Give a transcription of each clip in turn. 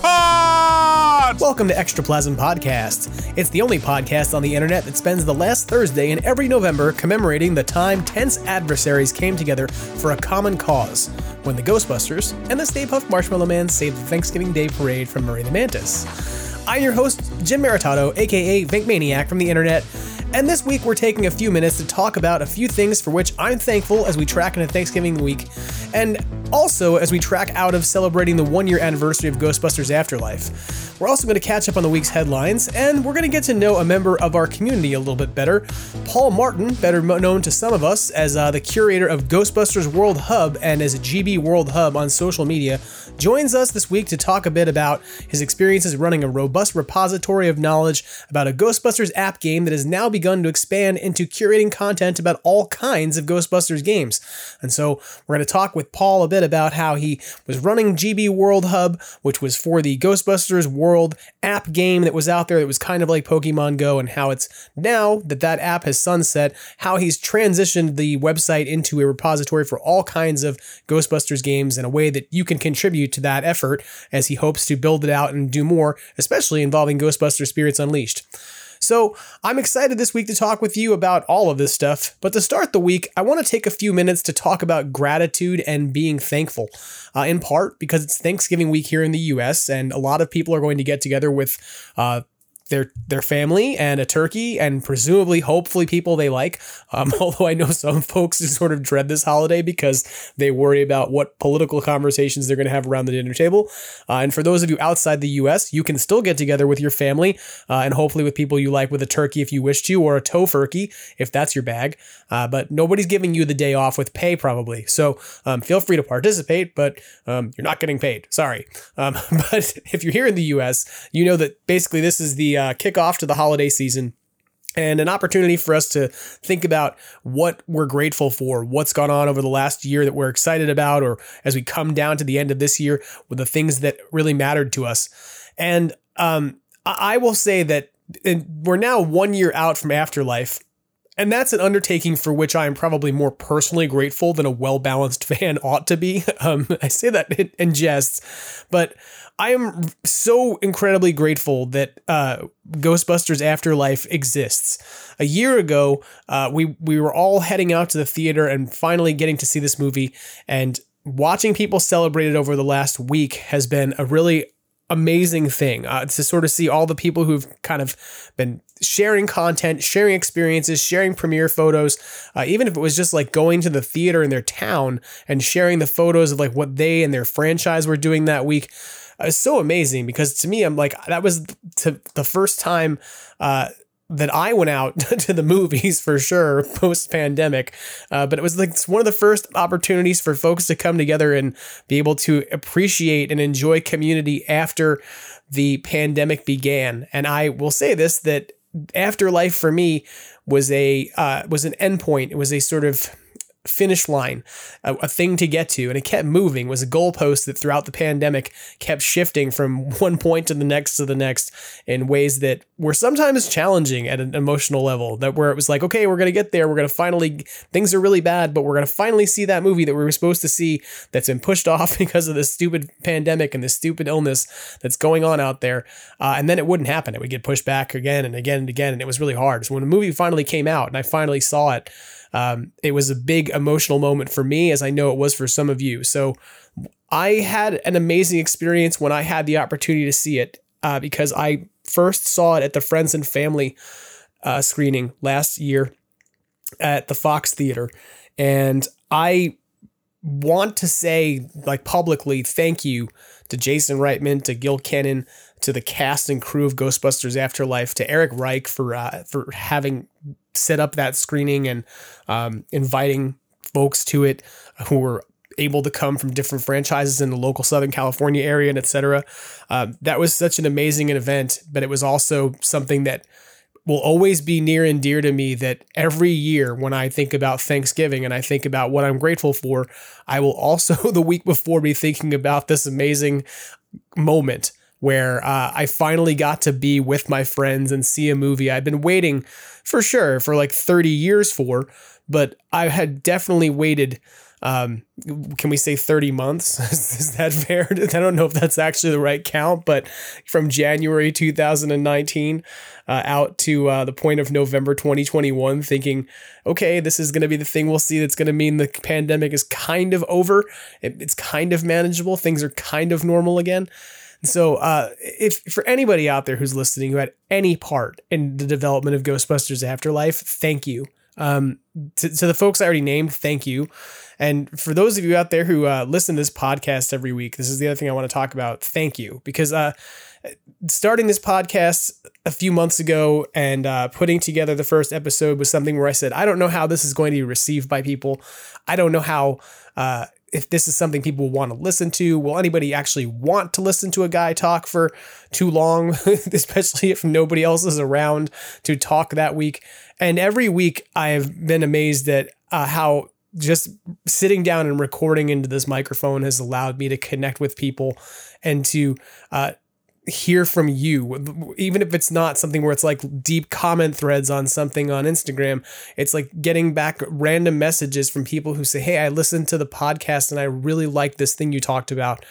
Jackpot! Welcome to Extraplasm Podcast. It's the only podcast on the internet that spends the last Thursday in every November commemorating the time tense adversaries came together for a common cause when the Ghostbusters and the Stay Puft Marshmallow Man saved the Thanksgiving Day parade from Marie the Mantis. I'm your host, Jim Maritato, aka Vink Maniac from the internet, and this week we're taking a few minutes to talk about a few things for which I'm thankful as we track into Thanksgiving week, and also as we track out of celebrating the one year anniversary of Ghostbusters Afterlife. We're also going to catch up on the week's headlines, and we're going to get to know a member of our community a little bit better. Paul Martin, better known to some of us as uh, the curator of Ghostbusters World Hub and as GB World Hub on social media, joins us this week to talk a bit about his experiences running a robust repository of knowledge about a Ghostbusters app game that has now begun to expand into curating content about all kinds of Ghostbusters games. And so we're going to talk with Paul a bit about how he was running GB World Hub, which was for the Ghostbusters World app game that was out there that was kind of like Pokemon Go, and how it's now that that app has sunset, how he's transitioned the website into a repository for all kinds of Ghostbusters games in a way that you can contribute to that effort as he hopes to build it out and do more, especially involving Ghostbuster Spirits Unleashed. So, I'm excited this week to talk with you about all of this stuff. But to start the week, I want to take a few minutes to talk about gratitude and being thankful. Uh, in part because it's Thanksgiving week here in the US, and a lot of people are going to get together with uh, their their family and a turkey and presumably hopefully people they like. Um, although i know some folks sort of dread this holiday because they worry about what political conversations they're going to have around the dinner table. Uh, and for those of you outside the us you can still get together with your family uh, and hopefully with people you like with a turkey if you wish to or a tofurkey if that's your bag. Uh, but nobody's giving you the day off with pay probably. So um, feel free to participate but um, you're not getting paid. Sorry. Um, but if you're here in the us you know that basically this is the uh, kickoff to the holiday season and an opportunity for us to think about what we're grateful for, what's gone on over the last year that we're excited about, or as we come down to the end of this year with the things that really mattered to us. And um, I will say that we're now one year out from Afterlife. And that's an undertaking for which I am probably more personally grateful than a well balanced fan ought to be. Um, I say that in, in jest, but I am so incredibly grateful that uh, Ghostbusters Afterlife exists. A year ago, uh, we we were all heading out to the theater and finally getting to see this movie, and watching people celebrate it over the last week has been a really amazing thing uh, to sort of see all the people who've kind of been sharing content, sharing experiences, sharing premiere photos, uh, even if it was just like going to the theater in their town and sharing the photos of like what they and their franchise were doing that week it's so amazing because to me, I'm like, that was to the first time uh, that I went out to the movies for sure post pandemic. Uh, but it was like one of the first opportunities for folks to come together and be able to appreciate and enjoy community after the pandemic began. And I will say this that afterlife for me was a uh, was an endpoint. It was a sort of finish line, a, a, thing to get to, and it kept moving. It was a goalpost that throughout the pandemic kept shifting from one point to the next to the next in ways that were sometimes challenging at an emotional level. That where it was like, okay, we're gonna get there. We're gonna finally things are really bad, but we're gonna finally see that movie that we were supposed to see that's been pushed off because of this stupid pandemic and this stupid illness that's going on out there. Uh, and then it wouldn't happen. It would get pushed back again and again and again, and it was really hard. So when the movie finally came out and I finally saw it. Um, it was a big emotional moment for me, as I know it was for some of you. So I had an amazing experience when I had the opportunity to see it uh, because I first saw it at the Friends and Family uh, screening last year at the Fox Theater. And I want to say, like publicly, thank you to Jason Reitman, to Gil Kenan, to the cast and crew of Ghostbusters Afterlife, to Eric Reich for uh, for having set up that screening and um, inviting folks to it who were able to come from different franchises in the local Southern California area and etc. Um, that was such an amazing event, but it was also something that will always be near and dear to me that every year when I think about Thanksgiving and I think about what I'm grateful for, I will also the week before be thinking about this amazing moment where uh, I finally got to be with my friends and see a movie I've been waiting for sure for like 30 years for, but I had definitely waited um, can we say 30 months? Is that fair? I don't know if that's actually the right count, but from January 2019 uh, out to uh, the point of November 2021, thinking, okay, this is going to be the thing we'll see that's going to mean the pandemic is kind of over. It, it's kind of manageable. Things are kind of normal again. So, uh, if for anybody out there who's listening who had any part in the development of Ghostbusters Afterlife, thank you. Um, to, to the folks I already named, thank you. And for those of you out there who uh, listen to this podcast every week, this is the other thing I want to talk about. Thank you. Because uh, starting this podcast a few months ago and uh, putting together the first episode was something where I said, I don't know how this is going to be received by people. I don't know how. If this is something people want to listen to, will anybody actually want to listen to a guy talk for too long, especially if nobody else is around to talk that week? And every week I've been amazed at uh, how just sitting down and recording into this microphone has allowed me to connect with people and to uh, hear from you even if it's not something where it's like deep comment threads on something on Instagram it's like getting back random messages from people who say hey I listened to the podcast and I really like this thing you talked about.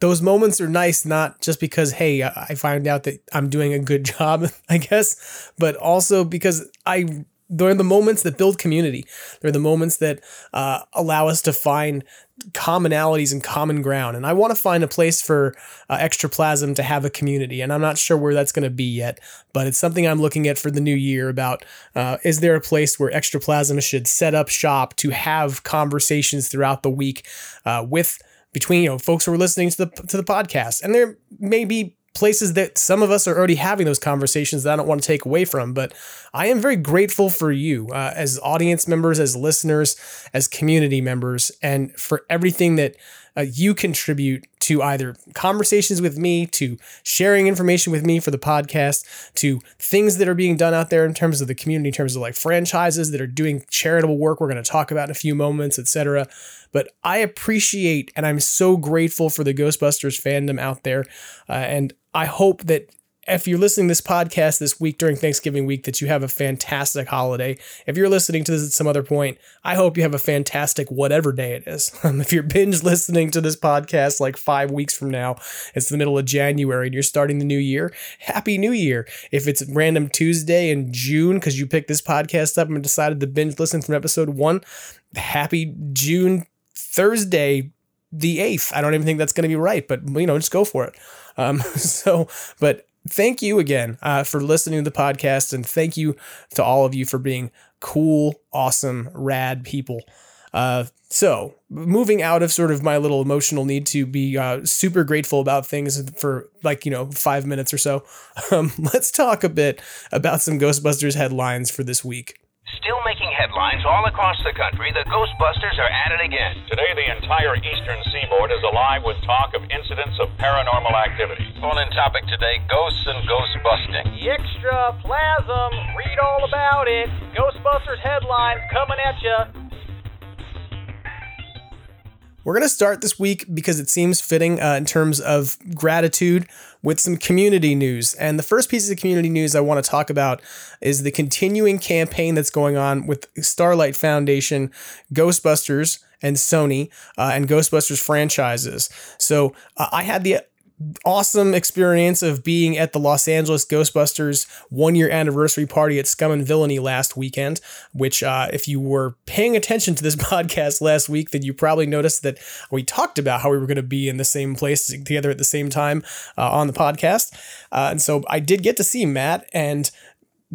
Those moments are nice not just because hey i find out that i'm doing a good job i guess but also because i they're the moments that build community. They're the moments that uh, allow us to find commonalities and common ground. And i want to find a place for uh, extraplasm to have a community and i'm not sure where that's going to be yet but it's something i'm looking at for the new year about uh, is there a place where extraplasm should set up shop to have conversations throughout the week uh, with between you know folks who are listening to the to the podcast, and there may be places that some of us are already having those conversations that I don't want to take away from. But I am very grateful for you uh, as audience members, as listeners, as community members, and for everything that uh, you contribute to either conversations with me, to sharing information with me for the podcast, to things that are being done out there in terms of the community, in terms of like franchises that are doing charitable work. We're going to talk about in a few moments, etc. But I appreciate and I'm so grateful for the Ghostbusters fandom out there, uh, and I hope that if you're listening to this podcast this week during Thanksgiving week, that you have a fantastic holiday. If you're listening to this at some other point, I hope you have a fantastic whatever day it is. Um, if you're binge listening to this podcast like five weeks from now, it's the middle of January and you're starting the new year, happy new year. If it's random Tuesday in June because you picked this podcast up and decided to binge listen from episode one, happy June Thursday, the 8th. I don't even think that's going to be right, but you know, just go for it. Um, so, but thank you again uh, for listening to the podcast, and thank you to all of you for being cool, awesome, rad people. Uh, so, moving out of sort of my little emotional need to be uh, super grateful about things for like, you know, five minutes or so, um, let's talk a bit about some Ghostbusters headlines for this week. Still making headlines all across the country, the Ghostbusters are at it again. Today, the entire eastern seaboard is alive with talk of incidents of paranormal activity. Phone in topic today ghosts and ghost busting. Extra plasm, read all about it. Ghostbusters headlines coming at you. We're going to start this week because it seems fitting uh, in terms of gratitude with some community news. And the first piece of community news I want to talk about is the continuing campaign that's going on with Starlight Foundation, Ghostbusters, and Sony, uh, and Ghostbusters franchises. So uh, I had the awesome experience of being at the Los Angeles Ghostbusters one year anniversary party at Scum and Villainy last weekend, which, uh, if you were paying attention to this podcast last week, then you probably noticed that we talked about how we were going to be in the same place together at the same time uh, on the podcast. Uh, and so I did get to see Matt and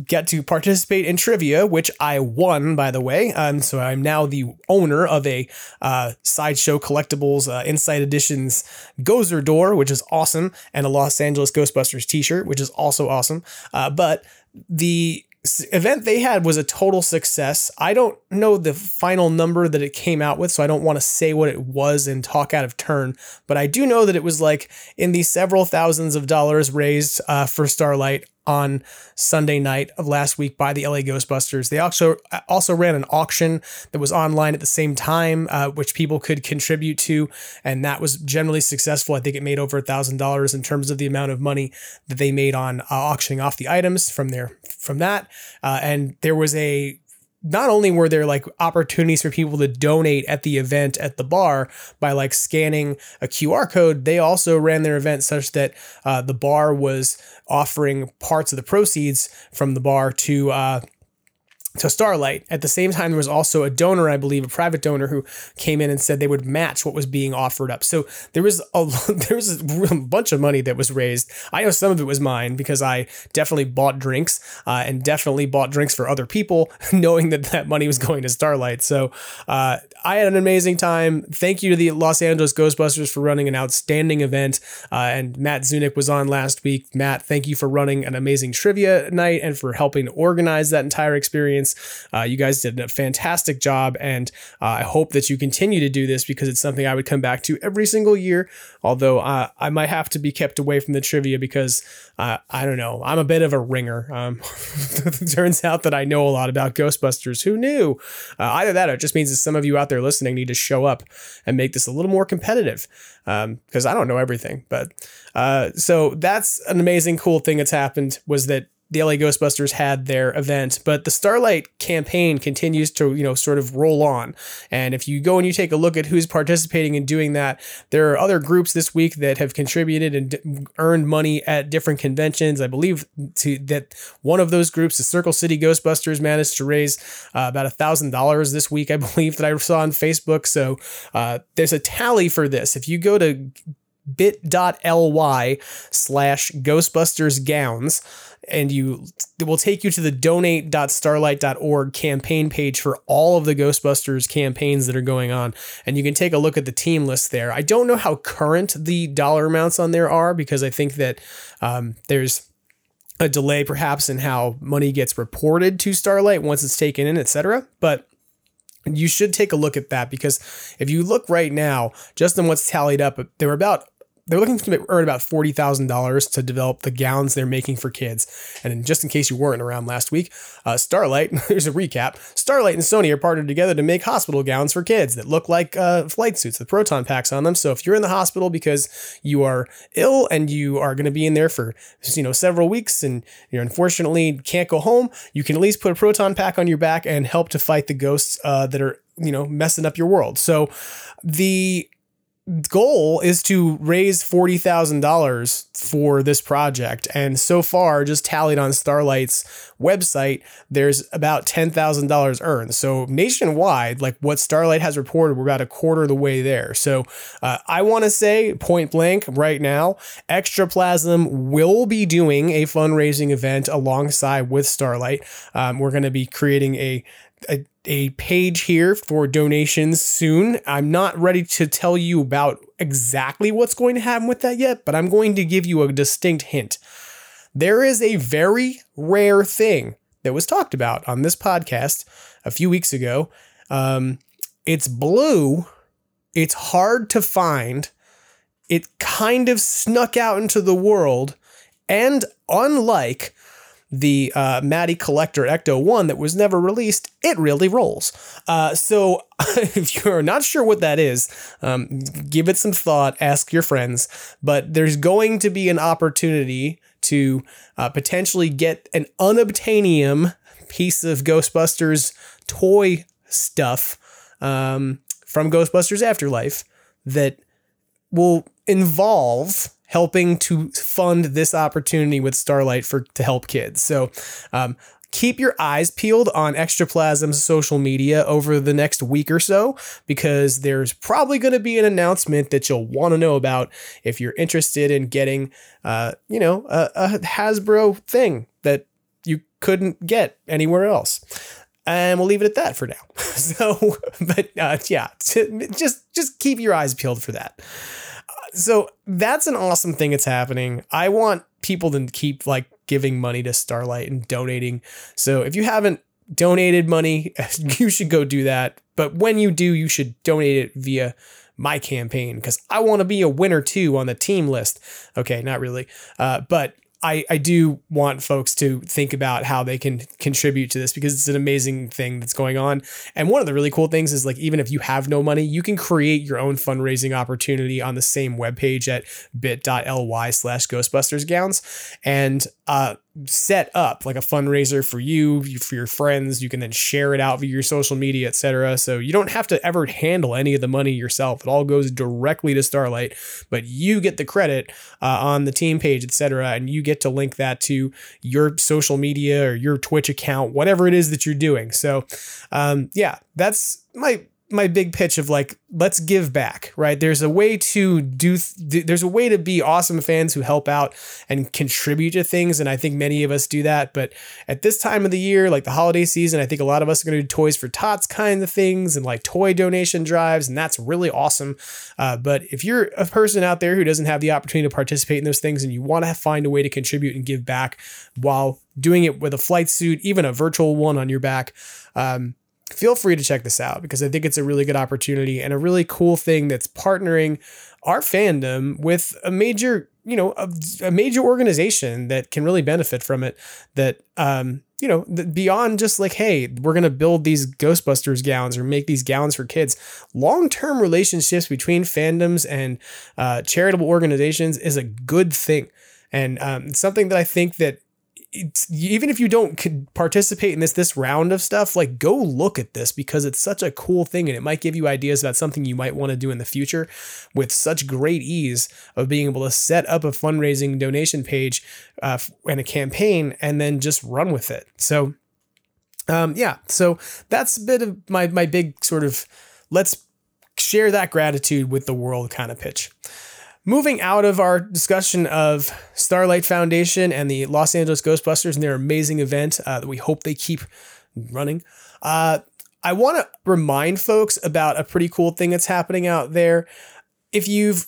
get to participate in trivia, which I won, by the way. Um, so I'm now the owner of a uh, Sideshow Collectibles uh, Inside Editions Gozer door, which is awesome, and a Los Angeles Ghostbusters t shirt, which is also awesome. Uh, but the event they had was a total success. I don't know the final number that it came out with, so I don't want to say what it was and talk out of turn, but I do know that it was like in the several thousands of dollars raised uh, for Starlight on Sunday night of last week by the LA Ghostbusters. They also also ran an auction that was online at the same time, uh, which people could contribute to, and that was generally successful. I think it made over a thousand dollars in terms of the amount of money that they made on uh, auctioning off the items from there from that. Uh, and there was a not only were there like opportunities for people to donate at the event at the bar by like scanning a QR code, they also ran their event such that uh, the bar was offering parts of the proceeds from the bar to uh, to Starlight. At the same time, there was also a donor, I believe, a private donor who came in and said they would match what was being offered up. So there was a there was a bunch of money that was raised. I know some of it was mine because I definitely bought drinks uh, and definitely bought drinks for other people, knowing that that money was going to Starlight. So uh, I had an amazing time. Thank you to the Los Angeles Ghostbusters for running an outstanding event. Uh, and Matt Zunick was on last week. Matt, thank you for running an amazing trivia night and for helping organize that entire experience. Uh, you guys did a fantastic job, and uh, I hope that you continue to do this because it's something I would come back to every single year. Although uh, I might have to be kept away from the trivia because uh, I don't know, I'm a bit of a ringer. Um, turns out that I know a lot about Ghostbusters. Who knew? Uh, either that, or it just means that some of you out there listening need to show up and make this a little more competitive because um, I don't know everything. But uh, so that's an amazing, cool thing that's happened was that the LA Ghostbusters had their event, but the Starlight campaign continues to, you know, sort of roll on. And if you go and you take a look at who's participating in doing that, there are other groups this week that have contributed and d- earned money at different conventions. I believe to, that one of those groups, the Circle City Ghostbusters, managed to raise uh, about a thousand dollars this week. I believe that I saw on Facebook. So uh, there's a tally for this. If you go to bit.ly slash Ghostbusters gowns and you it will take you to the donate.starlight.org campaign page for all of the Ghostbusters campaigns that are going on. And you can take a look at the team list there. I don't know how current the dollar amounts on there are because I think that um, there's a delay perhaps in how money gets reported to Starlight once it's taken in, etc. But you should take a look at that because if you look right now, just on what's tallied up, there were about they're looking to earn about $40,000 to develop the gowns they're making for kids. And just in case you weren't around last week, uh, Starlight, there's a recap. Starlight and Sony are partnered together to make hospital gowns for kids that look like uh, flight suits with proton packs on them. So if you're in the hospital because you are ill and you are going to be in there for, you know, several weeks and you unfortunately can't go home, you can at least put a proton pack on your back and help to fight the ghosts uh, that are, you know, messing up your world. So the goal is to raise $40,000 for this project. And so far, just tallied on Starlight's website, there's about $10,000 earned. So nationwide, like what Starlight has reported, we're about a quarter of the way there. So uh, I want to say point blank right now, Extraplasm will be doing a fundraising event alongside with Starlight. Um, we're going to be creating a a, a page here for donations soon. I'm not ready to tell you about exactly what's going to happen with that yet, but I'm going to give you a distinct hint. There is a very rare thing that was talked about on this podcast a few weeks ago. Um, it's blue, it's hard to find, it kind of snuck out into the world, and unlike the uh, Matty Collector Ecto 1 that was never released, it really rolls. Uh, so if you're not sure what that is, um, give it some thought, ask your friends. But there's going to be an opportunity to uh, potentially get an unobtainium piece of Ghostbusters toy stuff um, from Ghostbusters Afterlife that will involve helping to fund this opportunity with Starlight for to help kids. So um, keep your eyes peeled on Extraplasm's social media over the next week or so because there's probably going to be an announcement that you'll want to know about if you're interested in getting, uh, you know, a, a Hasbro thing that you couldn't get anywhere else and we'll leave it at that for now. so, but uh, yeah, just just keep your eyes peeled for that so that's an awesome thing that's happening. I want people to keep like giving money to Starlight and donating. So if you haven't donated money, you should go do that. But when you do, you should donate it via my campaign because I want to be a winner too on the team list. Okay, not really. Uh, but I, I do want folks to think about how they can contribute to this because it's an amazing thing that's going on. And one of the really cool things is like, even if you have no money, you can create your own fundraising opportunity on the same webpage at bit.ly slash Ghostbusters gowns. And uh, set up like a fundraiser for you, for your friends. You can then share it out via your social media, etc. So you don't have to ever handle any of the money yourself. It all goes directly to Starlight, but you get the credit uh, on the team page, etc. And you get to link that to your social media or your Twitch account, whatever it is that you're doing. So, um, yeah, that's my my big pitch of like let's give back right? There's a way to do th- there's a way to be awesome fans who help out and contribute to things and i think many of us do that. But at this time of the year like the holiday season i think a lot of us are going to do toys for tots kind of things and like toy donation drives and that's really awesome. Uh, but if you're a person out there who doesn't have the opportunity to participate in those things and you want to find a way to contribute and give back while doing it with a flight suit even a virtual one on your back um, feel free to check this out because I think it's a really good opportunity and a really cool thing that's partnering our fandom with a major, you know, a, a major organization that can really benefit from it. That, um, you know, beyond just like, hey, we're going to build these Ghostbusters gowns or make these gowns for kids. Long term relationships between fandoms and uh, charitable organizations is a good thing. And um, something that I think that even if you don't participate in this this round of stuff, like go look at this because it's such a cool thing and it might give you ideas about something you might want to do in the future with such great ease of being able to set up a fundraising donation page uh, and a campaign and then just run with it. So, um, yeah, so that's a bit of my my big sort of let's share that gratitude with the world kind of pitch. Moving out of our discussion of Starlight Foundation and the Los Angeles Ghostbusters and their amazing event uh, that we hope they keep running, uh, I want to remind folks about a pretty cool thing that's happening out there. If you've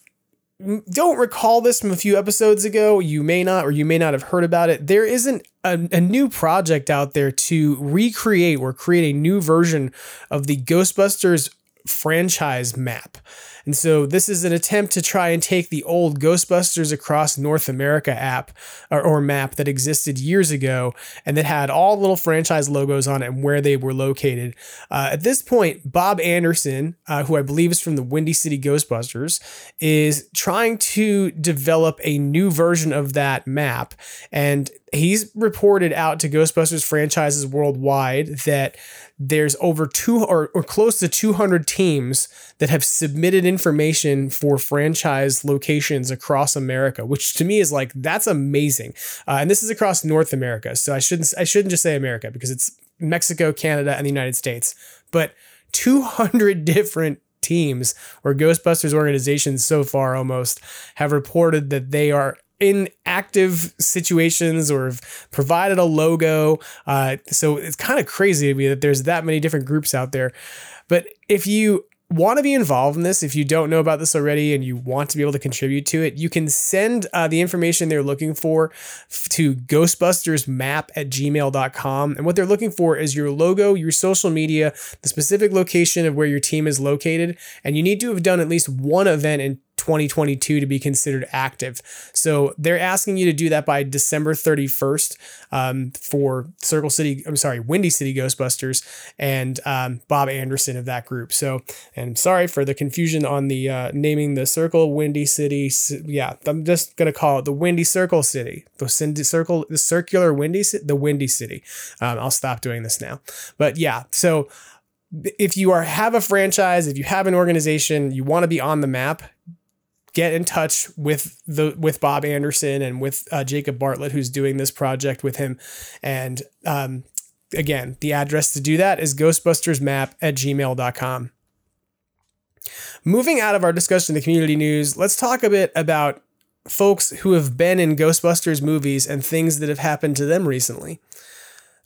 don't recall this from a few episodes ago, you may not, or you may not have heard about it. There isn't a, a, new project out there to recreate or create a new version of the Ghostbusters franchise map. And so this is an attempt to try and take the old Ghostbusters Across North America app or, or, map that existed years ago and that had all little franchise logos on it and where they were located. Uh, at this point, Bob Anderson, uh, who I believe is from the Windy City Ghostbusters, is trying to develop a new version of that map. And he's reported out to Ghostbusters franchises worldwide that there's over two or, or close to 200 teams that have submitted information for franchise locations across America, which to me is like that's amazing. Uh, and this is across North America, so I shouldn't I shouldn't just say America because it's Mexico, Canada, and the United States, but 200 different teams or Ghostbusters organizations so far almost have reported that they are in active situations or have provided a logo. Uh, so it's kind of crazy to me that there's that many different groups out there. But if you want to be involved in this, if you don't know about this already and you want to be able to contribute to it, you can send uh, the information they're looking for to ghostbustersmap at gmail.com. And what they're looking for is your logo, your social media, the specific location of where your team is located. And you need to have done at least one event in 2022 to be considered active. So they're asking you to do that by December 31st um, for Circle City, I'm sorry, Windy City Ghostbusters and um, Bob Anderson of that group. So, and sorry for the confusion on the uh, naming the circle Windy City. Yeah, I'm just going to call it the Windy Circle City, the circle, the circular Windy, city, the Windy City. Um, I'll stop doing this now. But yeah, so if you are have a franchise, if you have an organization, you want to be on the map, get in touch with the with Bob Anderson and with uh, Jacob Bartlett, who's doing this project with him. And um, again, the address to do that is ghostbustersmap at gmail.com. Moving out of our discussion of the community news, let's talk a bit about folks who have been in Ghostbusters movies and things that have happened to them recently.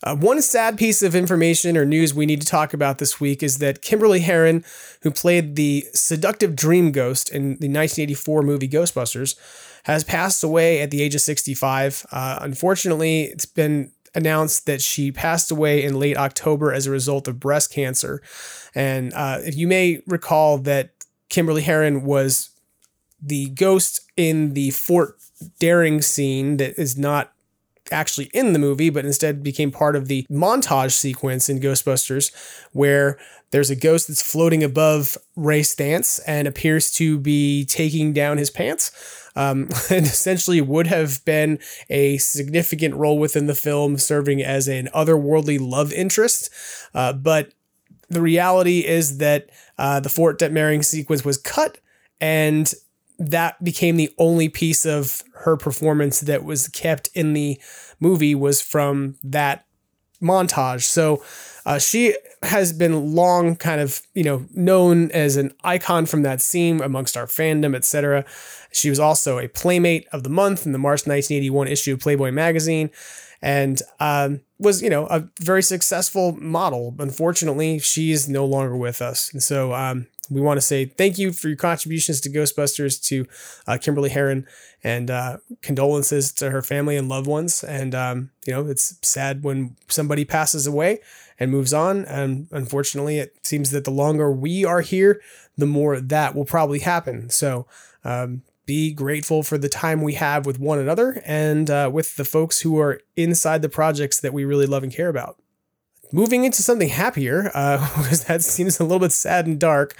Uh, one sad piece of information or news we need to talk about this week is that Kymberly Herrin, who played the seductive dream ghost in the 1984 movie Ghostbusters, has passed away at the age of 65. Uh, unfortunately, it's been announced that she passed away in late October as a result of breast cancer. And uh, if you may recall that Kymberly Herrin was the ghost in the Fort Daring scene that is not actually in the movie, but instead became part of the montage sequence in Ghostbusters, where there's a ghost that's floating above Ray Stantz and appears to be taking down his pants. Um, and essentially would have been a significant role within the film, serving as an otherworldly love interest. Uh, but the reality is that uh, the Fort Detmerring sequence was cut, and that became the only piece of her performance that was kept in the movie was from that montage. So uh, she has been long kind of, you know, known as an icon from that scene amongst our fandom, etc. She was also a Playmate of the Month in the March 1981 issue of Playboy magazine and um, was, you know, a very successful model. Unfortunately, she's no longer with us. And so um, we want to say thank you for your contributions to Ghostbusters to uh, Kymberly Herrin and uh, condolences to her family and loved ones. And, um, you know, it's sad when somebody passes away and moves on. And unfortunately, it seems that the longer we are here, the more that will probably happen. So, um, be grateful for the time we have with one another and uh, with the folks who are inside the projects that we really love and care about. Moving into something happier, uh, because that seems a little bit sad and dark.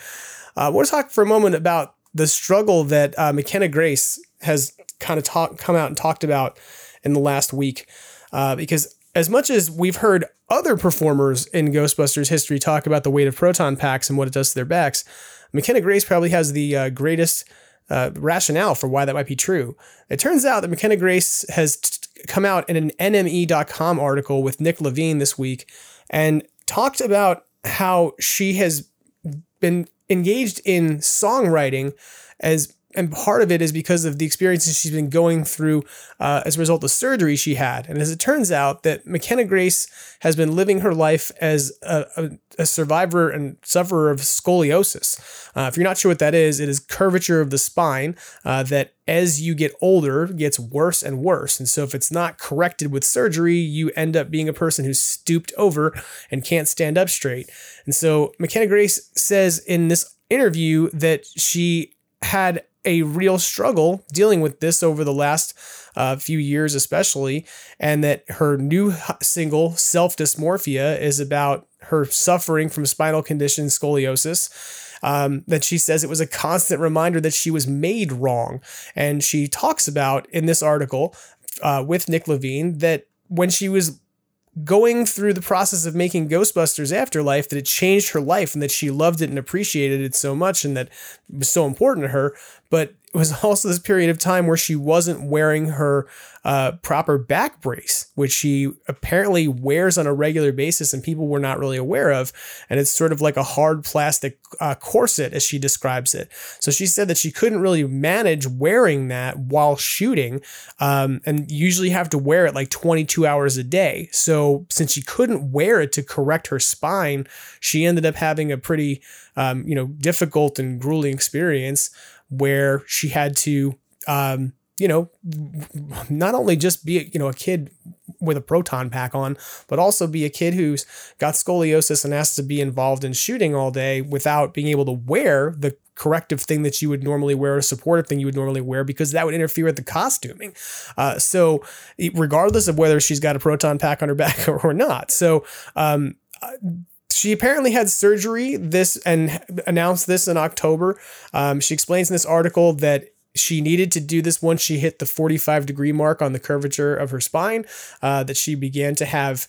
Uh, to talk for a moment about the struggle that uh, McKenna Grace has kind of talk, come out and talked about in the last week. Uh, because as much as we've heard other performers in Ghostbusters history talk about the weight of proton packs and what it does to their backs, McKenna Grace probably has the uh, greatest uh, rationale for why that might be true. It turns out that McKenna Grace has t- come out in an NME.com article with Nick Levine this week and talked about how she has been engaged in songwriting as and part of it is because of the experiences she's been going through uh, as a result of surgery she had. And as it turns out, that McKenna Grace has been living her life as a, a, a survivor and sufferer of scoliosis. Uh, if you're not sure what that is, it is curvature of the spine uh, that, as you get older, gets worse and worse. And so, if it's not corrected with surgery, you end up being a person who's stooped over and can't stand up straight. And so, McKenna Grace says in this interview that she had a real struggle dealing with this over the last uh, few years, especially, and that her new single, Self Dysmorphia, is about her suffering from spinal condition scoliosis. Um, that she says it was a constant reminder that she was made wrong. And she talks about in this article uh, with Nick Levine that when she was going through the process of making Ghostbusters Afterlife that it changed her life and that she loved it and appreciated it so much and that it was so important to her. But it was also this period of time where she wasn't wearing her uh, proper back brace, which she apparently wears on a regular basis and people were not really aware of. And it's sort of like a hard plastic uh, corset, as she describes it. So she said that she couldn't really manage wearing that while shooting um, and usually have to wear it like 22 hours a day. So since she couldn't wear it to correct her spine, she ended up having a pretty, um, you know, difficult and grueling experience where she had to, um, you know, not only just be, you know, a kid with a proton pack on, but also be a kid who's got scoliosis and has to be involved in shooting all day without being able to wear the corrective thing that you would normally wear, a supportive thing you would normally wear, because that would interfere with the costuming. Uh, so, regardless of whether she's got a proton pack on her back or, not. So, um, she apparently had surgery this and announced this in October. Um, she explains in this article that she needed to do this once she hit the 45 degree mark on the curvature of her spine, uh, that she began to have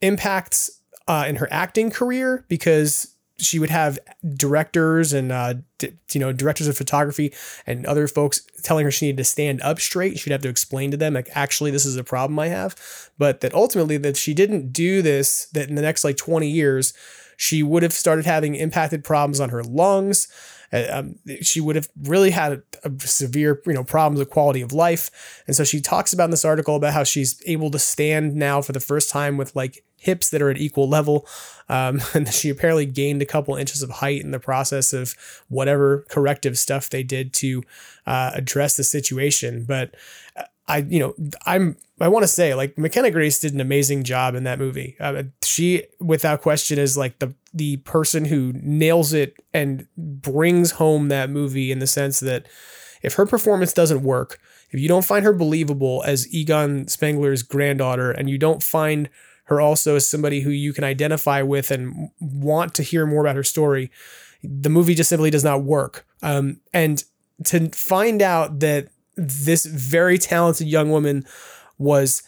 impacts uh, in her acting career because she would have directors and uh, d- you know directors of photography and other folks telling her she needed to stand up straight. She'd have to explain to them like actually this is a problem I have, but that ultimately that she didn't do this. That in the next like twenty years, she would have started having impacted problems on her lungs. Uh, um, she would have really had a, a, severe, you know, problems with quality of life. And so she talks about in this article about how she's able to stand now for the first time with like hips that are at equal level. Um, and she apparently gained a couple inches of height in the process of whatever corrective stuff they did to uh, address the situation. But I, you know, I'm, I want to say like McKenna Grace did an amazing job in that movie. Uh, she, without question, is like the the person who nails it and brings home that movie in the sense that if her performance doesn't work, if you don't find her believable as Egon Spengler's granddaughter, and you don't find her also as somebody who you can identify with and want to hear more about her story, the movie just simply does not work. Um, and to find out that this very talented young woman was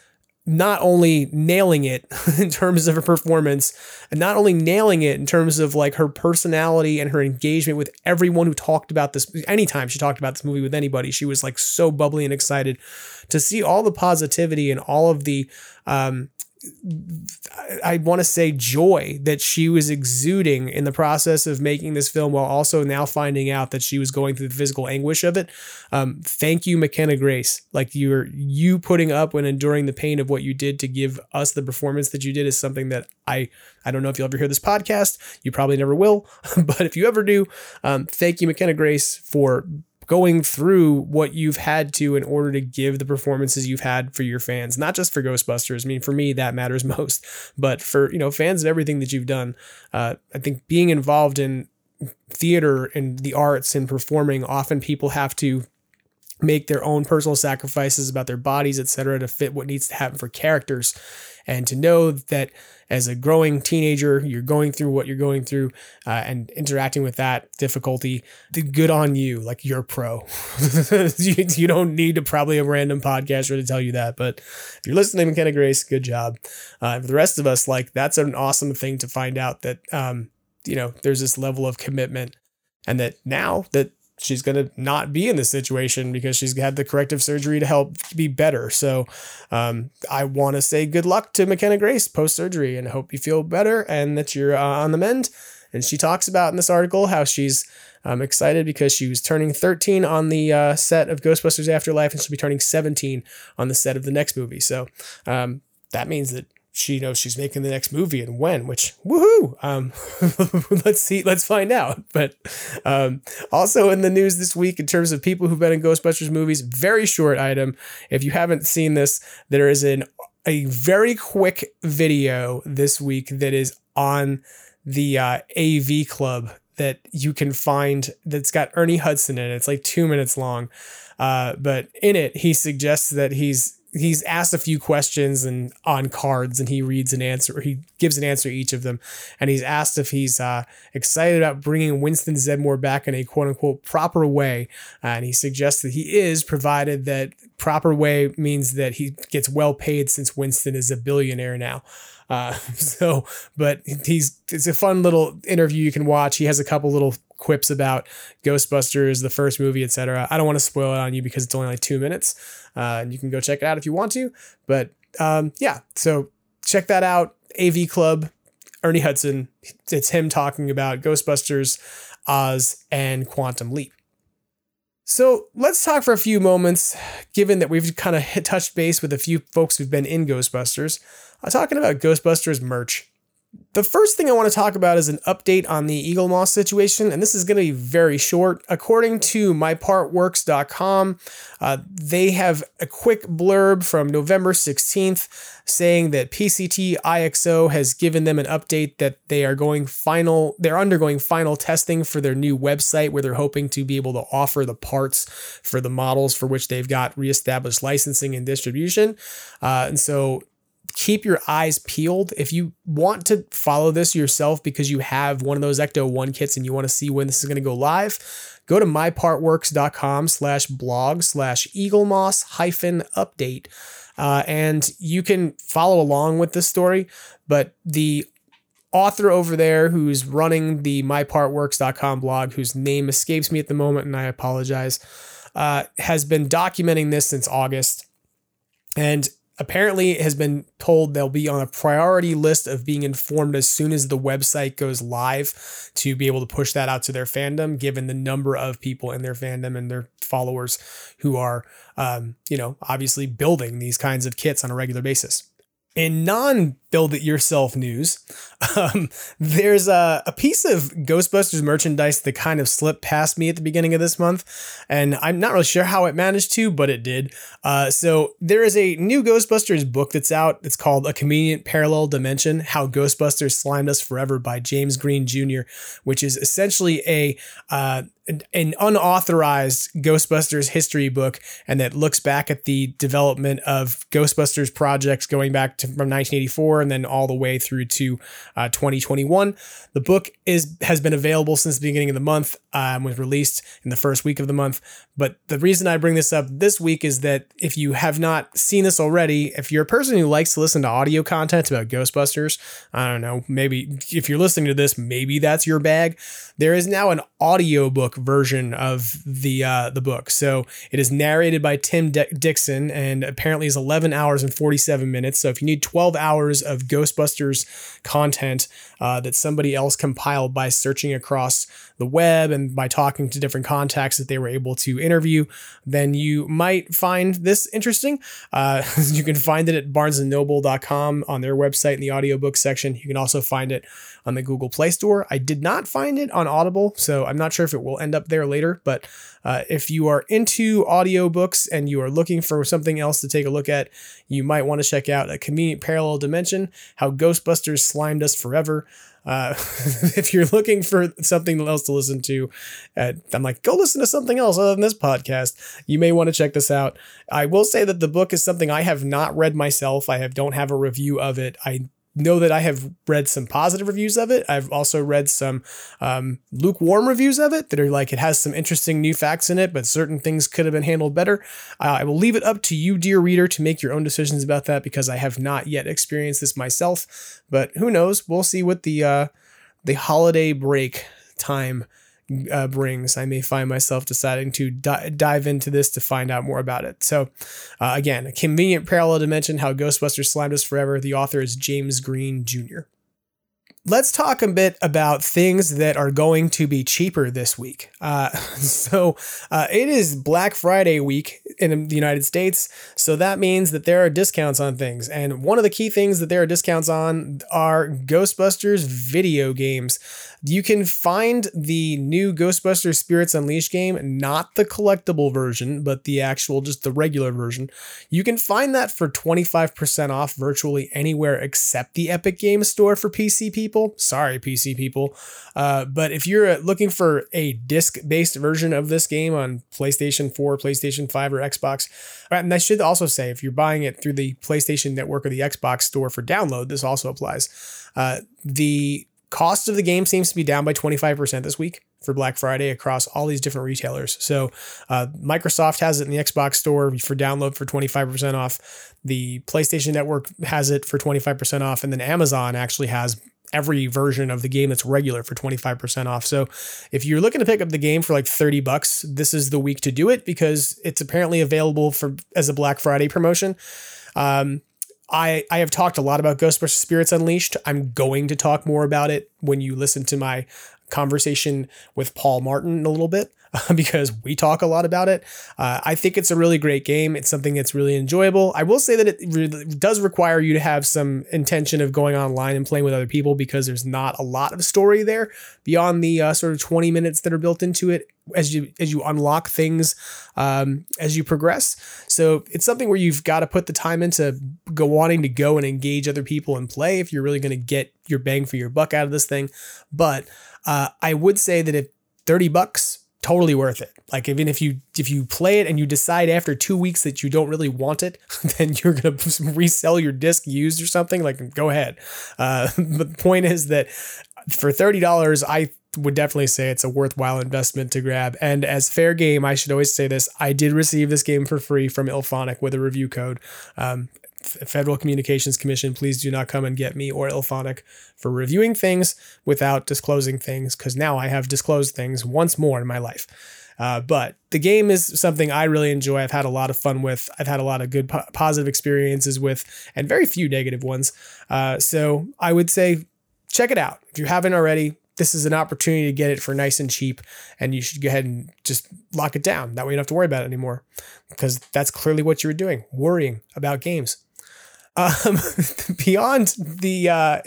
not only nailing it in terms of her performance and not only nailing it in terms of like her personality and her engagement with everyone who talked about this anytime she talked about this movie with anybody she was like so bubbly and excited to see all the positivity and all of the um, I want to say joy that she was exuding in the process of making this film while also now finding out that she was going through the physical anguish of it. Um, thank you, McKenna Grace. Like you're you putting up and enduring the pain of what you did to give us the performance that you did is something that I I don't know if you'll ever hear this podcast. You probably never will, but if you ever do, um, thank you, McKenna Grace, for going through what you've had to in order to give the performances you've had for your fans, not just for Ghostbusters. I mean, for me, that matters most, but for, you know, fans of everything that you've done, uh, I think being involved in theater and the arts and performing, often people have to make their own personal sacrifices about their bodies, etc., to fit what needs to happen for characters. And to know that as a growing teenager, you're going through what you're going through uh, and interacting with that difficulty, good on you. Like you're pro. you, you, don't need to probably a random podcaster to tell you that. But if you're listening, to McKenna Grace, good job. Uh, for the rest of us, like that's an awesome thing to find out that, um, you know, there's this level of commitment and that now that she's going to not be in this situation because she's had the corrective surgery to help be better. So um, I want to say good luck to McKenna Grace post surgery and hope you feel better and that you're uh, on the mend. And she talks about in this article how she's um, excited because she was turning 13 on the uh, set of Ghostbusters Afterlife and she'll be turning 17 on the set of the next movie. So um, that means that she knows she's making the next movie and when, which woohoo! Um, let's see, let's find out. But um, also in the news this week, in terms of people who've been in Ghostbusters movies, very short item. If you haven't seen this, there is an a very quick video this week that is on the uh, AV Club that you can find that's got Ernie Hudson in it. It's like two minutes long. Uh, but in it, he suggests that he's he's asked a few questions and on cards and he reads an answer he gives an answer each of them. And he's asked if he's uh, excited about bringing winston zeddemore back in a quote-unquote proper way. Uh, and he suggests that he is provided that proper way means that he gets well paid since winston is a billionaire now. Uh, so but he's it's a fun little interview you can watch. He has a couple little quips about Ghostbusters, the first movie, etc. I don't want to spoil it on you because it's only like two minutes, uh, and you can go check it out if you want to. But um, yeah, so check that out. AV Club, Ernie Hudson. It's him talking about Ghostbusters, Oz, and Quantum Leap. So let's talk for a few moments, given that we've kind of touched base with a few folks who've been in Ghostbusters, uh, talking about Ghostbusters merch. The first thing I want to talk about is an update on the Eaglemoss situation, and this is going to be very short. According to mypartworks.com, uh, they have a quick blurb from November 16th saying that PCT IXO has given them an update that they are going final, they're undergoing final testing for their new website where they're hoping to be able to offer the parts for the models for which they've got reestablished licensing and distribution. Uh, and so keep your eyes peeled. If you want to follow this yourself because you have one of those Ecto 1 kits and you want to see when this is going to go live, go to mypartworks.com slash blog slash eaglemoss hyphen update. Uh, and you can follow along with this story, but the author over there who's running the mypartworks.com blog, whose name escapes me at the moment, and I apologize, uh, has been documenting this since August. And apparently has been told they'll be on a priority list of being informed as soon as the website goes live to be able to push that out to their fandom given the number of people in their fandom and their followers who are um, you know obviously building these kinds of kits on a regular basis. In non build it yourself news. Um, there's a, a piece of Ghostbusters merchandise that kind of slipped past me at the beginning of this month, and I'm not really sure how it managed to, but it did. Uh, so there is a new Ghostbusters book that's out. It's called A Convenient Parallel Dimension How Ghostbusters Slimed Us Forever by James Greene Jr., which is essentially a uh, an unauthorized Ghostbusters history book and that looks back at the development of Ghostbusters projects going back to from 1984 and then all the way through to uh, 2021. The book is has been available since the beginning of the month. Um, was released in the first week of the month. But the reason I bring this up this week is that if you have not seen this already, if you're a person who likes to listen to audio content about Ghostbusters, I don't know, maybe if you're listening to this, maybe that's your bag. There is now an audiobook version of the uh, the book. So it is narrated by Tim D- Dixon and apparently is 11 hours and 47 minutes. So if you need 12 hours of Ghostbusters content uh, that somebody else compiled by searching across the web and by talking to different contacts that they were able to interview, then you might find this interesting. Uh, you can find it at barnesandnoble.com on their website in the audiobook section. You can also find it on the Google Play Store. I did not find it on Audible, so I'm not sure if it will end up there later. But uh, if you are into audiobooks and you are looking for something else to take a look at, you might want to check out A Convenient Parallel Dimension How Ghostbusters Slimed Us Forever. Uh, if you're looking for something else to listen to, uh, I'm like, go listen to something else other than this podcast. You may want to check this out. I will say that the book is something I have not read myself. I have don't have a review of it. I know that I have read some positive reviews of it. I've also read some um, lukewarm reviews of it that are like it has some interesting new facts in it, but certain things could have been handled better. Uh, I will leave it up to you, dear reader, to make your own decisions about that because I have not yet experienced this myself. But who knows? We'll see what the uh, the holiday break time uh, brings, I may find myself deciding to di- dive into this to find out more about it. So, uh, again, a convenient parallel dimension how Ghostbusters slimed us forever. The author is James Greene Jr. Let's talk a bit about things that are going to be cheaper this week. Uh, so, uh, it is Black Friday week in the United States. So, that means that there are discounts on things. And one of the key things that there are discounts on are Ghostbusters video games. You can find the new Ghostbusters Spirits Unleashed game, not the collectible version, but the actual, just the regular version. You can find that for 25% off virtually anywhere except the Epic Games Store for PC people. Sorry, PC people. Uh, but if you're looking for a disc based version of this game on PlayStation 4, PlayStation 5, or Xbox, and I should also say if you're buying it through the PlayStation Network or the Xbox Store for download, this also applies. Uh, the cost of the game seems to be down by 25% this week for Black Friday across all these different retailers. So uh, Microsoft has it in the Xbox store for download for 25% off. The PlayStation Network has it for 25% off. And then Amazon actually has every version of the game that's regular for 25% off. So if you're looking to pick up the game for like 30 bucks, this is the week to do it because it's apparently available for as a Black Friday promotion. Um, I, I have talked a lot about Ghostbusters Spirits Unleashed. I'm going to talk more about it when you listen to my conversation with Paul Martin a little bit because we talk a lot about it. Uh, I think it's a really great game. It's something that's really enjoyable. I will say that it does require you to have some intention of going online and playing with other people because there's not a lot of story there beyond the uh, sort of 20 minutes that are built into it as you as you unlock things um, as you progress. So it's something where you've got to put the time into go wanting to go and engage other people and play if you're really going to get your bang for your buck out of this thing. But uh, I would say that if 30 bucks totally worth it. Like even if you if you play it and you decide after two weeks that you don't really want it, then you're gonna resell your disc used or something. Like go ahead. Uh, but the point is that for thirty dollars, I would definitely say it's a worthwhile investment to grab. And as fair game, I should always say this: I did receive this game for free from IllFonic with a review code. Um, Federal Communications Commission, please do not come and get me or IllFonic for reviewing things without disclosing things, because now I have disclosed things once more in my life. Uh, but the game is something I really enjoy. I've had a lot of fun with. I've had a lot of good po- positive experiences with, and very few negative ones. Uh, so I would say check it out if you haven't already. This is an opportunity to get it for nice and cheap, and you should go ahead and just lock it down. That way you don't have to worry about it anymore, because that's clearly what you were doing, worrying about games. Um, beyond the uh,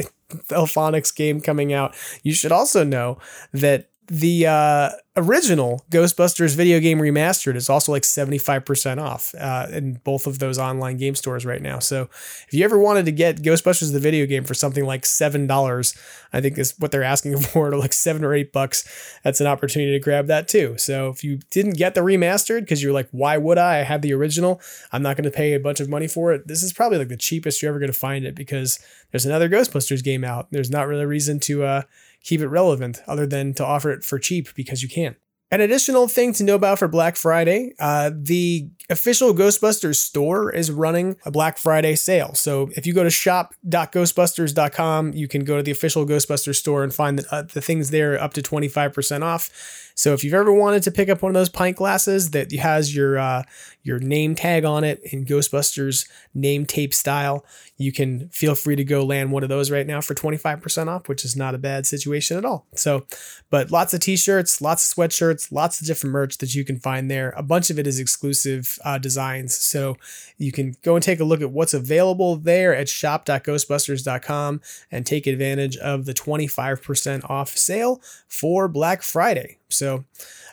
IllFonic's game coming out, you should also know that the uh, original Ghostbusters video game remastered is also like 75% off uh, in both of those online game stores right now. So if you ever wanted to get Ghostbusters the video game for something like $7, I think is what they're asking for, or like seven or eight bucks, that's an opportunity to grab that too. So if you didn't get the remastered because you're like, why would I? I have the original. I'm not going to pay a bunch of money for it. This is probably like the cheapest you're ever going to find it because there's another Ghostbusters game out. There's not really a reason to, uh, keep it relevant other than to offer it for cheap because you can. An additional thing to know about for Black Friday, uh, the official Ghostbusters store is running a Black Friday sale. So if you go to shop.ghostbusters.com, you can go to the official Ghostbusters store and find the, uh, the things there up to 25% off. So if you've ever wanted to pick up one of those pint glasses that has your uh, your name tag on it in Ghostbusters name tape style, you can feel free to go land one of those right now for 25% off, which is not a bad situation at all. So, but lots of t-shirts, lots of sweatshirts, lots of different merch that you can find there. A bunch of it is exclusive uh, designs. So you can go and take a look at what's available there at shop.ghostbusters.com and take advantage of the 25% off sale for Black Friday. So,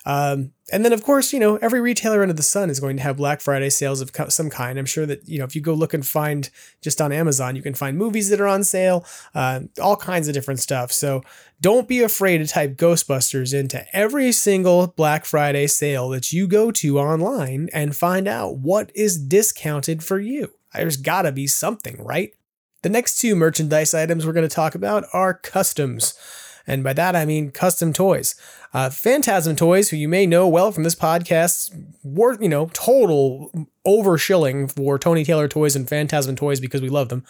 um, and then of course, you know, every retailer under the sun is going to have Black Friday sales of some kind. I'm sure that, you know, if you go look and find just on Amazon, you can find movies that are on sale, uh, all kinds of different stuff. So don't be afraid to type Ghostbusters into every single Black Friday sale that you go to online and find out what is discounted for you. There's gotta be something, right? The next two merchandise items we're going to talk about are customs. And by that, I mean custom toys. Uh, Phantasm Toys, who you may know well from this podcast, were, you know, total over shilling for Tony Taylor Toys and Phantasm Toys because we love them.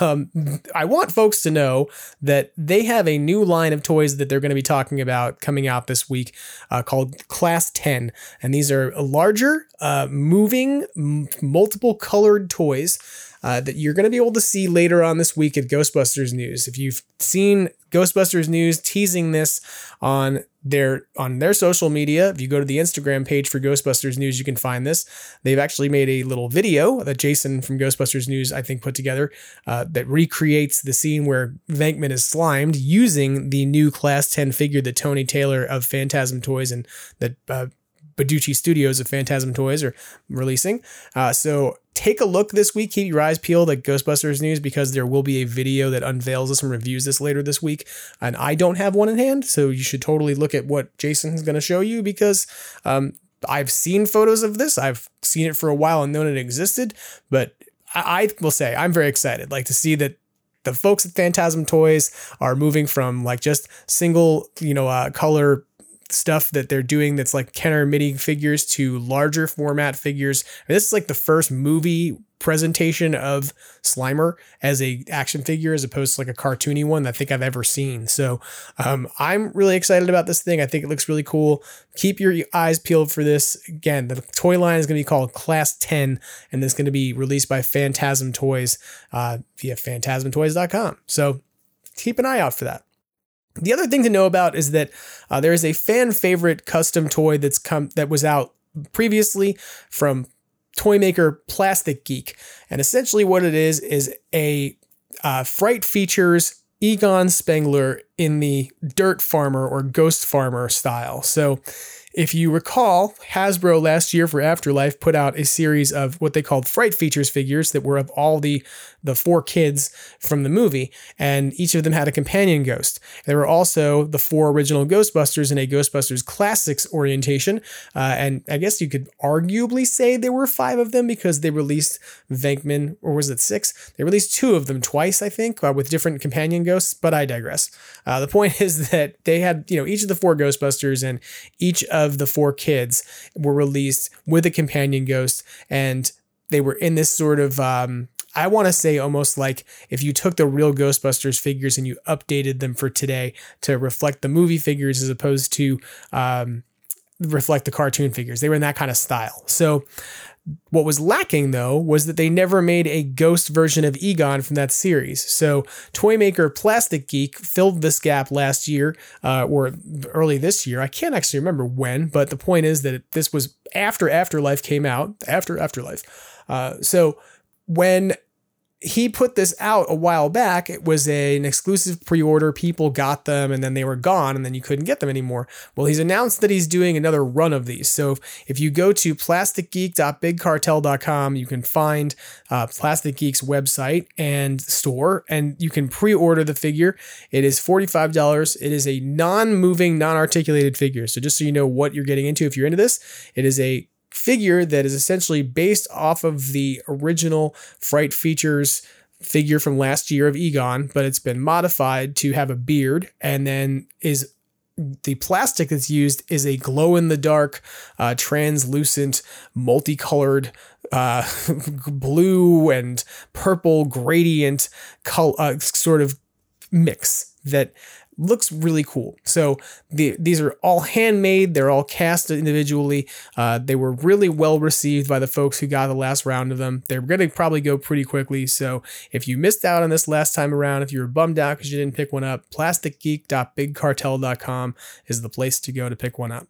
Um, I want folks to know that they have a new line of toys that they're going to be talking about coming out this week uh, called Class 10. And these are larger, uh, moving, m- multiple colored toys uh, that you're going to be able to see later on this week at Ghostbusters News. If you've seen Ghostbusters News teasing this on their on their social media, if you go to the Instagram page for Ghostbusters News, you can find this. They've actually made a little video that Jason from Ghostbusters News, I think, put together uh, that recreates the scene where Venkman is slimed using the new Class 10 figure that Tony Taylor of Phantasm Toys and that uh, Badoochi Studios of Phantasm Toys are releasing. Uh, so take a look this week. Keep your eyes peeled at Ghostbusters News because there will be a video that unveils this and reviews this later this week. And I don't have one in hand, so you should totally look at what Jason's going to show you because um, I've seen photos of this. I've seen it for a while and known it existed, but I, I will say I'm very excited, like to see that the folks at Phantasm Toys are moving from like just single, you know, uh, color stuff that they're doing that's like Kenner mini figures to larger format figures. this is like the first movie presentation of Slimer as a action figure as opposed to like a cartoony one that I think I've ever seen. So um, I'm really excited about this thing. I think it looks really cool. Keep your eyes peeled for this. Again, the toy line is going to be called Class 10 and it's going to be released by Phantasm Toys uh, via phantasmtoys.com. So keep an eye out for that. The other thing to know about is that uh, there is a fan favorite custom toy that's come that was out previously from toy maker Plastic Geek, and essentially what it is is a uh, Fright Features Egon Spengler in the Dirt Farmer or Ghost Farmer style. So if you recall, Hasbro last year for Afterlife put out a series of what they called Fright Features figures that were of all the the four kids from the movie, and each of them had a companion ghost. There were also the four original Ghostbusters in a Ghostbusters Classics orientation, uh, and I guess you could arguably say there were five of them because they released Venkman, or was it six? They released two of them twice, I think, uh, with different companion ghosts. But I digress. Uh, the point is that they had, you know, each of the four Ghostbusters and each of the four kids were released with a companion ghost, and they were in this sort of um, I want to say almost like if you took the real Ghostbusters figures and you updated them for today to reflect the movie figures as opposed to um, reflect the cartoon figures. They were in that kind of style. So what was lacking though was that they never made a ghost version of Egon from that series. So Toymaker Plastic Geek filled this gap last year uh, or early this year. I can't actually remember when, but the point is that this was after Afterlife came out, after Afterlife. Uh, so when he put this out a while back. It was a, an exclusive pre order. People got them and then they were gone and then you couldn't get them anymore. Well, he's announced that he's doing another run of these. So if, if you go to plasticgeek.bigcartel.com, you can find uh, Plastic Geek's website and store and you can pre order the figure. It is $45. It is a non moving, non articulated figure. So just so you know what you're getting into if you're into this, it is a figure that is essentially based off of the original Fright Features figure from last year of Egon, but it's been modified to have a beard and then is the plastic that's used is a glow in the dark, uh, translucent, multicolored, uh, blue and purple gradient color, uh, sort of mix that looks really cool. So the, these are all handmade. They're all cast individually. Uh, they were really well received by the folks who got the last round of them. They're going to probably go pretty quickly. So if you missed out on this last time around, if you were bummed out because you didn't pick one up, plasticgeek.bigcartel.com is the place to go to pick one up.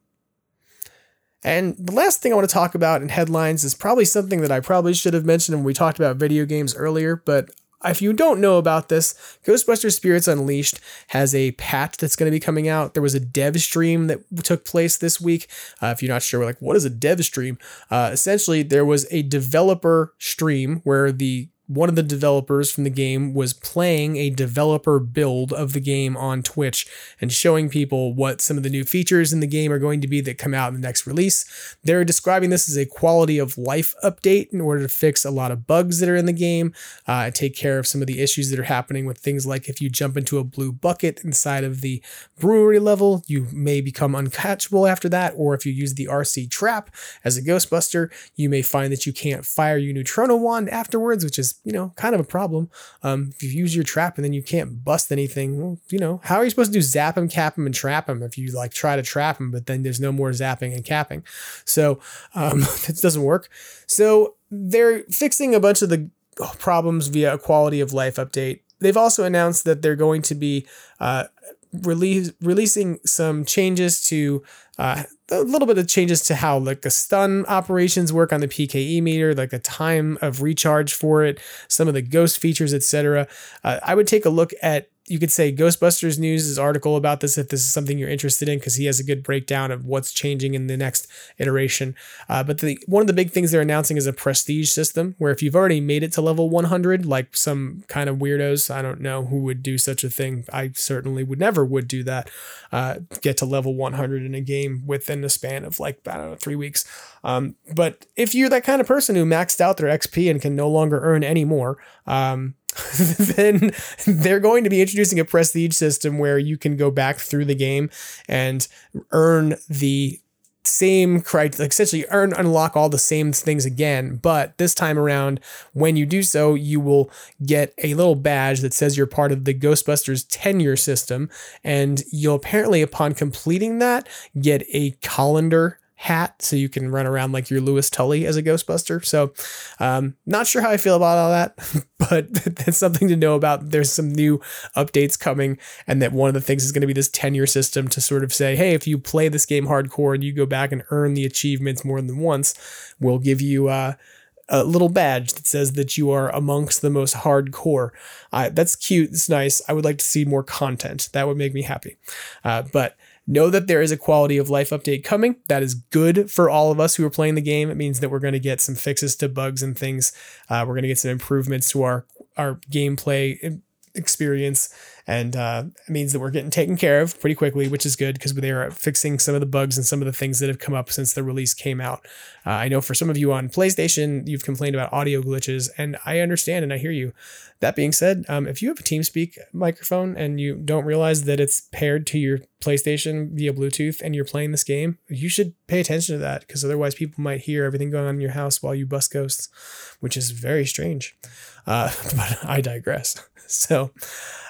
And the last thing I want to talk about in headlines is probably something that I probably should have mentioned when we talked about video games earlier, but if you don't know about this, Ghostbusters Spirits Unleashed has a patch that's going to be coming out. There was a dev stream that took place this week. Uh, if you're not sure, like, what is a dev stream? Uh, essentially, there was a developer stream where the one of the developers from the game was playing a developer build of the game on Twitch and showing people what some of the new features in the game are going to be that come out in the next release. They're describing this as a quality of life update in order to fix a lot of bugs that are in the game uh, take care of some of the issues that are happening with things like if you jump into a blue bucket inside of the brewery level, you may become uncatchable after that, or if you use the RC trap as a Ghostbuster, you may find that you can't fire your Neutrona wand afterwards, which is you know, kind of a problem. Um, if you use your trap and then you can't bust anything, well, you know, how are you supposed to do zap him, cap him, and trap him if you like try to trap him, but then there's no more zapping and capping? So um, it doesn't work. So they're fixing a bunch of the problems via a quality of life update. They've also announced that they're going to be uh, release, releasing some changes to uh, a little bit of changes to how like the stun operations work on the PKE meter, like the time of recharge for it, some of the ghost features, etc. Uh, I would take a look at you could say Ghostbusters News' is article about this if this is something you're interested in, because he has a good breakdown of what's changing in the next iteration. Uh, but the, one of the big things they're announcing is a prestige system, where if you've already made it to level 100, like some kind of weirdos, I don't know who would do such a thing. I certainly would never would do that. Uh, get to level 100 in a game within the span of like I don't know three weeks. Um, but if you're that kind of person who maxed out their XP and can no longer earn any more, um, then they're going to be introducing a prestige system where you can go back through the game and earn the same criteria, essentially earn unlock all the same things again. But this time around, when you do so, you will get a little badge that says you're part of the Ghostbusters tenure system, and you'll apparently, upon completing that, get a colander hat so you can run around like you're Louis Tully as a Ghostbuster. So, um, not sure how I feel about all that, but that's something to know about. There's some new updates coming, and that one of the things is going to be this tenure system to sort of say, hey, if you play this game hardcore and you go back and earn the achievements more than once, we'll give you, uh, a little badge that says that you are amongst the most hardcore. Uh, that's cute. It's nice. I would like to see more content. That would make me happy. Uh, but know that there is a quality of life update coming. That is good for all of us who are playing the game. It means that we're going to get some fixes to bugs and things. Uh, we're going to get some improvements to our our gameplay experience and uh, it means that we're getting taken care of pretty quickly, which is good because they are fixing some of the bugs and some of the things that have come up since the release came out. Uh, I know for some of you on PlayStation, you've complained about audio glitches, and I understand and I hear you. That being said, um, if you have a TeamSpeak microphone and you don't realize that it's paired to your PlayStation via Bluetooth and you're playing this game, you should pay attention to that because otherwise people might hear everything going on in your house while you bust ghosts, which is very strange. Uh, but I digress. So,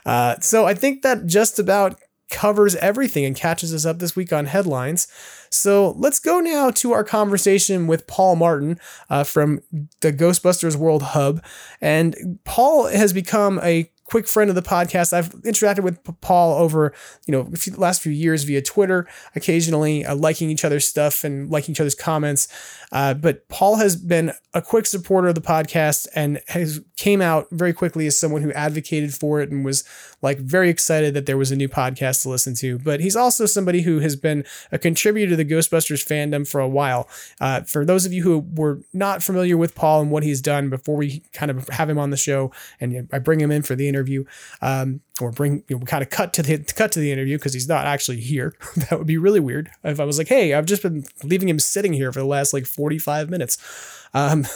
uh, so I think that just about covers everything and catches us up this week on headlines. So let's go now to our conversation with Paul Martin uh, from the Ghostbusters World Hub. And Paul has become a quick friend of the podcast. I've interacted with Paul over, you know, the last few years via Twitter, occasionally uh, liking each other's stuff and liking each other's comments. Uh, but Paul has been a quick supporter of the podcast and has came out very quickly as someone who advocated for it and was like very excited that there was a new podcast to listen to. But he's also somebody who has been a contributor to the Ghostbusters fandom for a while. Uh, for those of you who were not familiar with Paul and what he's done before we kind of have him on the show and I bring him in for the interview, um, or bring you know, kind of cut to the cut to the interview because he's not actually here. that would be really weird if I was like, hey, I've just been leaving him sitting here for the last like 45 minutes. Um,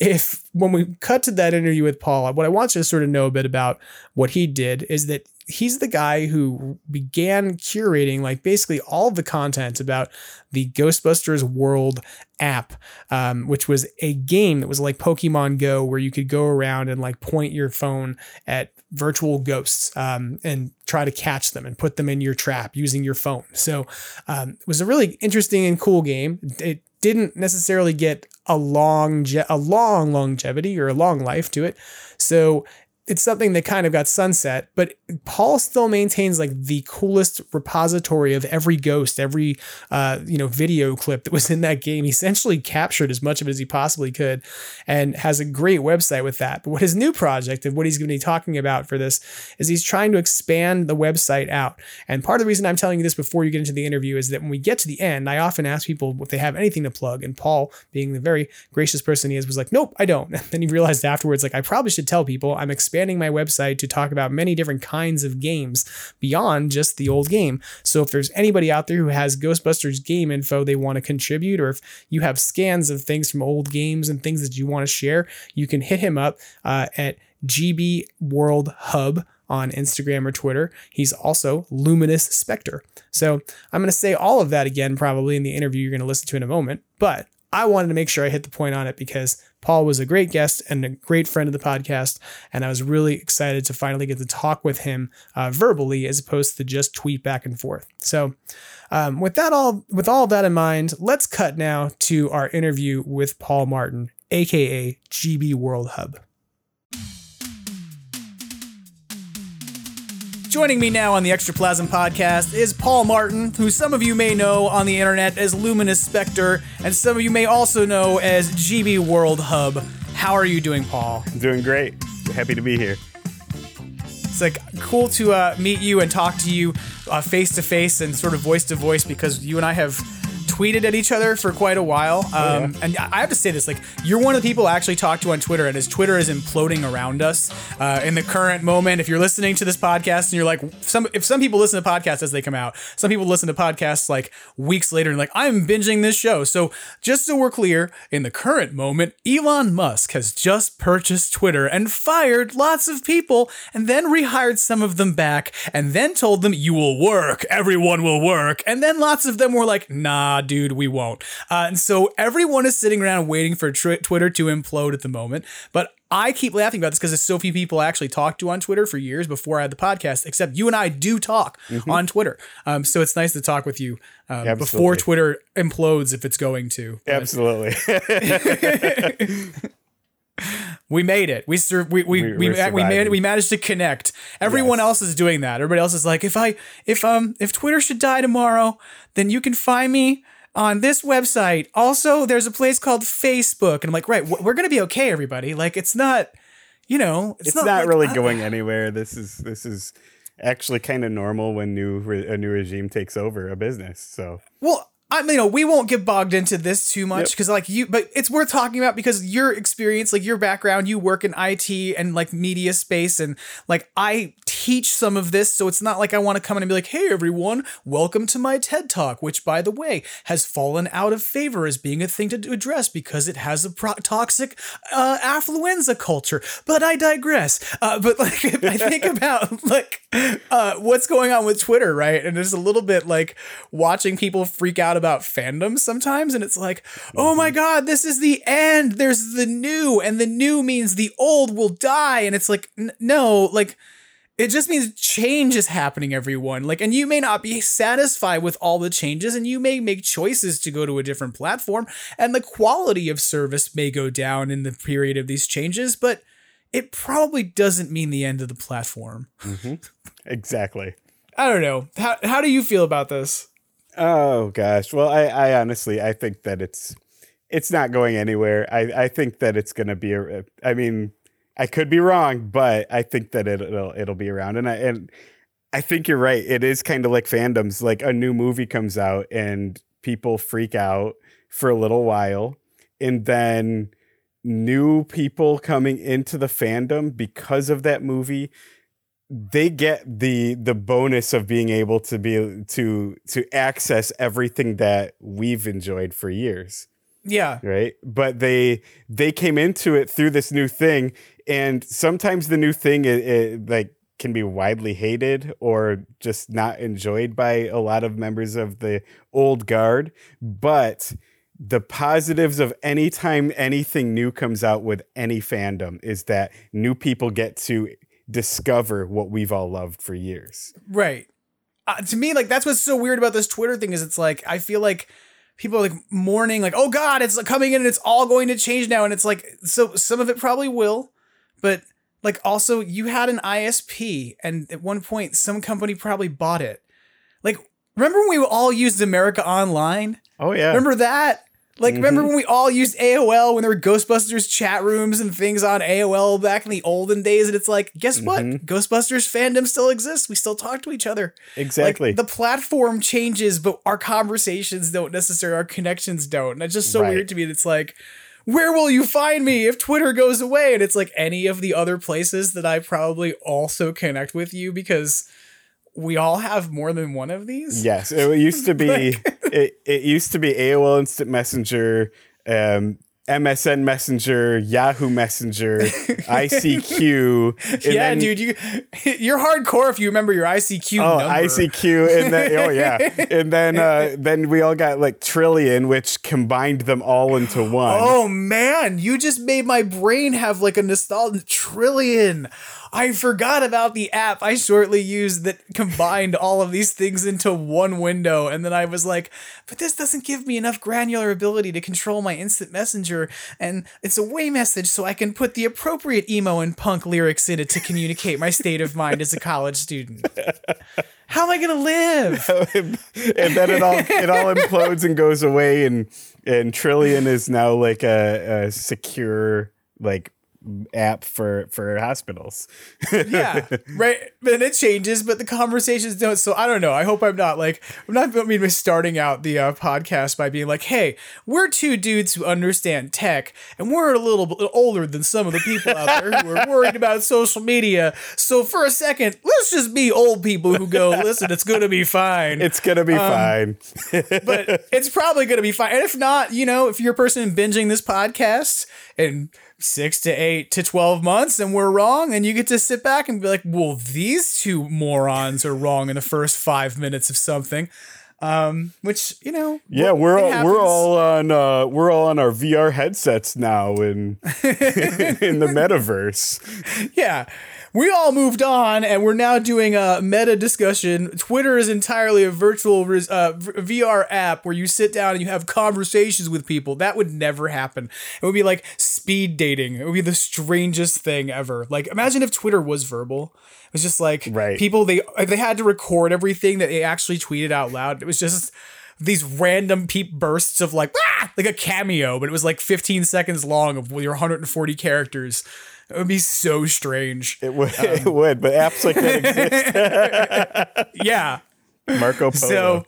if when we cut to that interview with Paul, what I want you to sort of know a bit about what he did is that he's the guy who began curating like basically all the content about the Ghostbusters World app, um, which was a game that was like Pokemon Go, where you could go around and like point your phone at virtual ghosts um, and try to catch them and put them in your trap using your phone. So um, it was a really interesting and cool game. It didn't necessarily get a long a long longevity or a long life to it. So it's something that kind of got sunset, but Paul still maintains like the coolest repository of every ghost, every uh, you know video clip that was in that game. He essentially captured as much of it as he possibly could, and has a great website with that. But what his new project and what he's going to be talking about for this is he's trying to expand the website out. And part of the reason I'm telling you this before you get into the interview is that when we get to the end, I often ask people if they have anything to plug, and Paul, being the very gracious person he is, was like, "Nope, I don't." And then he realized afterwards, like, I probably should tell people I'm expanding my website to talk about many different kinds of games beyond just the old game. So if there's anybody out there who has Ghostbusters game info they want to contribute, or if you have scans of things from old games and things that you want to share, you can hit him up uh, at GB World Hub on Instagram or Twitter. He's also Luminous Spectre. So I'm going to say all of that again, probably in the interview you're going to listen to in a moment. But I wanted to make sure I hit the point on it because Paul was a great guest and a great friend of the podcast, and I was really excited to finally get to talk with him uh, verbally as opposed to just tweet back and forth. So, um, with that all with all that in mind, let's cut now to our interview with Paul Martin, aka GB World Hub. Joining me now on the Extraplasm podcast is Paul Martin, who some of you may know on the internet as Luminous Spectre, and some of you may also know as GB World Hub. How are you doing, Paul? Doing great. Happy to be here. It's like cool to uh, meet you and talk to you face to face and sort of voice to voice because you and I have tweeted at each other for quite a while. Um, oh, yeah. Um, and I have to say this: like, you're one of the people I actually talk to on Twitter, and as Twitter is imploding around us uh, in the current moment, if you're listening to this podcast and you're like, some if some people listen to podcasts as they come out, some people listen to podcasts like weeks later and like, I'm binging this show. So just so we're clear, in the current moment, Elon Musk has just purchased Twitter and fired lots of people, and then rehired some of them back, and then told them you will work, everyone will work, and then lots of them were like, Nah, dude, we won't. Uh, and so everyone is sitting around waiting for tr- Twitter to implode at the moment. But I keep laughing about this because there's so few people I actually talked to on Twitter for years before I had the podcast, except you and I do talk mm-hmm. on Twitter. Um, so it's nice to talk with you um, before Twitter implodes if it's going to. Absolutely. we made it. We sur- we we we, we, we made we managed to connect. Everyone yes. else is doing that. Everybody else is like, if I if um if Twitter should die tomorrow, then you can find me on this website. Also, there's a place called Facebook, and I'm like, right, we're gonna be okay, everybody. Like, it's not, you know, it's, it's not, not like, really going anywhere. This is this is actually kind of normal when new re- a new regime takes over a business. So well. I mean, you know, we won't get bogged into this too much because, yep. like, you, but it's worth talking about because your experience, like your background, you work in IT and like media space, and like I teach some of this. So it's not like I want to come in and be like, hey, everyone, welcome to my TED Talk, which, by the way, has fallen out of favor as being a thing to address because it has a pro- toxic uh, affluenza culture. But I digress. Uh, but like, I think about like uh, what's going on with Twitter, right? And there's a little bit like watching people freak out about fandoms sometimes. And it's like, oh my mm-hmm. God, this is the end. There's the new, and the new means the old will die. And it's like, n- no, like, it just means change is happening, everyone. Like, and you may not be satisfied with all the changes, and you may make choices to go to a different platform, and the quality of service may go down in the period of these changes, but it probably doesn't mean the end of the platform. Mm-hmm. Exactly. I don't know. How, how do you feel about this? Oh gosh. Well, I, I honestly I think that it's it's not going anywhere. I I think that it's going to be. A, I mean, I could be wrong, but I think that it, it'll it'll be around. And I and I think you're right. It is kind of like fandoms. Like a new movie comes out and people freak out for a little while, and then new people coming into the fandom because of that movie they get the the bonus of being able to be to to access everything that we've enjoyed for years Yeah. right but they they came into it through this new thing and sometimes the new thing it, it, like can be widely hated or just not enjoyed by a lot of members of the old guard but the positives of any time anything new comes out with any fandom is that new people get to discover what we've all loved for years. Right. Uh, to me, like that's what's so weird about this Twitter thing is it's like I feel like people are like mourning, like, oh God, it's coming in and it's all going to change now. And it's like, so some of it probably will, but like also you had an ISP and at one point some company probably bought it. Like, remember when we all used America Online? Oh yeah. Remember that? Like, mm-hmm. remember when we all used AOL when there were Ghostbusters chat rooms and things on AOL back in the olden days? And it's like, guess mm-hmm. what? Ghostbusters fandom still exists. We still talk to each other. Exactly. Like, the platform changes, but our conversations don't necessarily, our connections don't. And it's just so right. weird to me. It's like, where will you find me if Twitter goes away? And it's like any of the other places that I probably also connect with you because we all have more than one of these. Yes, it used to be. like, it, it used to be AOL Instant Messenger, um, MSN Messenger, Yahoo Messenger, ICQ. yeah, then, dude, you you're hardcore if you remember your ICQ. Oh, number. ICQ, and then oh yeah, and then uh, then we all got like Trillian, which combined them all into one. Oh man, you just made my brain have like a nostalgia Trillian. I forgot about the app I shortly used that combined all of these things into one window. And then I was like, but this doesn't give me enough granular ability to control my instant messenger. And it's a way message, so I can put the appropriate emo and punk lyrics in it to communicate my state of mind as a college student. How am I gonna live? and then it all it all implodes and goes away, and and Trillian is now like a, a secure like app for for hospitals. yeah, right. And it changes, but the conversations don't. So I don't know. I hope I'm not like I'm not I mean starting out the uh, podcast by being like, "Hey, we're two dudes who understand tech, and we're a little bit older than some of the people out there who are worried about social media. So for a second, let's just be old people who go, listen, it's gonna be fine. It's gonna be um, fine. but it's probably gonna be fine. And if not, you know, if you're a person binging this podcast and six to eight to 12 months and we're wrong, and you get to sit back and be like, well, these two morons are wrong in the first five minutes of something. Um, which, you know, yeah, we're all, we're all on, uh, we're all on our VR headsets now in, in the metaverse. Yeah we all moved on and we're now doing a meta discussion. Twitter is entirely a virtual uh, VR app where you sit down and you have conversations with people. That would never happen. It would be like speed dating. It would be the strangest thing ever. Like imagine if Twitter was verbal. It was just like right. people they they had to record everything that they actually tweeted out loud. It was just these random peep bursts of like ah! like a cameo, but it was like 15 seconds long of your 140 characters. It would be so strange. It would. Um, it would. But apps like that exist. yeah. Marco Polo. So,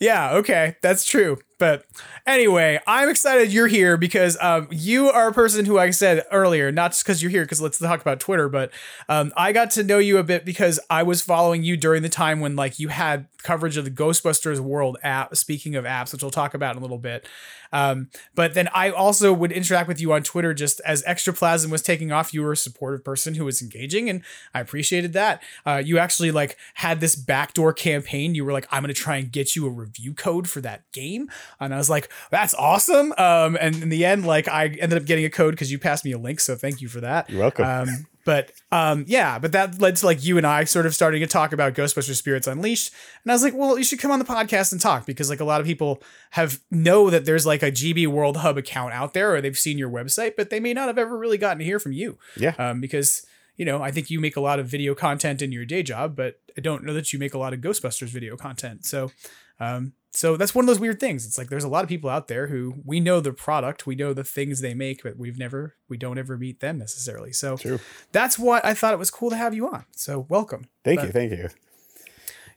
yeah. Okay, that's true. But anyway, I'm excited you're here because um, you are a person who I said earlier, not just because you're here, because let's talk about Twitter, but um, I got to know you a bit because I was following you during the time when like you had coverage of the Ghostbusters World app. Speaking of apps, which we'll talk about in a little bit, um, but then I also would interact with you on Twitter just as Extraplasm was taking off. You were a supportive person who was engaging, and I appreciated that. Uh, you actually like had this backdoor campaign. You were like, I'm gonna try and get you a review code for that game, and I was like, that's awesome. Um, and in the end, like I ended up getting a code because you passed me a link, so thank you for that. You're welcome. Um, but um, yeah, but that led to like you and I sort of starting to talk about Ghostbusters Spirits Unleashed, and I was like, well, you should come on the podcast and talk because like a lot of people have know that there's like a GB World Hub account out there, or they've seen your website, but they may not have ever really gotten to hear from you. Yeah. Um, because you know, I think you make a lot of video content in your day job, but I don't know that you make a lot of Ghostbusters video content. So, um, so that's one of those weird things. It's like there's a lot of people out there who we know the product, we know the things they make, but we've never, we don't ever meet them necessarily. So True. that's what I thought it was cool to have you on. So welcome. Thank But- you, thank you.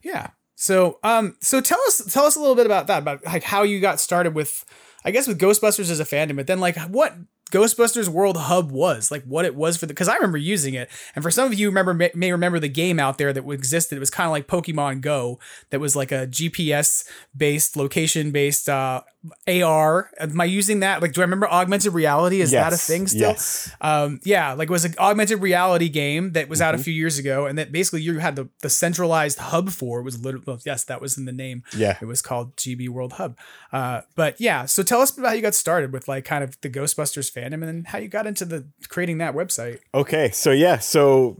Yeah. So um, so tell us tell us a little bit about that, about like how you got started with, I guess with Ghostbusters as a fandom, but then like what Ghostbusters World Hub was, like what it was for the, because I remember using it, and for some of you remember may, may remember the game out there that existed. It was kind of like Pokemon Go, that was like a GPS based, location based uh, AR. Am I using that? Like, do I remember augmented reality? Is that a thing still? yes. Um, yeah, like it was an augmented reality game that was out a Mm-hmm. few years ago, and that basically you had the, the centralized hub for it was literally well, yes, that was in the name. Yeah. it was called GB World Hub. Uh, but yeah, so tell us about how you got started with like kind of the Ghostbusters fandom, and then how you got into the creating that website. Okay, so yeah, so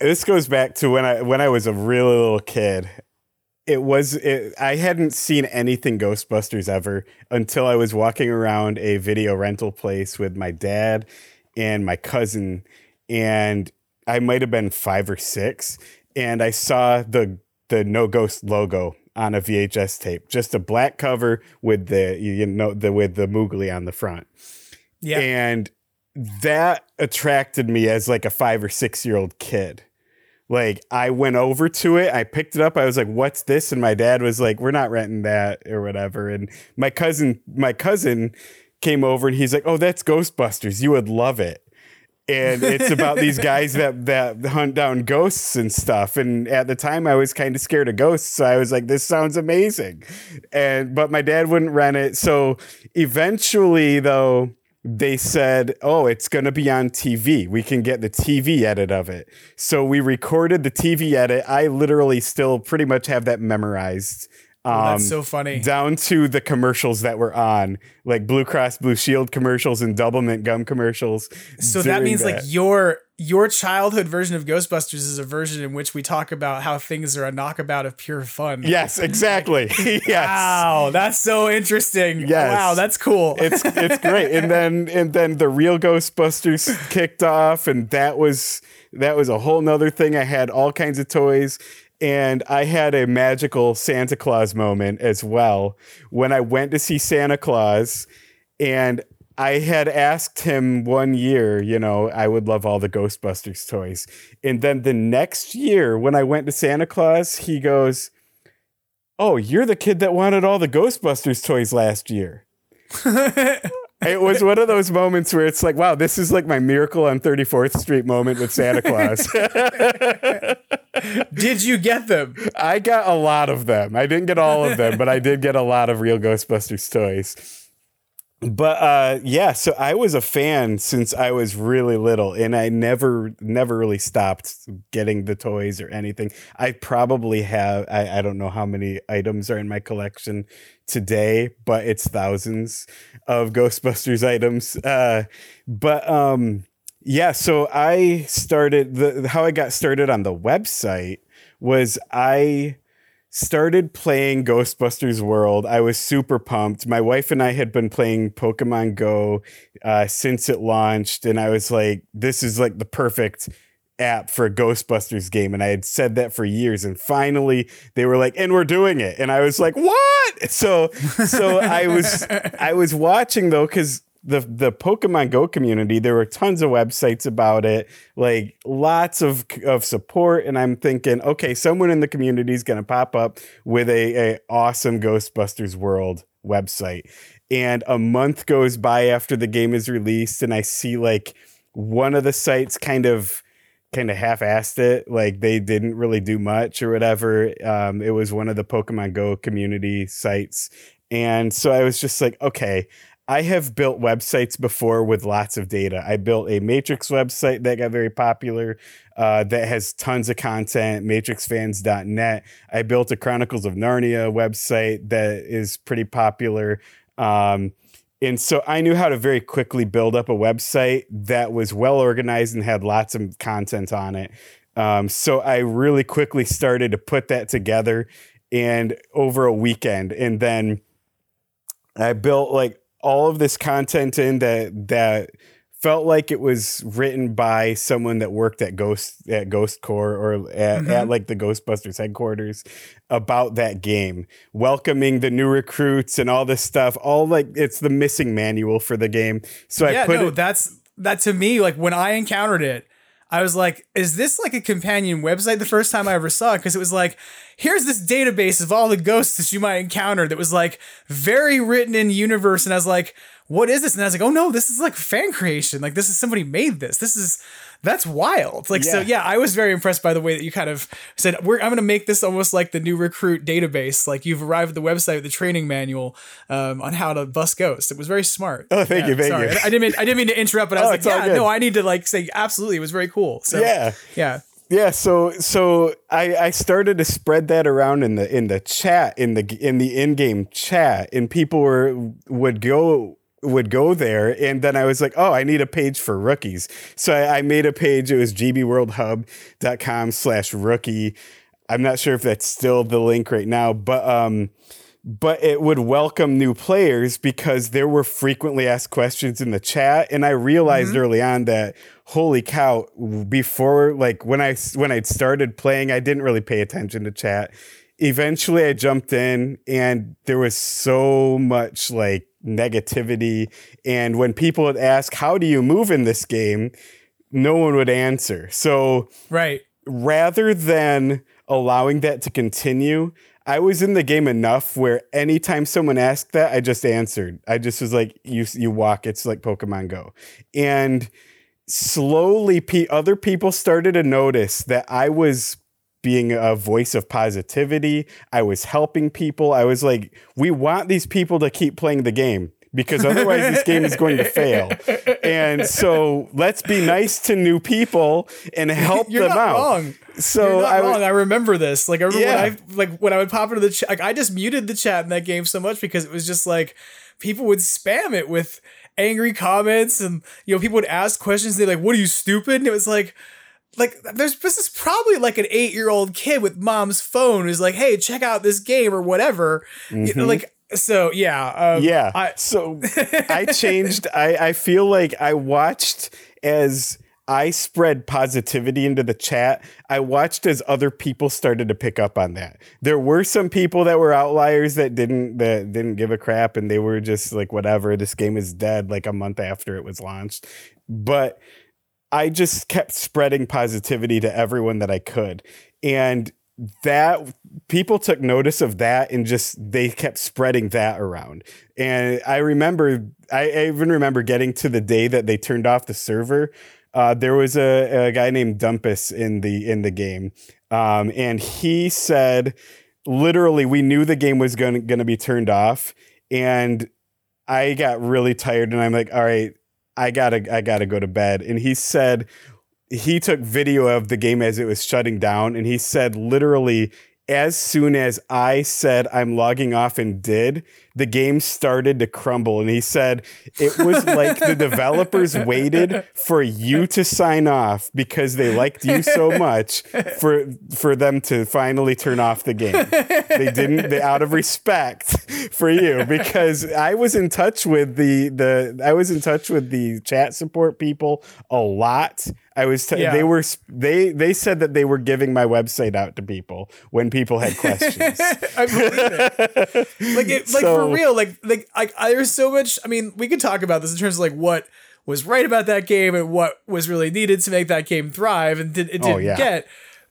this goes back to when I when I was a really little kid. It was it, I hadn't seen anything Ghostbusters ever until I was walking around a video rental place with my dad and my cousin, and I might have been five or six, and I saw the the No Ghost logo on a VHS tape, just a black cover with the you know the with the Moogly on the front. Yeah. And that attracted me as like a five or six year old kid. Like I went over to it, I picked it up, I was like, "What's this?" And my dad was like, "We're not renting that or whatever." And my cousin, my cousin came over and he's like, "Oh, that's Ghostbusters. You would love it." And it's about these guys that that hunt down ghosts and stuff. And at the time, I was kind of scared of ghosts, so I was like, "This sounds amazing." And but my dad wouldn't rent it, so eventually, though they said, "Oh, it's going to be on TV. We can get the TV edit of it." So we recorded the TV edit. I literally still pretty much have that memorized. Oh, that's um, so funny. Down to the commercials that were on, like Blue Cross Blue Shield commercials and Doublemint gum commercials. So that means like your your childhood version of Ghostbusters is a version in which we talk about how things are a knockabout of pure fun. Yes, exactly. yes. Wow, that's so interesting. Yes. Wow, that's cool. it's it's great. And then and then the real Ghostbusters kicked off, and that was that was a whole nother thing. I had all kinds of toys. And I had a magical Santa Claus moment as well when I went to see Santa Claus. And I had asked him one year, you know, I would love all the Ghostbusters toys. And then the next year, when I went to Santa Claus, he goes, Oh, you're the kid that wanted all the Ghostbusters toys last year. it was one of those moments where it's like, wow, this is like my miracle on 34th Street moment with Santa Claus. Did you get them? I got a lot of them. I didn't get all of them, but I did get a lot of real Ghostbusters toys. But uh, yeah, so I was a fan since I was really little, and I never, never really stopped getting the toys or anything. I probably have, I, I don't know how many items are in my collection today, but it's thousands of Ghostbusters items. Uh, but um, yeah, so I started the how I got started on the website was I started playing Ghostbusters World. I was super pumped. My wife and I had been playing Pokemon Go uh, since it launched, and I was like, "This is like the perfect." app for a Ghostbusters game and I had said that for years and finally they were like and we're doing it and I was like what so so I was I was watching though cuz the the Pokemon Go community there were tons of websites about it like lots of of support and I'm thinking okay someone in the community is going to pop up with a, a awesome Ghostbusters world website. And a month goes by after the game is released and I see like one of the sites kind of kind of half-assed it like they didn't really do much or whatever. Um, it was one of the pokemon go community sites. And so i was just like okay i have built websites before with lots of data i built a matrix website that got very popular uh, that has tons of content matrixfans.net i built a chronicles of narnia website that is pretty popular um, and so I knew how to very quickly build up a website that was well organized and had lots of content on it. Um, so I really quickly started to put that together and over a weekend. And then I built like all of this content in that that felt like it was written by someone that worked at Ghost at Ghost Core or at, Mm-hmm. at like the Ghostbusters headquarters about that game, welcoming the new recruits and all this stuff. All like it's the missing manual for the game. So I put no, it. that's that to me. Like when I encountered it, I was like, "Is this like a companion website?" The first time I ever saw it, because it was like, "Here's this database of all the ghosts that you might encounter." That was like very written in universe, and I was like, "What is this?" And I was like, "Oh no, this is like fan creation. Like this is somebody made this. This is." That's wild. Like so, Yeah. yeah. I was very impressed by the way that you kind of said, "We're I'm going to make this almost like the new recruit database. Like you've arrived at the website with the training manual um, on how to bust ghosts. It was very smart. Oh, thank you, thank sorry. you. I didn't mean I didn't mean to interrupt, but I Oh, was it's like, yeah, no, I need to like say absolutely. It was very cool. So Yeah. yeah. Yeah, so so I, I started to spread that around in the in the chat in the in the in-game chat and people were would go would go there and then I was like, oh, I need a page for rookies. So I, I made a page. It was gbworldhub.com slash rookie. I'm not sure if that's still the link right now, but um but it would welcome new players because there were frequently asked questions in the chat and i realized early on that holy cow before like when i when i'd started playing i didn't really pay attention to chat eventually i jumped in and there was so much like negativity and when people would ask how do you move in this game no one would answer so Right. rather than allowing that to continue, I was in the game enough where anytime someone asked that, I just answered. I just was like, "You you walk." It's like Pokemon Go, and slowly, pe- other people started to notice that I was being a voice of positivity. I was helping people. I was like, "We want these people to keep playing the game." Because otherwise, this game is going to fail. And so, let's be nice to new people and help You're them not out. wrong. So You're not I wrong. I remember this. Like I remember Yeah. when I like when I would pop into the chat. Like I just muted the chat in that game so much because it was just like people would spam it with angry comments and you know people would ask questions. They're like, "What are you stupid?" And it was like. Like there's this is probably like an eight year old kid with mom's phone who's like, "Hey, check out this game or whatever." You know, like so, yeah, um, yeah. I, so I changed. I, I feel like I watched as I spread positivity into the chat. I watched as other people started to pick up on that. There were some people that were outliers that didn't that didn't give a crap and they were just like whatever. This game is dead. Like a month after it was launched, but I just kept spreading positivity to everyone that I could. And that people took notice of that and just they kept spreading that around. And I remember, I, I even remember getting to the day that they turned off the server. Uh, there was a, a guy named Dumpus in the in the game, um, and he said, literally, we knew the game was going to be turned off, and I got really tired, and I'm like, all right, I gotta I gotta go to bed. And he said he took video of the game as it was shutting down, and he said literally as soon as I said I'm logging off and did, the game started to crumble. And he said it was like the developers waited for you to sign off because they liked you so much for for them to finally turn off the game. They didn't they out of respect for you because I was in touch with the the I was in touch with the chat support people a lot. I was t- Yeah. they were they they said that they were giving my website out to people when people had questions. I believe it. Like, it, like So- for real. Like, like, like, I- there's so much. I mean, we could talk about this in terms of like what was right about that game and what was really needed to make that game thrive, and did, it Oh, didn't yeah. get.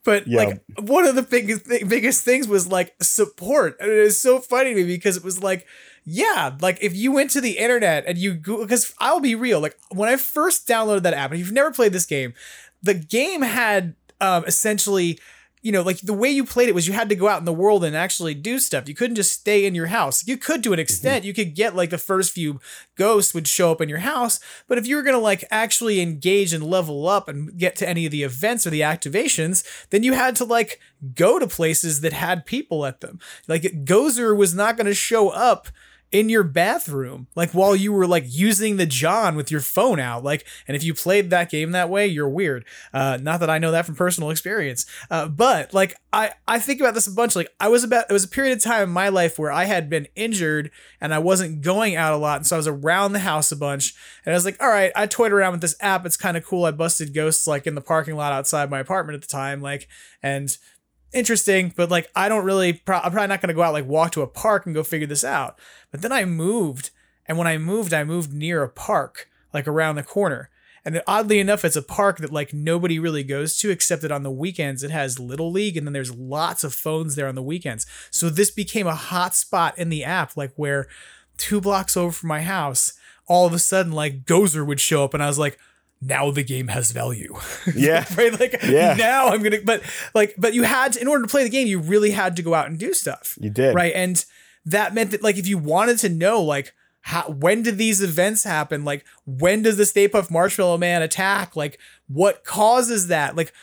But Yeah. like one of the biggest th- biggest things was like support, and it is so funny to me because it was like, yeah, like if you went to the internet and you go because I'll be real, like when I first downloaded that app, and if you've never played this game, the game had um essentially you know, like the way you played it was you had to go out in the world and actually do stuff. You couldn't just stay in your house. You could to an mm-hmm. extent. You could get like the first few ghosts would show up in your house, but if you were going to like actually engage and level up and get to any of the events or the activations, then you had to like go to places that had people at them. Like Gozer was not going to show up in your bathroom, like while you were like using the John with your phone out. Like, and if you played that game that way, you're weird. Uh, not that I know that from personal experience, uh, but like I I think about this a bunch. Like I was about it was a period of time in my life where I had been injured and I wasn't going out a lot, and so I was around the house a bunch. And I was like, all right, I toyed around with this app. It's kind of cool. I busted ghosts like in the parking lot outside my apartment at the time, like and interesting, but like I don't really. Pro- I'm probably not gonna go out like walk to a park and go figure this out. But then I moved, and when I moved, I moved near a park, like around the corner. And oddly enough, it's a park that like nobody really goes to, except that on the weekends it has Little League, and then there's lots of phones there on the weekends. So this became a hot spot in the app, like where two blocks over from my house, all of a sudden like Gozer would show up, and I was like, now the game has value. Yeah. right. Like Yeah. now I'm gonna but like but you had to in order to play the game, you really had to go out and do stuff. You did. Right. And that meant that like if you wanted to know like how when did these events happen? Like when does the Stay Puft Marshmallow Man attack? Like what causes that? Like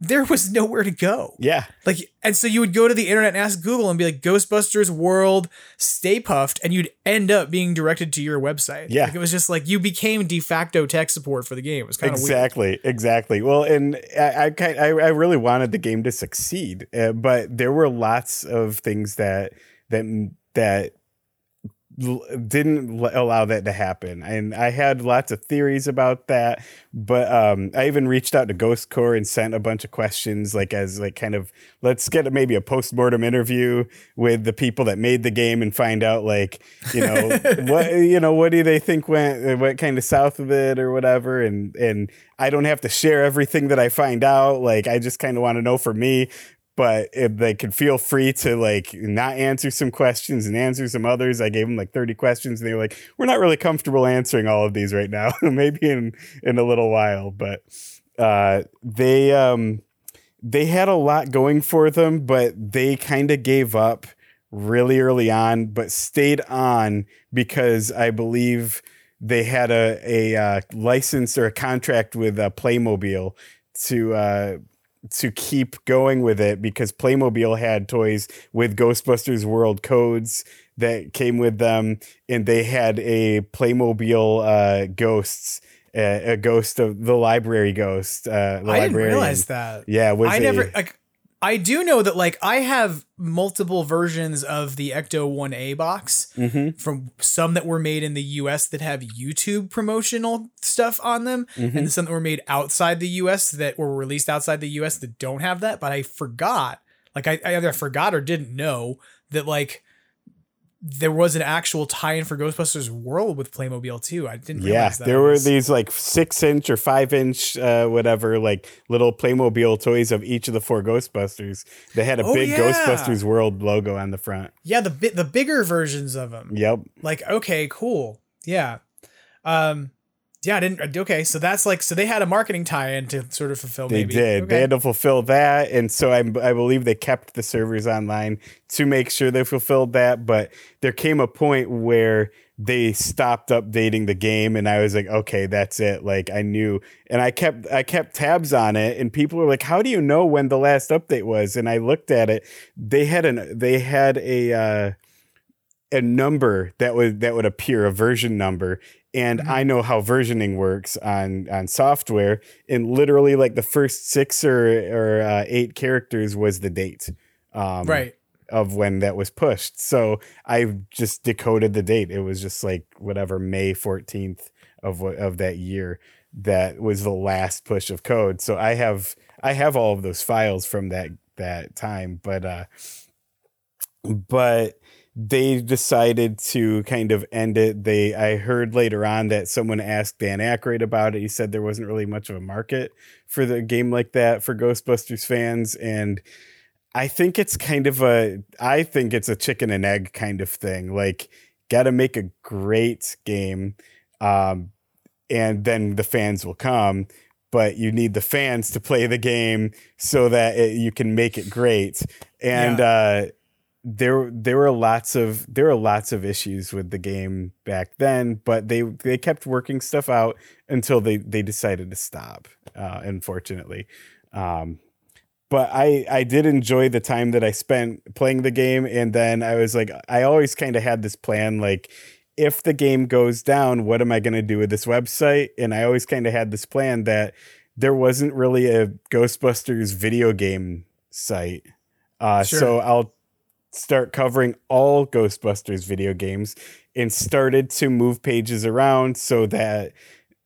there was nowhere to go. Yeah. Like, and so you would go to the internet and ask Google and be like, Ghostbusters World Stay Puft, and you'd end up being directed to your website. Yeah. Like, it was just like you became de facto tech support for the game. It was kind of weird. exactly exactly well and i i I, I really wanted the game to succeed uh, but there were lots of things that that that didn't l- allow that to happen. And i had lots of theories about that but um i even reached out to ghost core and sent a bunch of questions like as like kind of let's get maybe a post-mortem interview with the people that made the game and find out like you know what you know what do they think went what kind of south of it or whatever and and i don't have to share everything that i find out like i just kind of want to know for me but if they could feel free to like not answer some questions and answer some others i gave them like 30 questions and they were like we're not really comfortable answering all of these right now maybe in in a little while. But uh they um they had a lot going for them but they kind of gave up really early on but stayed on because i believe they had a a uh, license or a contract with uh, playmobil to uh to keep going with it because Playmobil had toys with Ghostbusters World codes that came with them, and they had a Playmobil uh, ghosts. Uh, a ghost of the library ghost. Uh, the I didn't librarian. realize that. Yeah, was I a- never like. I do know that like I have multiple versions of the Ecto 1A box Mhm. from some that were made in the US that have YouTube promotional stuff on them Mhm. and some that were made outside the US that were released outside the US that don't have that but I forgot like I, I either forgot or didn't know that like there was an actual tie-in for Ghostbusters World with Playmobil too. I didn't Yeah, realize that. there were these like six inch or five inch, uh, whatever, like little Playmobil toys of each of the four Ghostbusters. They had a Oh, big yeah. Ghostbusters World logo on the front. Yeah, the bi- the bigger versions of them. Yep. Like, okay, cool. Yeah. Um yeah, I didn't okay, so that's like so they had a marketing tie-in to sort of fulfill They maybe. did. Okay. They had to fulfill that, and so I, I believe they kept the servers online to make sure they fulfilled that. But there came a point where they stopped updating the game, and I was like, okay, that's it. Like I knew, and I kept I kept tabs on it, and people were like, how do you know when the last update was? And I looked at it. They had an they had a. Uh, a number that would that would appear a version number and Mm-hmm. i know how versioning works on on software. And literally like the first six or or uh, eight characters was the date um Right. of when that was pushed. So i just decoded the date. It was just like whatever may 14th of what of that year that was the last push of code. So i have i have all of those files from that that time. But uh but they decided to kind of end it. They I heard later on that someone asked Dan Aykroyd about it. He said there wasn't really much of a market for the game like that for Ghostbusters fans and I think it's kind of a I think it's a chicken and egg kind of thing. Like got to make a great game um and then the fans will come but you need the fans to play the game so that it, you can make it great and uh there there were lots of there were lots of issues with the game back then but they they kept working stuff out until they they decided to stop uh unfortunately um but I I did enjoy the time that I spent playing the game, and then I was like, I always kind of had this plan, like if the game goes down, what am I going to do with this website? And I always kind of had this plan that there wasn't really a Ghostbusters video game site, uh, Sure. so I'll start covering all Ghostbusters video games and started to move pages around so that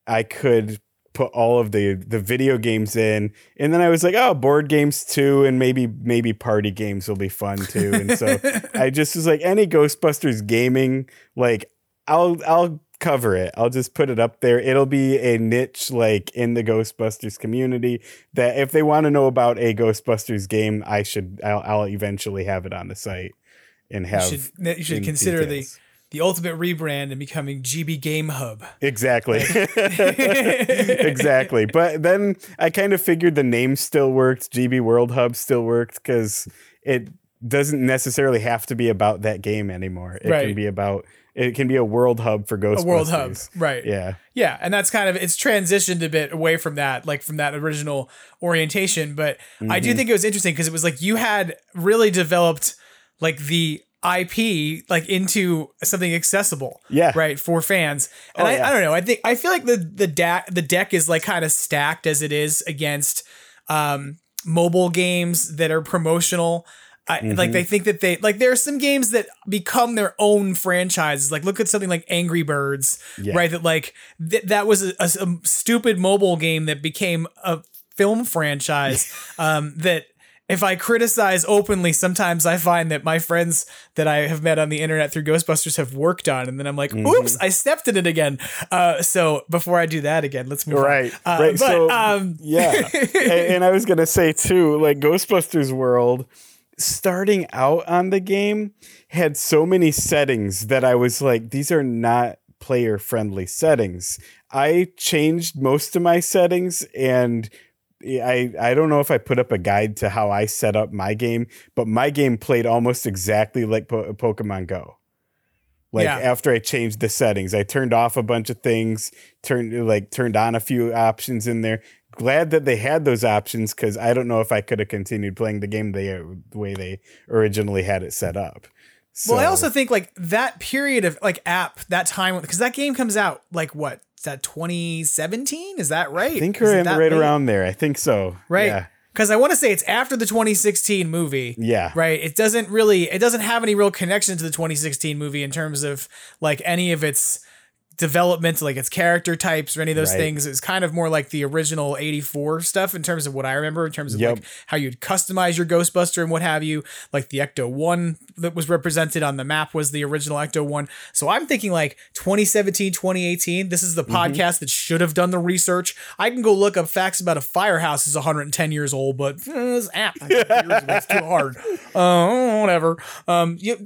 I could put all of the the video games in. And then I was like oh board games too and maybe maybe party games will be fun too. And so I just was like any Ghostbusters gaming like I'll I'll cover it I'll just put it up there it'll be a niche like in the Ghostbusters community that if they want to know about a Ghostbusters game I should I'll, I'll eventually have it on the site and You have should, you should consider details. the the ultimate rebrand and becoming GB Game Hub. Exactly. exactly. But then I kind of figured the name still worked, GB World Hub still worked because it doesn't necessarily have to be about that game anymore. It Right. can be about it can be a world hub for Ghostbusters. A world hub, right? Yeah. Yeah, and that's kind of it's transitioned a bit away from that, like from that original orientation. But I do Mhm. think it was interesting because it was like you had really developed like the IP like into something accessible, Yeah. right for fans. And Oh, I, yeah. I don't know, I think I feel like the the deck the deck is like kind of stacked as it is against um mobile games that are promotional. I, like Mhm. they think that they like there are some games that become their own franchises. Like look at something like Angry Birds, Yeah. right? That like th- that was a, a- a stupid mobile game that became a film franchise. um, that if I criticize openly, sometimes I find that my friends that I have met on the internet through Ghostbusters have worked on, and then I'm like, Mm-hmm. "Oops, I stepped in it again." Uh, so before I do that again, let's move Right. on. Uh, right. But, so um, yeah. and, and I was gonna say too, like Ghostbusters World, starting out on the game had so many settings that I was like, these are not player friendly settings. I changed most of my settings and I I don't know if I put up a guide to how I set up my game, but my game played almost exactly like po- Pokemon Go. Like Yeah. after I changed the settings, I turned off a bunch of things, turned like turned on a few options in there. Glad that they had those options because I don't know if I could have continued playing the game they, the way they originally had it set up. Well, I also think like that period of like app that time because that game comes out like what is that 2017? Is that right? I think Is we're in, right late? around there. I think so. right. Yeah. Because I want to say it's after the 2016 movie. Yeah. Right. It doesn't really. It doesn't have any real connection to the 2016 movie in terms of like any of its development, like its character types or any of those Right. things. It's kind of more like the original 84 stuff in terms of what I remember in terms of Yep. like how you'd customize your Ghostbuster and what have you. Like the Ecto 1 that was represented on the map was the original Ecto 1. So I'm thinking like 2017, 2018. This is the Mm-hmm. podcast that should have done the research. I can go look up facts about a firehouse is 110 years old, but eh, this app, I think years ago, it's too hard. Uh, whatever. Um, you,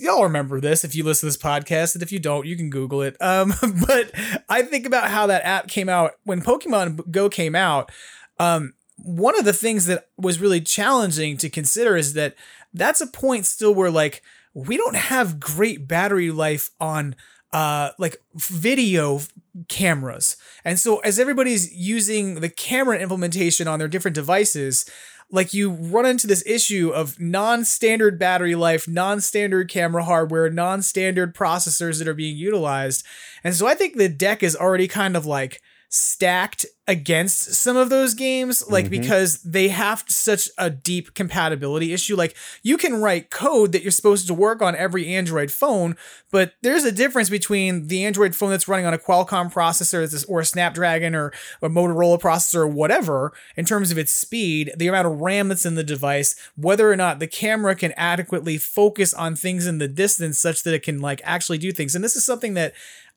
y'all remember this if you listen to this podcast, and if you don't, you can Google it. Um, but I think about how that app came out when Pokemon Go came out. Um, one of the things that was really challenging to consider is that that's a point still where like we don't have great battery life on uh like video cameras. And so as everybody's using the camera implementation on their different devices, like you run into this issue of non-standard battery life, non-standard camera hardware, non-standard processors that are being utilized. And so I think the deck is already kind of like stacked against some of those games like Mhm. because they have such a deep compatibility issue like you can write code that you're supposed to work on every android phone but there's a difference between the android phone that's running on a qualcomm processor or a snapdragon or a motorola processor or whatever in terms of its speed the amount of ram that's in the device whether or not the camera can adequately focus on things in the distance such that it can like actually do things and this is something that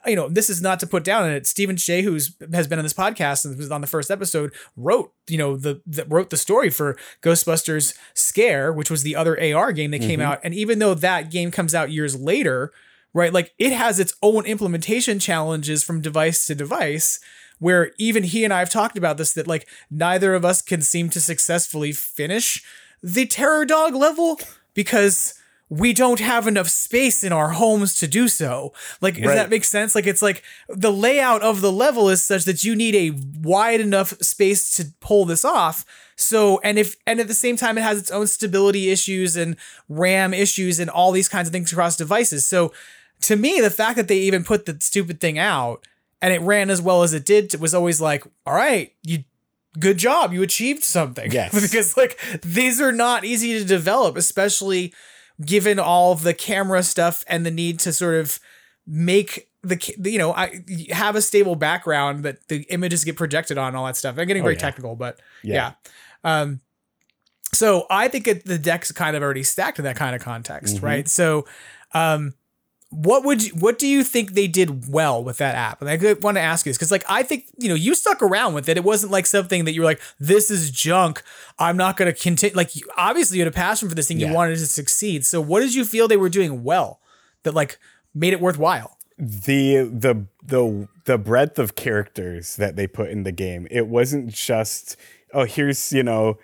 you know, this is not to put down it. Stephen Shea, who's has been on this podcast and was on the first episode, wrote, you know, the, the wrote the story for Ghostbusters Scare, which was the other AR game that came Mhm. out. And even though that game comes out years later, right, like it has its own implementation challenges from device to device. Where even he and I have talked about this, that like neither of us can seem to successfully finish the terror dog level because we don't have enough space in our homes to do so. Like, does that make sense? Like, it's like the layout of the level is such that you need a wide enough space to pull this off. So, and if, and at the same time, it has its own stability issues and RAM issues and all these kinds of things across devices. So, to me, the fact that they even put the stupid thing out and it ran as well as it did was always like, all right, you good job, you achieved something. Yes. because like these are not easy to develop, especially given all of the camera stuff and the need to sort of make the you know I have a stable background that the images get projected on all that stuff. I'm getting Oh, very yeah. technical, but Yeah. yeah. Um so I think it, the deck's kind of already stacked in that kind of context, Mhm. right? So um what would you, what do you think they did well with that app? And I want to ask you this because like I think you know you stuck around with it. It wasn't like something that you were like this is junk. I'm not going to continue. Like you, obviously you had a passion for this thing. You wanted it to succeed. So what did you feel they were doing well that like made it worthwhile? the the the the breadth of characters that they put in the game. It wasn't just oh here's you know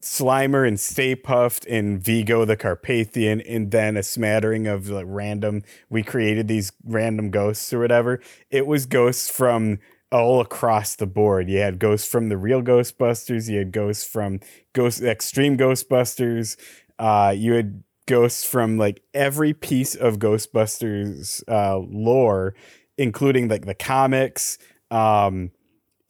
Slimer and Stay Puft and Vigo the Carpathian and then a smattering of like random we created these random ghosts or whatever. It was ghosts from all across the board. You had ghosts from the real Ghostbusters, you had ghosts from Ghost Extreme Ghostbusters, uh you had ghosts from like every piece of Ghostbusters uh, lore, including like the comics. Um,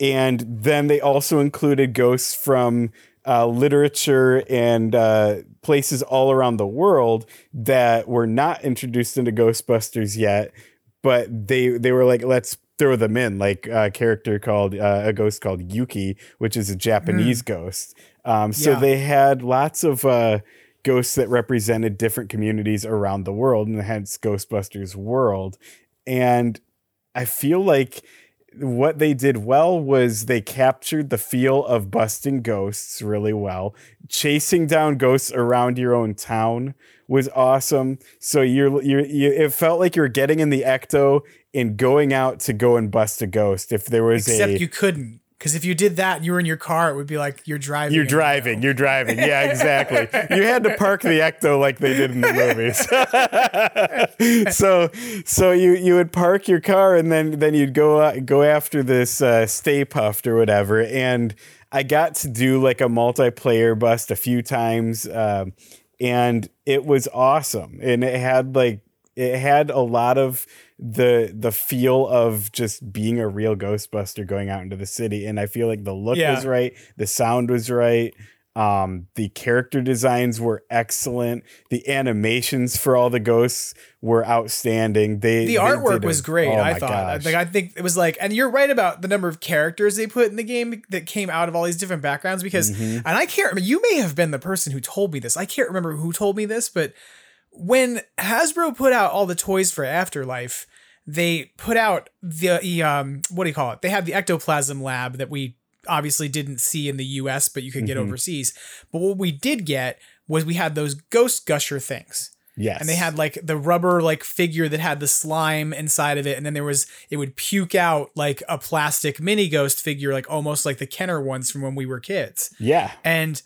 and then they also included ghosts from uh, literature and uh, places all around the world that were not introduced into Ghostbusters yet, but they they were like, let's throw them in, like a character called uh, a ghost called Yuki, which is a Japanese ghost. Um, so Yeah. they had lots of uh, ghosts that represented different communities around the world, and hence Ghostbusters World. And I feel like what they did well was they captured the feel of busting ghosts really well. Chasing down ghosts around your own town was awesome. So you're you're you, it felt like you're getting in the ecto and going out to go and bust a ghost. If there was Except a you couldn't. Because if you did that and you were in your car, it would be like you're driving. you're driving, you're driving. Yeah, exactly. you had to park the ecto like they did in the movies. so so you you would park your car and then then you'd go uh, go after this uh, Stay Puft or whatever. And I got to do like a multiplayer bust a few times, um, and it was awesome. And it had like it had a lot of the the feel of just being a real ghostbuster going out into the city and i feel like the look Yeah. was right the sound was right um the character designs were excellent the animations for all the ghosts were outstanding they the they artwork a- was great. oh I thought. gosh. Like I think it was like, and you're right about the number of characters they put in the game that came out of all these different backgrounds. Because, Mhm. and I can't. remember. You may have been the person who told me this. I can't remember who told me this, but when Hasbro put out all the toys for Afterlife, they put out the um what do you call it? They had the ectoplasm lab that we obviously didn't see in the US, but you could get Mhm. overseas. But what we did get was we had those ghost gusher things. yes And they had like the rubber like figure that had the slime inside of it, and then there was it would puke out like a plastic mini ghost figure, like almost like the Kenner ones from when we were kids. yeah And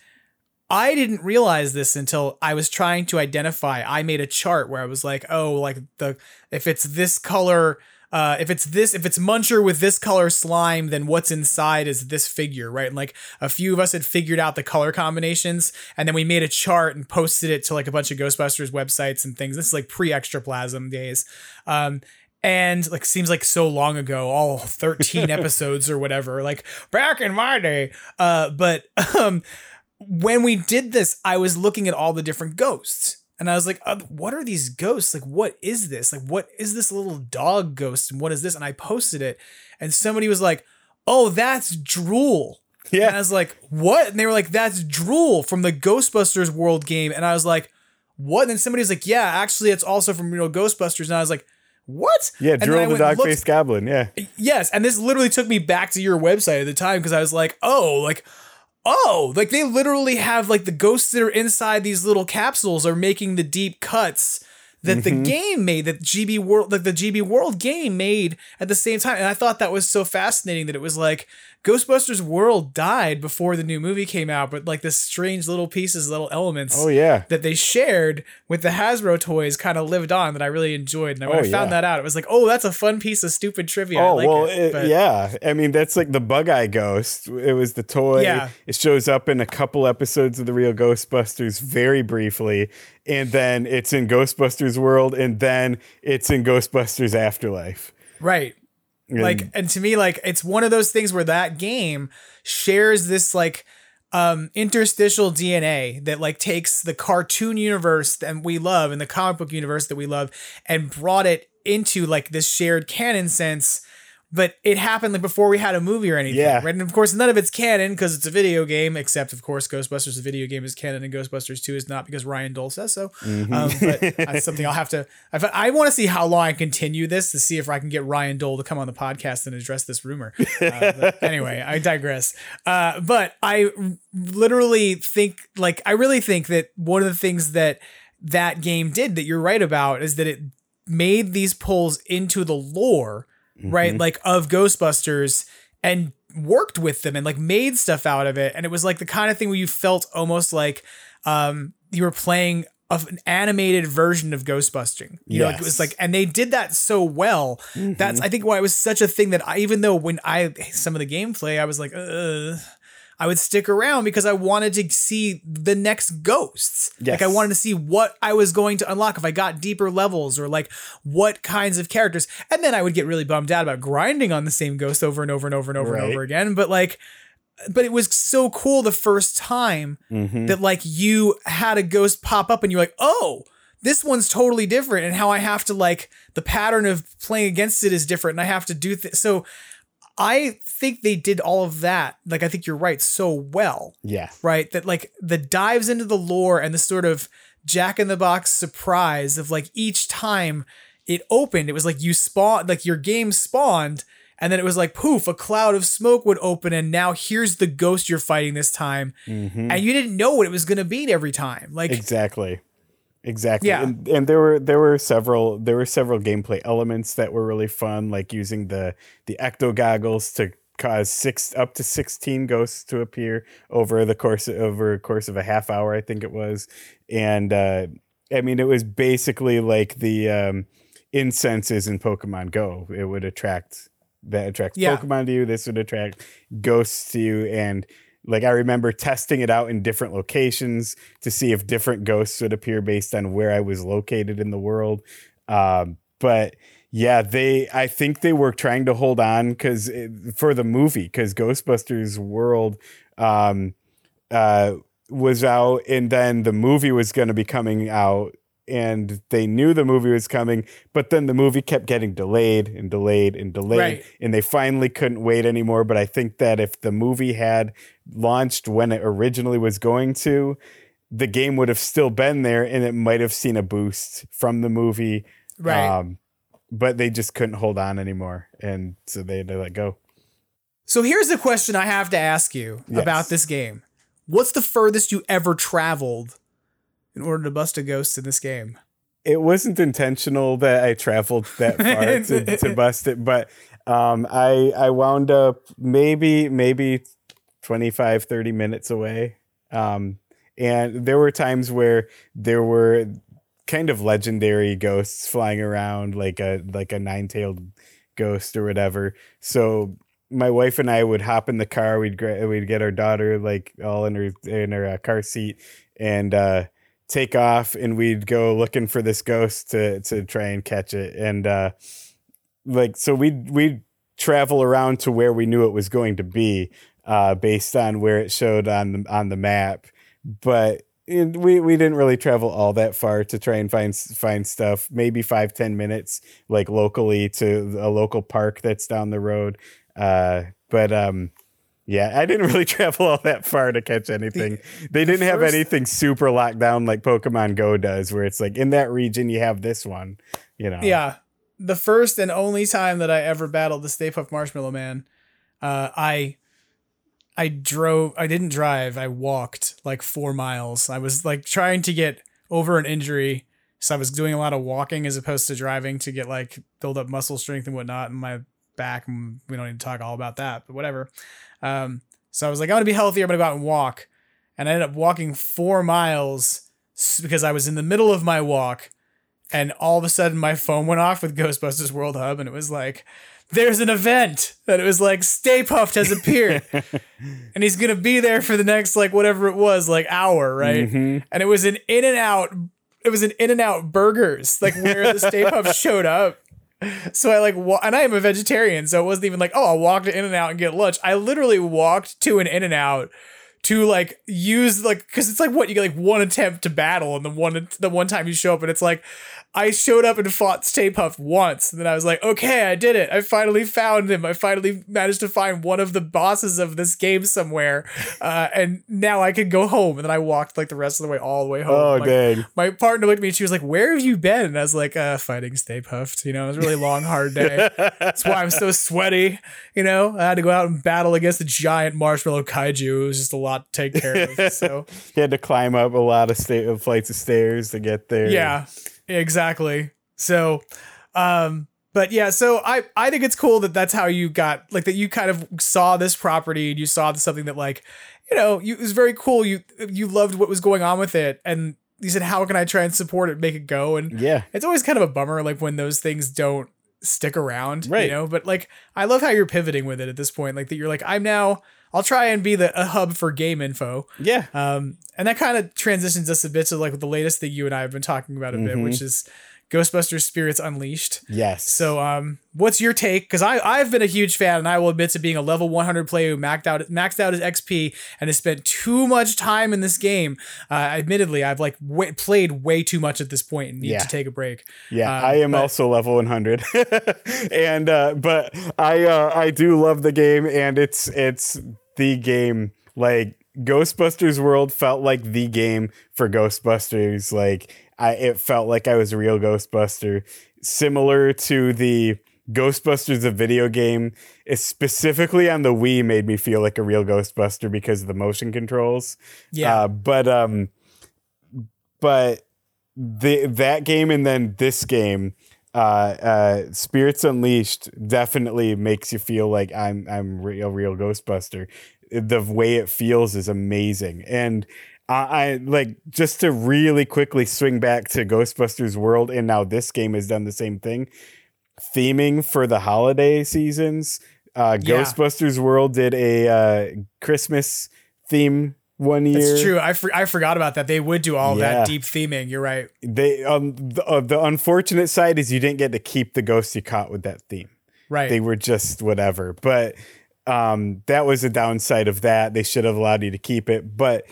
I didn't realize this until I was trying to identify. I made a chart where I was like, oh, like the if it's this color, uh, if it's this, if it's Muncher with this color slime, then what's inside is this figure, right? And like a few of us had figured out the color combinations, and then we made a chart and posted it to like a bunch of Ghostbusters websites and things. This is like pre-extraplasm days. Um, and like seems like so long ago all 13 episodes or whatever like back in my day uh but um when we did this, I was looking at all the different ghosts. And I was like, uh, what are these ghosts? Like, what is this? Like, what is this little dog ghost? And what is this? And I posted it. And somebody was like, oh, that's drool. Yeah. And I was like, what? And they were like, that's drool from the Ghostbusters World game. And I was like, what? And then somebody was like, yeah, actually, it's also from real Ghostbusters. And I was like, what? yeah And then I drool the dog faced goblin yeah Yes, and this literally took me back to your website at the time because I was like, oh, like, oh, like they literally have like the ghosts that are inside these little capsules are making the deep cuts that the Mhm. game made, that GB World, like the GB World game made at the same time. And I thought that was so fascinating that it was like Ghostbusters World died before the new movie came out, but like the strange little pieces, little elements Oh yeah. that they shared with the Hasbro toys kind of lived on that I really enjoyed. And when Oh, I found yeah. that out, it was like, oh, that's a fun piece of stupid trivia. Oh like well, it. yeah. I mean, that's like the Bug Eye Ghost. It was the toy. Yeah. It shows up in a couple episodes of the real Ghostbusters very briefly, and then it's in Ghostbusters World, and then it's in Ghostbusters Afterlife. Right. Like And- and to me like it's one of those things where that game shares this like um interstitial DNA that like takes the cartoon universe that we love and the comic book universe that we love and brought it into like this shared canon sense but it happened like before we had a movie or anything Yeah. right and of course none of it's canon because it's a video game except of course ghostbusters the video game is canon and ghostbusters 2 is not because ryan dole says so Mhm. um, but that's something i'll have to i, I want to see how long i continue this to see if i can get ryan dole to come on the podcast and address this rumor uh, anyway i digress uh, but i literally think like i really think that one of the things that that game did that you're right about is that it made these pulls into the lore right? Mhm. like of ghostbusters and worked with them and like made stuff out of it. And it was like the kind of thing where you felt almost like um you were playing of an animated version of ghostbusting you know like it was like and they did that so well. That's Mhm. i think why it was such a thing that i even though when i some of the gameplay i was like uh I would stick around because I wanted to see the next ghosts. Like I wanted to see what I was going to unlock if I got deeper levels or like what kinds of characters. And then I would get really bummed out about grinding on the same ghost over and over and over and over and over again. But like but it was so cool the first time Mhm. that like you had a ghost pop up and you're like, oh, this one's totally different, and how I have to like the pattern of playing against it is different, and I have to do th- so. I think they did all of that. Like I think you're right so well, Yeah. right? That like the dives into the lore and the sort of Jack in the Box surprise of like each time it opened, it was like you spawned, like your game spawned, and then it was like poof, a cloud of smoke would open, and now here's the ghost you're fighting this time, Mhm. and you didn't know what it was gonna be every time. Like exactly exactly Yeah. and, and there were there were several there were several gameplay elements that were really fun like using the the ecto goggles to cause six up to 16 ghosts to appear over the course over a course of a half hour i think it was and uh i mean it was basically like the um incenses in pokemon go it would attract that attracts Yeah. pokemon to you this would attract ghosts to you and like I remember testing it out in different locations to see if different ghosts would appear based on where I was located in the world. Um, but yeah, they I think they were trying to hold on because for the movie because Ghostbusters World um, uh, was out and then the movie was going to be coming out and they knew the movie was coming but then the movie kept getting delayed and delayed and delayed Right. and they finally couldn't wait anymore but i think that if the movie had launched when it originally was going to the game would have still been there and it might have seen a boost from the movie Right. um, but they just couldn't hold on anymore and so they had to let go So here's the question I have to ask you Yes. about this game. What's the furthest you ever traveled in order to bust a ghost in this game? it wasn't intentional that I traveled that far to, to bust it, but um, I I wound up maybe maybe 25 30 minutes away. Um, and there were times where there were kind of legendary ghosts flying around like a like a nine-tailed ghost or whatever. So my wife and I would hop in the car. We'd gra- we'd get our daughter like all in her in her uh, car seat and uh, take off, and we'd go looking for this ghost to to try and catch it. And uh, like so, we'd we'd travel around to where we knew it was going to be, uh, based on where it showed on the on the map. But it, we we didn't really travel all that far to try and find find stuff. Maybe five ten minutes, like locally to a local park that's down the road. Uh, but um, yeah, I didn't really travel all that far to catch anything. they didn't have anything super locked down like Pokemon Go does, where it's like in that region you have this one. You know, Yeah. The first and only time that I ever battled the Stay Puft Marshmallow Man, uh, I I drove I didn't drive, I walked like four miles. I was like trying to get over an injury. So I was doing a lot of walking as opposed to driving to get like build up muscle strength and whatnot. in my back. And we don't need to talk all about that, but whatever. Um, so I was like, I'm gonna be healthier. I'm gonna go out and walk, and I ended up walking four miles because I was in the middle of my walk, and all of a sudden my phone went off with Ghostbusters World Hub, and it was like, there's an event that it was like Stay Puft has appeared, and he's gonna be there for the next like whatever it was, like hour, right? Mhm. And it was an In and Out. It was an In and Out Burgers, like where the Stay Puft showed up. So I like, wa- and I am a vegetarian, so it wasn't even like, oh, I'll walk to In and Out and get lunch. I literally walked to an In and Out to like use like because it's like what you get like one attempt to battle and the one the one time you show up and it's like I showed up and fought Stay Puft once and then I was like okay I did it. I finally found him. I finally managed to find one of the bosses of this game somewhere uh, and now I can go home. And then I walked like the rest of the way all the way home. Oh, Like, dang. my partner looked at me and she was like where have you been? And I was like uh, fighting Stay Puft you know it was a really long hard day. That's why I'm so sweaty you know? I had to go out and battle against the giant marshmallow kaiju. It was just a lot to take care of so. He had to climb up a lot of sta- flights of stairs to get there. yeah exactly. So um but yeah so i i think it's cool that that's how you got like that you kind of saw this property and you saw something that like you know you, it was very cool. You you loved what was going on with it. And you said how can i try and support it make it go? And Yeah. it's always kind of a bummer like when those things don't stick around Right. you know? But like i love how you're pivoting with it at this point. Like that you're like i'm now i'll try and be the a hub for game info Yeah. um, and that kind of transitions us a bit to like the latest thing you and I have been talking about a bit, Mhm. which is Ghostbusters Spirits Unleashed. Yes. So, um, what's your take? Because I I've been a huge fan, and I will admit to being a level 100 player who maxed out maxed out his XP and has spent too much time in this game. Uh, admittedly, I've like w- played way too much at this point and need Yeah. to take a break. Yeah, Um, I am but- also level 100, and uh, but I uh, I do love the game, and it's it's the game. Like Ghostbusters World felt like the game for Ghostbusters. Like I, it felt like I was a real Ghostbuster, similar to the Ghostbusters the video game. Specifically on the Wii made me feel like a real Ghostbuster because of the motion controls. Yeah. uh, but um, but the that game and then this game uh uh spirits unleashed definitely makes you feel like i'm i'm real real ghostbuster the way it feels is amazing and I, I like just to really quickly swing back to ghostbusters world and now this game has done the same thing theming for the holiday seasons uh Yeah. ghostbusters world did a uh christmas theme one year That's true. I, for, I forgot about that. They would do all Yeah. that deep theming. You're right. they um the, uh, the unfortunate side is you didn't get to keep the ghosts you caught with that theme Right. they were just whatever but um that was a downside of that they should have allowed you to keep it but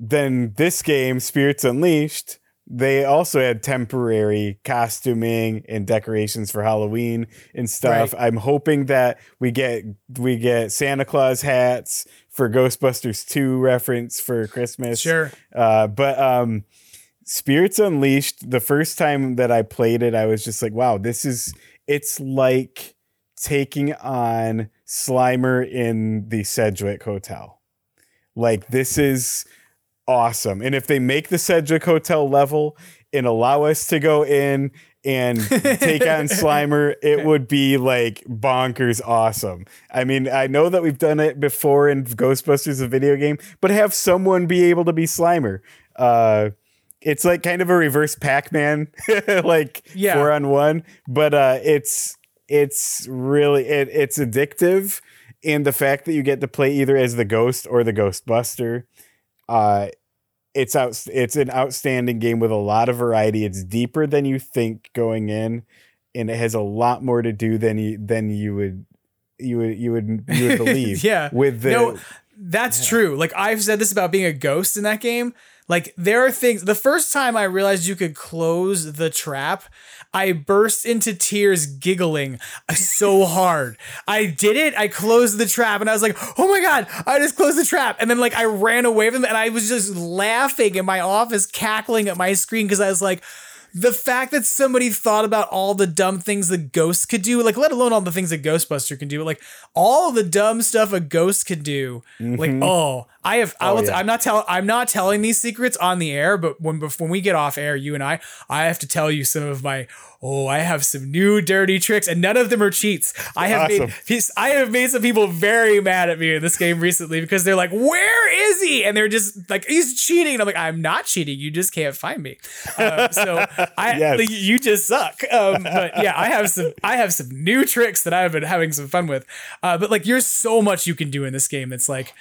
then this game spirits unleashed they also had temporary costuming and decorations for halloween and stuff Right. i'm hoping that we get we get santa claus hats for ghostbusters 2 reference for christmas Sure. uh, but um, Spirits Unleashed, the first time that I played it, I was just like, wow, this is, it's like taking on Slimer in the Sedgwick Hotel. Like, this is awesome. And if they make the Sedgwick Hotel level and allow us to go in and take on Slimer, it would be like bonkers awesome. I mean, I know that we've done it before in Ghostbusters, a video game, but have someone be able to be Slimer. Uh, it's like kind of a reverse Pac-Man, like Yeah. four on one, but uh, it's it's really it, it's addictive, and the fact that you get to play either as the ghost or the Ghostbuster, uh, it's out it's an outstanding game with a lot of variety. It's deeper than you think going in, and it has a lot more to do than you than you would you would you would you would believe. yeah. with the no, that's true. Like I've said this about being a ghost in that game. Like there are things. The first time I realized you could close the trap, I burst into tears, giggling so hard. I did it. I closed the trap, and I was like, "Oh my god! I just closed the trap!" And then like I ran away from them, and I was just laughing in my office, cackling at my screen because I was like the fact that somebody thought about all the dumb things the ghost could do, like let alone all the things a Ghostbuster can do, like all the dumb stuff a ghost could do, like Mhm. oh, I have. I Oh, will. yeah. I'm not telling. I'm not telling these secrets on the air. But when when we get off air, you and I, I have to tell you some of my. Oh, I have some new dirty tricks, and none of them are cheats. I have made. Awesome. peace- I have made some people very mad at me in this game recently because they're like, "Where is he?" And they're just like, "He's cheating." And I'm like, "I'm not cheating. You just can't find me." Um, so I, Yes. like, you just suck. Um, but yeah, I have some. I have some new tricks that I've been having some fun with. Uh, but like, there's so much you can do in this game. It's like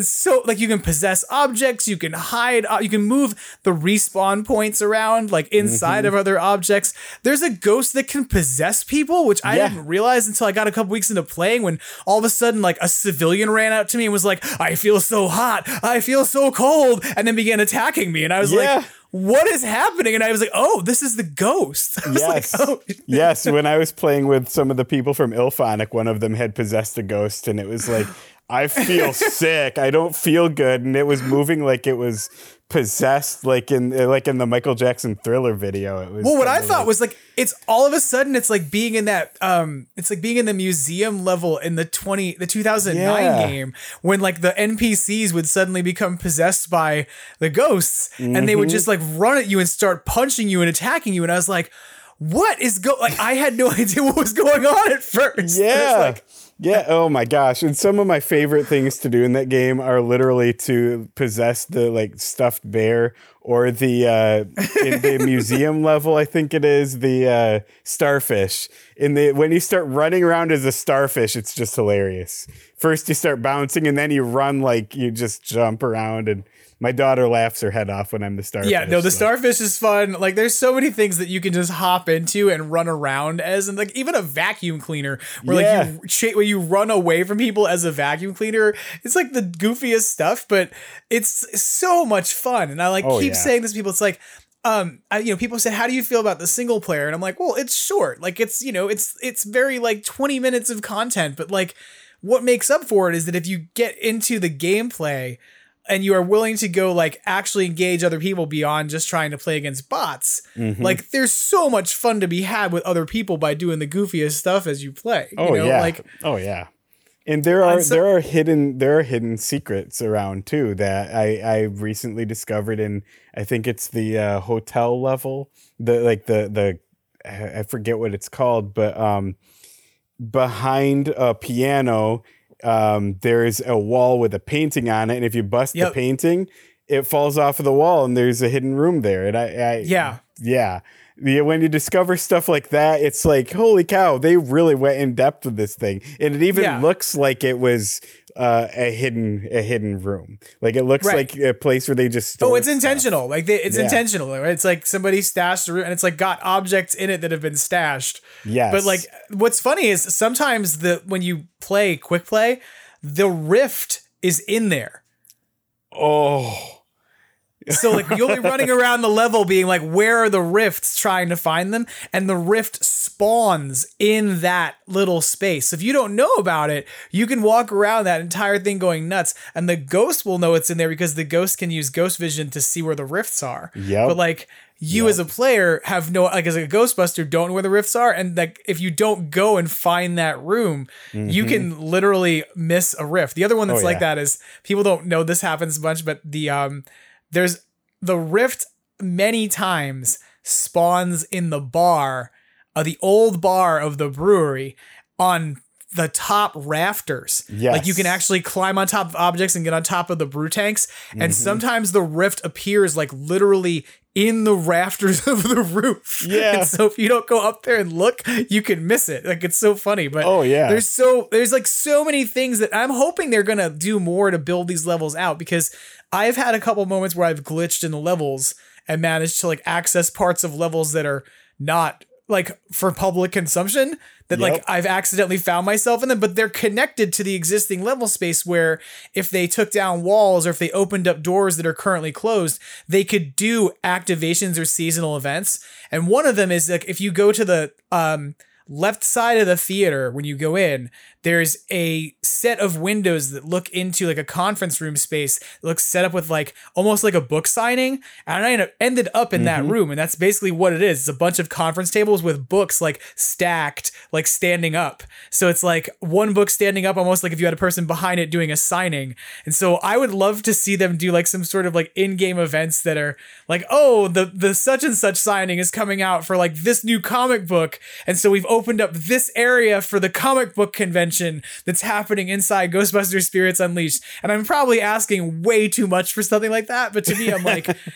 so like you can possess objects, you can hide, uh, you can move the respawn points around like inside Mm-hmm. of other objects. There's a ghost that can possess people, which I Yeah. didn't realize until I got a couple weeks into playing. When all of a sudden, like a civilian ran out to me and was like, "I feel so hot, I feel so cold," and then began attacking me, and I was Yeah. like. What is happening? And I was like, "Oh, this is the ghost." Yes. like, "Oh, yes, when I was playing with some of the people from IllFonic, one of them had possessed a ghost, and it was like, I feel sick. I don't feel good, and it was moving like it was possessed, like in like in the Michael Jackson Thriller video. It was. Well, what I thought like- was like it's all of a sudden it's like being in that um it's like being in the museum level in the 20 the 2009 Yeah. game when like the NPCs would suddenly become possessed by the ghosts and they Mm-hmm. would just like run at you and start punching you and attacking you and I was like what is go like I had no idea what was going on at first. It's Yeah. like yeah. Oh my gosh. And some of my favorite things to do in that game are literally to possess the like stuffed bear or the uh in the museum level, I think it is, the uh starfish. In the when you start running around as a starfish, it's just hilarious. First you start bouncing and then you run like you just jump around and my daughter laughs her head off when I'm the starfish. Yeah, no, the so- starfish is fun. Like, there's so many things that you can just hop into and run around as, and like even a vacuum cleaner, where Yeah. like you where you run away from people as a vacuum cleaner. It's like the goofiest stuff, but it's so much fun. And I like Oh, keep yeah. saying this to people. It's like. Um, I, you know, people say, "How do you feel about the single player?" And I'm like, "Well, it's short. Like, it's you know, it's it's very like 20 minutes of content, but like, what makes up for it is that if you get into the gameplay, and you are willing to go like actually engage other people beyond just trying to play against bots Mm-hmm. like there's so much fun to be had with other people by doing the goofiest stuff as you play you Oh know yeah. like oh yeah. And there are so- there are hidden there are hidden secrets around too that I I recently discovered in I think it's the uh, hotel level the like the the I forget what it's called but um behind a piano um there's a wall with a painting on it and if you bust Yep. the painting it falls off of the wall and there's a hidden room there and I, I Yeah. yeah yeah, when you discover stuff like that, it's like, holy cow, they really went in depth with this thing. And it even Yeah. looks like it was uh, a hidden a hidden room. Like it looks Right. like a place where they just oh it's stuff. intentional like they, it's Yeah. intentional right? it's like somebody stashed a room and it's like got objects in it that have been stashed Yes. but like what's funny is sometimes the when you play quick play the rift is in there Oh. So like you'll be running around the level being like, where are the rifts trying to find them? And the rift spawns in that little space. So If you don't know about it, you can walk around that entire thing going nuts. And the ghost will know it's in there because the ghost can use ghost vision to see where the rifts are. Yeah. But like you as a player have no like as a ghostbuster don't know where the rifts are. And like if you don't go and find that room, you can literally miss a rift. The other one that's Mm-hmm. Oh, like that is people don't know this happens much, but the um there's the rift many times spawns in the bar, uh, the old bar of the brewery on the top rafters. Like you can actually climb on top of objects and get on top of the brew tanks. Mm-hmm. And sometimes the rift appears like literally in the rafters of the roof. Yeah. And so if you don't go up there and look, you can miss it. Like it's so funny. But Oh, yeah. there's so there's like so many things that I'm hoping they're gonna do more to build these levels out because I've had a couple moments where I've glitched in the levels and managed to like access parts of levels that are not like for public consumption that like I've accidentally found myself in them, but they're connected to the existing level space where if they took down walls or if they opened up doors that are currently closed, they could do activations or seasonal events. And one of them is like if you go to the um left side of the theater when you go in, there's a set of windows that look into like a conference room space that looks set up with like almost like a book signing. And I ended up in that mm-hmm. room, and that's basically what it is. It's a bunch of conference tables with books like stacked, like standing up. So it's like one book standing up, almost like if you had a person behind it doing a signing. And so I would love to see them do like some sort of like in-game events that are like, oh, the the such and such signing is coming out for like this new comic book, and so we've opened up this area for the comic book convention that's happening inside Ghostbusters Spirits Unleashed. And I'm probably asking way too much for something like that, but to me, I'm like.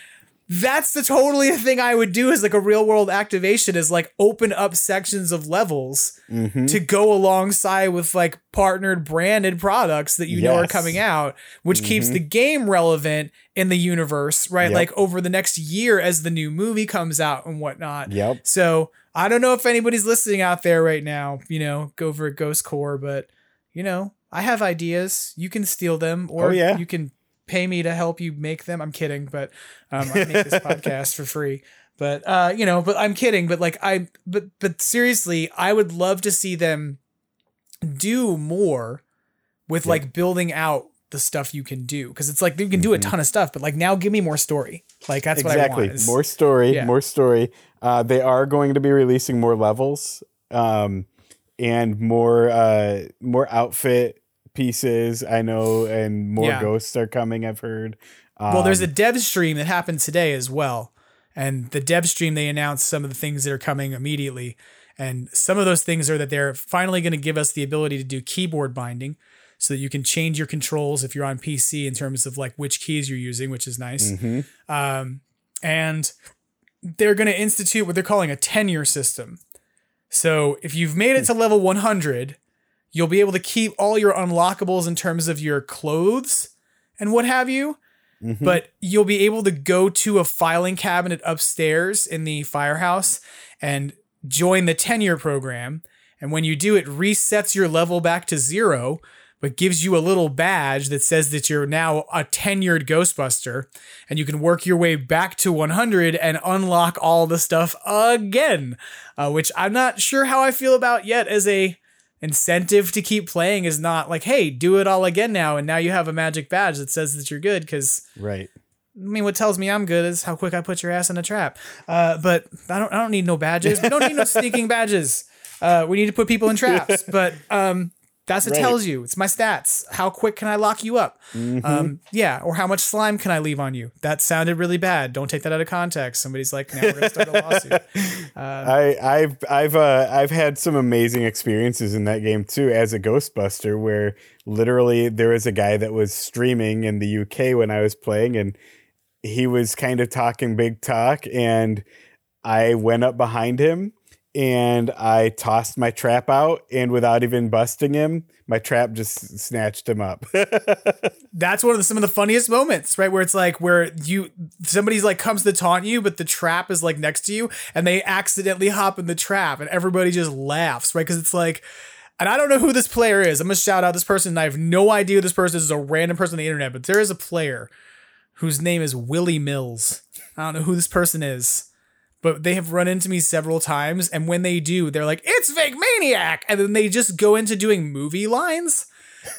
that's the totally thing I would do as like a real world activation is like open up sections of levels Mhm. to go alongside with like partnered branded products that you know are coming out, which keeps Mhm. the game relevant in the universe, right? Yep. Like over the next year as the new movie comes out and whatnot. Yep. So I don't know if anybody's listening out there right now, you know, go for a Ghost Corps, but you know, I have ideas. You can steal them or Oh, yeah. you can pay me to help you make them. I'm kidding, but um, I make this podcast for free. But uh, you know, but I'm kidding. But like I, but but seriously, I would love to see them do more with like building out the stuff you can do because it's like you can do a ton of stuff, but like now give me more story. Like that's what I exactly is- more story Yeah. more story uh, they are going to be releasing more levels um, and more uh, more outfit pieces i know and more Yeah. ghosts are coming i've heard well, there's a Um, dev stream that happened today as well. And the dev stream, they announced some of the things that are coming immediately. And some of those things are that they're finally going to give us the ability to do keyboard binding so that you can change your controls if you're on PC in terms of like which keys you're using, which is nice. mhm. Um, and they're going to institute what they're calling a tenure system. So if you've made it to level 100, you'll be able to keep all your unlockables in terms of your clothes and what have you. Mhm. But you'll be able to go to a filing cabinet upstairs in the firehouse and join the tenure program. And when you do, it resets your level back to zero, but gives you a little badge that says that you're now a tenured Ghostbuster. And you can work your way back to 100 and unlock all the stuff again, uh, which I'm not sure how I feel about yet as a incentive to keep playing is not like, hey, do it all again now. And now you have a magic badge that says that you're good because right I mean, what tells me I'm good is how quick I put your ass in a trap. Uh, but I don't, I don't need no badges. We don't need no sneaking badges. Uh, we need to put people in traps. But um, that's what Right. tells you. It's my stats. How quick can I lock you up? Mhm. Um, yeah, or how much slime can I leave on you? That sounded really bad. Don't take that out of context. Somebody's like, now we're gonna start a lawsuit. Uh, I, I've I've uh, I've had some amazing experiences in that game too as a Ghostbuster, where literally there was a guy that was streaming in the UK when I was playing, and he was kind of talking big talk, and I went up behind him and I tossed my trap out, and without even busting him, my trap just snatched him up. that's one of the, some of the funniest moments, right? Where it's like where you somebody's like comes to taunt you, but the trap is like next to you, and they accidentally hop in the trap, and everybody just laughs, right? Because it's like. And I don't know who this player is. I'm gonna shout out this person. And I have no idea this person is. This is a random person on the internet, but there is a player whose name is Willie Mills. I don't know who this person is, but they have run into me several times. And when they do, they're like, "It's Fake Maniac," and then they just go into doing movie lines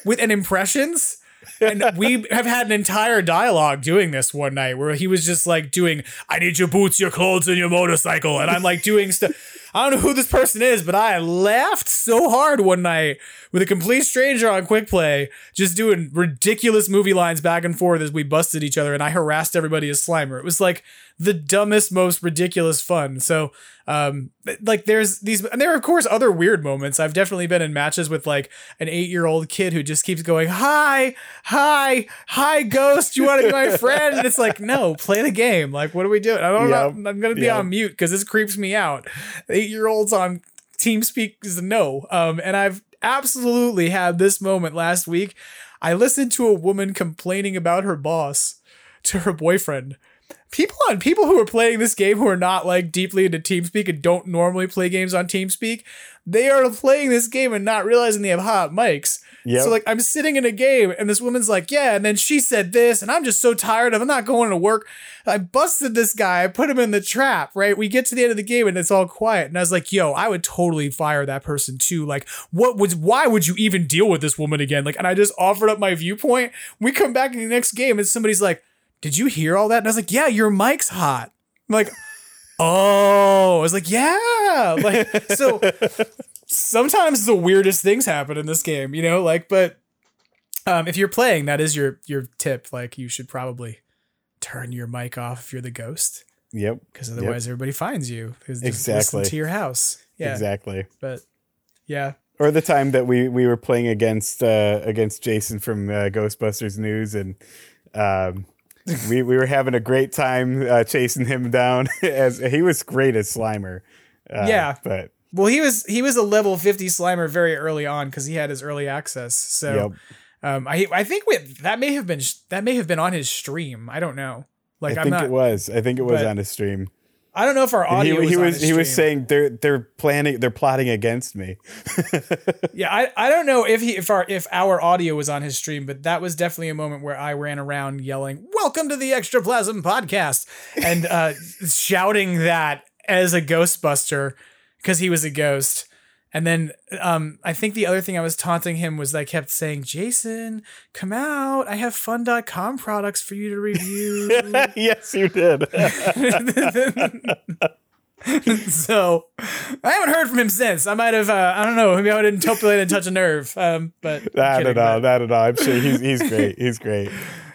with and impressions. and we have had an entire dialogue doing this one night where he was just like doing, I need your boots, your clothes, and your motorcycle. And I'm like doing stuff. I don't know who this person is, but I laughed so hard one night with a complete stranger on Quick Play, just doing ridiculous movie lines back and forth as we busted each other and I harassed everybody as Slimer. It was like the dumbest, most ridiculous fun. So, um, like there's these, and there are of course other weird moments. I've definitely been in matches with like an eight year old kid who just keeps going, hi, hi, hi, ghost. You want to be my friend? And it's like, no, play the game. Like, what are we doing? I don't Yep. know. I'm going to be Yep. on mute because this creeps me out. Eight year olds on TeamSpeak is no. Um, and I've absolutely had this moment last week. I listened to a woman complaining about her boss to her boyfriend. people on people who are playing this game who are not like deeply into TeamSpeak and don't normally play games on TeamSpeak, they are playing this game and not realizing they have hot mics. Yep. So like I'm sitting in a game and this woman's like, yeah, and then she said this, and I'm just so tired of I'm not going to work. I busted this guy, I put him in the trap, right? We get to the end of the game and it's all quiet. And I was like, yo, I would totally fire that person too. Like, what was why would you even deal with this woman again? Like, and I just offered up my viewpoint. We come back in the next game and somebody's like, Did you hear all that? And I was like, Yeah, your mic's hot. I'm like, oh, I was like, yeah. Like, so sometimes the weirdest things happen in this game, you know, like, but um, if you're playing, that is your your tip. Like, you should probably turn your mic off if you're the ghost. Yep. Because otherwise, yep. everybody finds you. Exactly. to your house. Yeah. Exactly. But yeah. Or the time that we we were playing against uh, against Jason from uh, Ghostbusters News and. Um, we we were having a great time uh, chasing him down as he was great as Slimer. Uh, yeah, but well, he was he was a level fifty Slimer very early on because he had his early access. So, yep. um, I I think we, that may have been that may have been on his stream. I don't know. Like I I'm think not, it was. I think it was on his stream. I don't know if our audio. And he, he was, was he was saying they're they're planning they're plotting against me. yeah, I, I don't know if he if our if our audio was on his stream, but that was definitely a moment where I ran around yelling, "Welcome to the Extraplasm podcast," and uh, shouting that as a Ghostbuster because he was a ghost. And then um, I think the other thing I was taunting him was I kept saying, Jason, come out. I have fun.com products for you to review. yes, you did. so I haven't heard from him since. I might have, uh, I don't know, maybe I didn't topulate and touch a nerve. Um, but not at all, not at all. I'm sure he's he's great. He's great.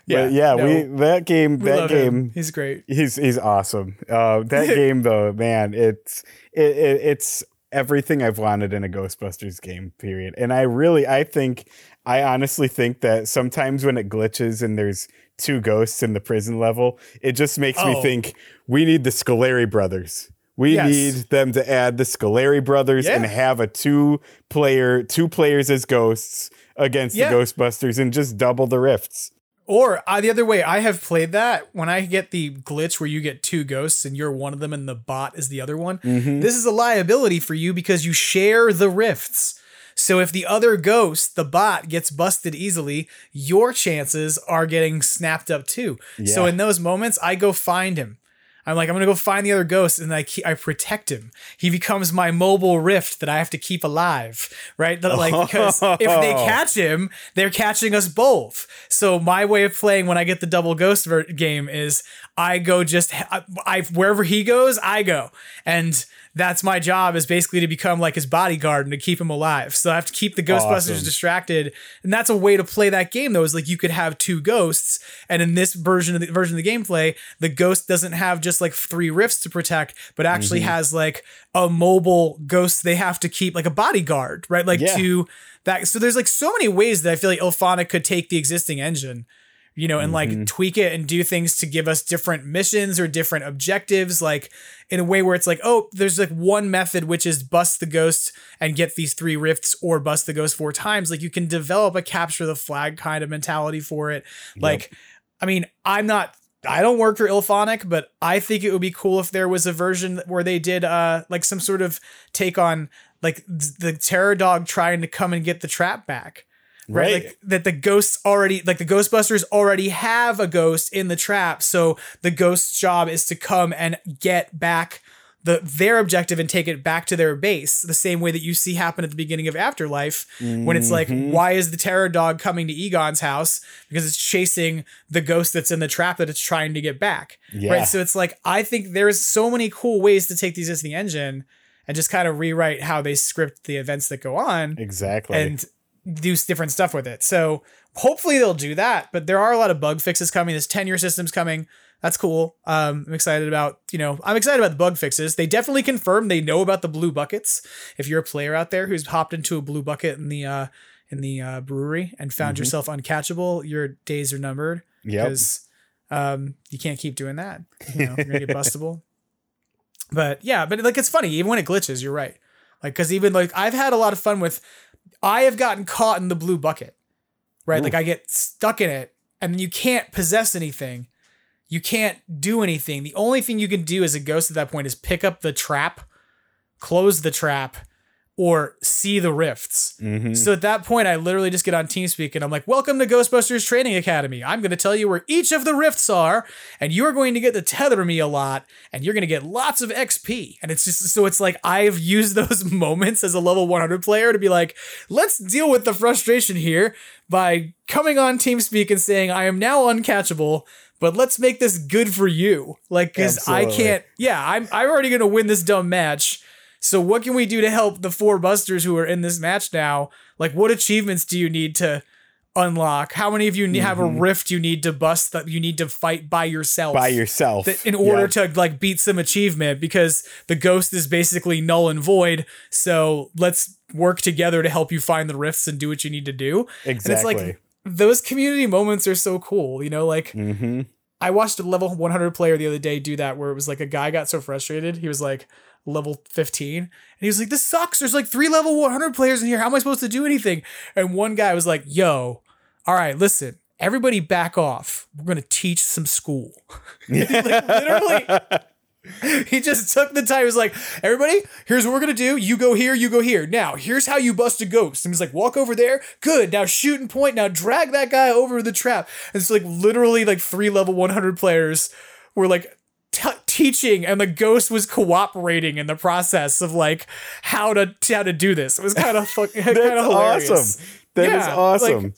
Yeah, but yeah, no, we that game we that game him. he's great. He's he's awesome. Uh, that game though, man, it's it, it it's everything I've wanted in a Ghostbusters game, period. And I really, I think, I honestly think that sometimes when it glitches and there's two ghosts in the prison level, it just makes oh. me think we need the Scoleri brothers. We yes. need them to add the Scoleri brothers yeah. and have a two player, two players as ghosts against yeah. the Ghostbusters and just double the rifts. Or uh, the other way, I have played that when I get the glitch where you get two ghosts and you're one of them and the bot is the other one. Mm-hmm. This is a liability for you because you share the rifts. So if the other ghost, the bot, gets busted easily, your chances are getting snapped up too. Yeah. So in those moments, I go find him. I'm like, I'm gonna go find the other ghost, and I keep, I protect him. He becomes my mobile rift that I have to keep alive, right? That like because if they oh. catch him, they're catching us both. So my way of playing when I get the double ghost ver- game is I go just I, I wherever he goes, I go, and that's my job is basically to become like his bodyguard and to keep him alive. So I have to keep the Ghostbusters awesome. distracted. And that's a way to play that game though, is like you could have two ghosts. And in this version of the version of the gameplay, the ghost doesn't have just like three rifts to protect, but actually mm-hmm. has like a mobile ghost they have to keep like a bodyguard, right? Like yeah. to that. So there's like so many ways that I feel like IllFonic could take the existing engine you know, and mm-hmm. like tweak it and do things to give us different missions or different objectives, like in a way where it's like, oh, there's like one method which is bust the ghost and get these three rifts or bust the ghost four times. Like you can develop a capture the flag kind of mentality for it. Like, yep. I mean, I'm not I don't work for IllFonic, but I think it would be cool if there was a version where they did uh like some sort of take on like the terror dog trying to come and get the trap back right? right? Like that the ghosts already like the Ghostbusters already have a ghost in the trap, so the ghost's job is to come and get back the their objective and take it back to their base the same way that you see happen at the beginning of afterlife mm-hmm. when it's like Mm-hmm. why is the terror dog coming to egon's house because it's chasing the ghost that's in the trap that it's trying to get back yeah. right so it's like i think there's so many cool ways to take these as the engine and just kind of rewrite how they script the events that go on exactly and do different stuff with it. So hopefully they'll do that. But there are a lot of bug fixes coming. This tenure system's coming. That's cool. Um, I'm excited about, you know, I'm excited about the bug fixes. They definitely confirmed they know about the blue buckets. If you're a player out there who's hopped into a blue bucket in the uh, in the uh, brewery and found mm-hmm. yourself uncatchable, your days are numbered. Yeah. Because um, you can't keep doing that. You know, you're gonna get bustable. But yeah, but like it's funny, even when it glitches, you're right. Like, cause even like I've had a lot of fun with I have gotten caught in the blue bucket, right? Ooh. Like I get stuck in it and you can't possess anything. you can't do anything. The only thing you can do as a ghost at that point is pick up the trap, close the trap, or see the rifts. Mhm. So at that point, I literally just get on TeamSpeak and I'm like, Welcome to Ghostbusters Training Academy. I'm going to tell you where each of the rifts are, and you're going to get to tether me a lot, and you're going to get lots of XP. And it's just so it's like I've used those moments as a level 100 player to be like, Let's deal with the frustration here by coming on TeamSpeak and saying, I am now uncatchable. But let's make this good for you. Like, cause I can't, yeah, I'm, I'm already going to win this dumb match. So what can we do to help the four busters who are in this match now? Like what achievements do you need to unlock? How many of you ne- have a Mhm. rift you need to bust that you need to fight by yourself? By yourself. that- in order Yeah. to like beat some achievement because the ghost is basically null and void. So let's work together to help you find the rifts and do what you need to do. Exactly. And it's like those community moments are so cool, you know, like Mm-hmm. I watched a level 100 player the other day do that where it was like a guy got so frustrated. He was like level 15 and he was like, This sucks. There's like three level 100 players in here. How am I supposed to do anything? And one guy was like, Yo, all right, listen, everybody back off. We're going to teach some school. like, literally. He just took the time. He was like, everybody, here's what we're gonna do. You go here, you go here. Now, here's how you bust a ghost. And he's like, walk over there. Good. Now shoot and point. Now drag that guy over the trap. And it's like literally like three level 100 players were like t- teaching, and the ghost was cooperating in the process of like how to how to do this. It was kind of fucking kind of hilarious. awesome. That is Yeah, like, awesome.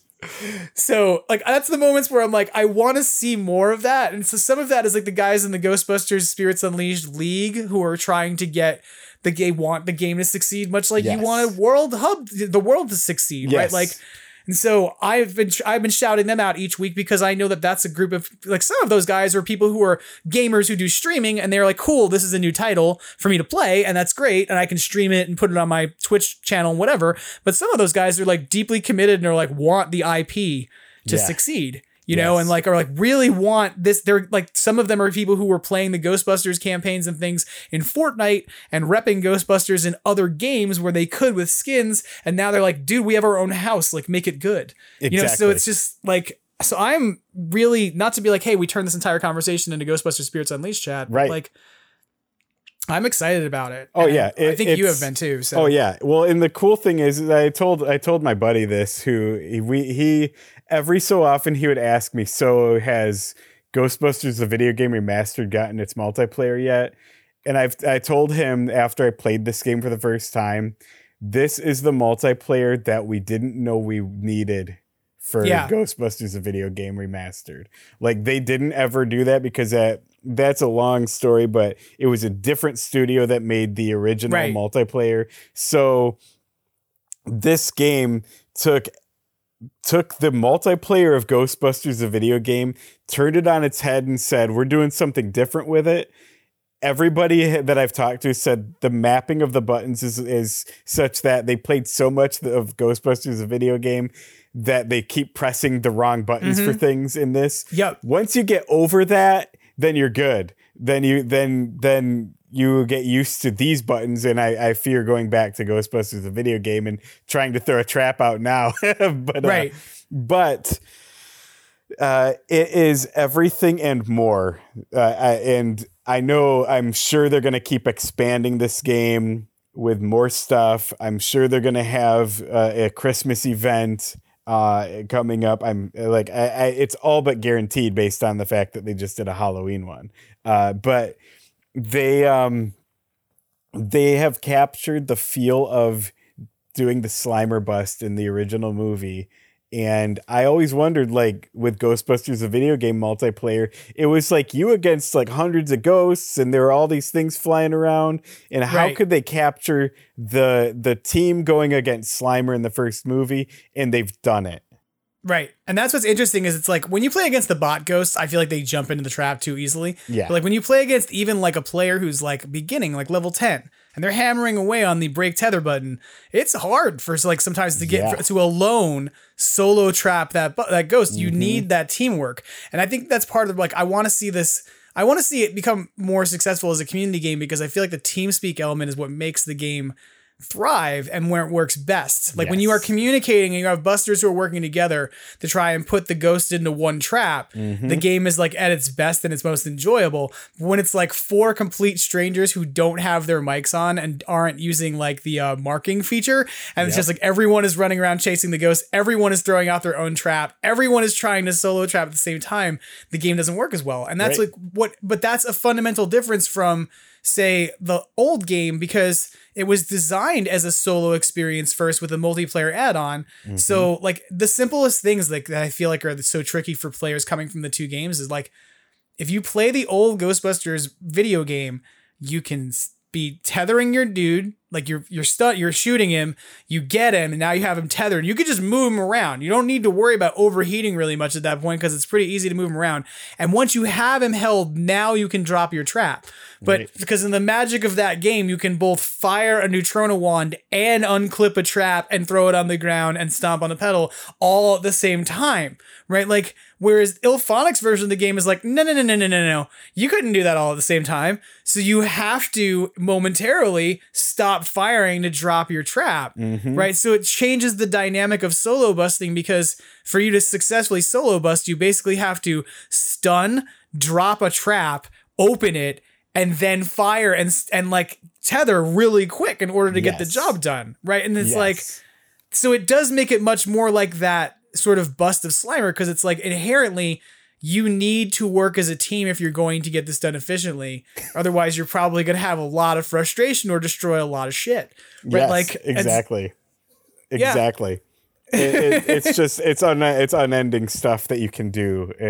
so like that's the moments where I'm like, I want to see more of that. And so some of that is like the guys in the Ghostbusters Spirits Unleashed League who are trying to get the game want the game to succeed, much like you want a world hub the world to succeed, right? Like and so I've been I've been shouting them out each week because I know that that's a group of like some of those guys are people who are gamers who do streaming and they're like, cool, this is a new title for me to play and that's great and I can stream it and put it on my Twitch channel and whatever. But some of those guys are like deeply committed and are like want the IP to Yeah. succeed. You know, and like are like really want this. They're like some of them are people who were playing the Ghostbusters campaigns and things in Fortnite and repping Ghostbusters in other games where they could with skins, and now they're like, dude, we have our own house, like make it good. Exactly. You know, so it's just like so I'm really not to be like, hey, we turned this entire conversation into Ghostbusters Spirits Unleashed chat. Right. Like I'm excited about it. Oh yeah, I think you have been too. So Oh yeah. Well, and the cool thing is, is I told I told my buddy this who he- we he every so often he would ask me, so has Ghostbusters the video game remastered gotten its multiplayer yet? And I've I told him after I played this game for the first time, this is the multiplayer that we didn't know we needed for Yeah. Ghostbusters a video game remastered. Like they didn't ever do that because that that's a long story, but it was a different studio that made the original Right. multiplayer. So this game took took the multiplayer of Ghostbusters a video game, turned it on its head and said, "We're doing something different with it." Everybody that I've talked to said the mapping of the buttons is is such that they played so much of Ghostbusters a video game that they keep pressing the wrong buttons for Mhm. things in this. Yep. Once you get over that, then you're good. Then you then then you get used to these buttons, and I, I fear going back to Ghostbusters the video game and trying to throw a trap out now. but uh, Right. but uh, it is everything and more. Uh, I, and I know I'm sure they're going to keep expanding this game with more stuff. I'm sure they're going to have uh, a Christmas event uh, coming up. I'm like, I, I, it's all but guaranteed based on the fact that they just did a Halloween one. Uh, but they um, they have captured the feel of doing the Slimer bust in the original movie. And I always wondered, like with Ghostbusters, a video game multiplayer, it was like you against like hundreds of ghosts, and there were all these things flying around. And how Right. could they capture the the team going against Slimer in the first movie? And they've done it. Right. And that's what's interesting is it's like when you play against the bot ghosts, I feel like they jump into the trap too easily. Yeah. But like when you play against even like a player who's like beginning, like level 10, and they're hammering away on the break tether button, it's hard for like sometimes to get Yeah. to alone solo trap that bu- that ghost. You Mm-hmm. need that teamwork. And I think that's part of like I want to see this I want to see it become more successful as a community game because I feel like the team speak element is what makes the game thrive and where it works best. Like when you are communicating and you have busters who are working together to try and put the ghost into one trap, Mm-hmm. the game is like at its best and its most enjoyable. When it's like four complete strangers who don't have their mics on and aren't using like the uh, marking feature, and it's just like everyone is running around chasing the ghost, everyone is throwing out their own trap, everyone is trying to solo trap at the same time, the game doesn't work as well. And that's Right. like what, but that's a fundamental difference from say the old game because it was designed as a solo experience first with a multiplayer add-on. Mm-hmm. So like the simplest things like that I feel like are so tricky for players coming from the two games is like if you play the old Ghostbusters video game, you can be tethering your dude, like you're you're stu- you're shooting him, you get him, and now you have him tethered. You could just move him around. You don't need to worry about overheating really much at that point because it's pretty easy to move him around. And once you have him held, now you can drop your trap. But Right. because in the magic of that game, you can both fire a neutrona wand and unclip a trap and throw it on the ground and stomp on the pedal all at the same time, right? Like, whereas IllFonic's version of the game is like, no, no, no, no, no, no, no. You couldn't do that all at the same time. So you have to momentarily stop firing to drop your trap, mm-hmm. right? So it changes the dynamic of solo busting because for you to successfully solo bust, you basically have to stun, drop a trap, open it, and then fire and and like tether really quick in order to get the job done, right? And it's Yes. like so it does make it much more like that sort of bust of Slimer because it's like inherently you need to work as a team if you're going to get this done efficiently. Otherwise, you're probably going to have a lot of frustration or destroy a lot of shit. Right? Yes, like it's- exactly, Yeah. exactly. It- it- it's just it's un, it's unending stuff that you can do. I- I-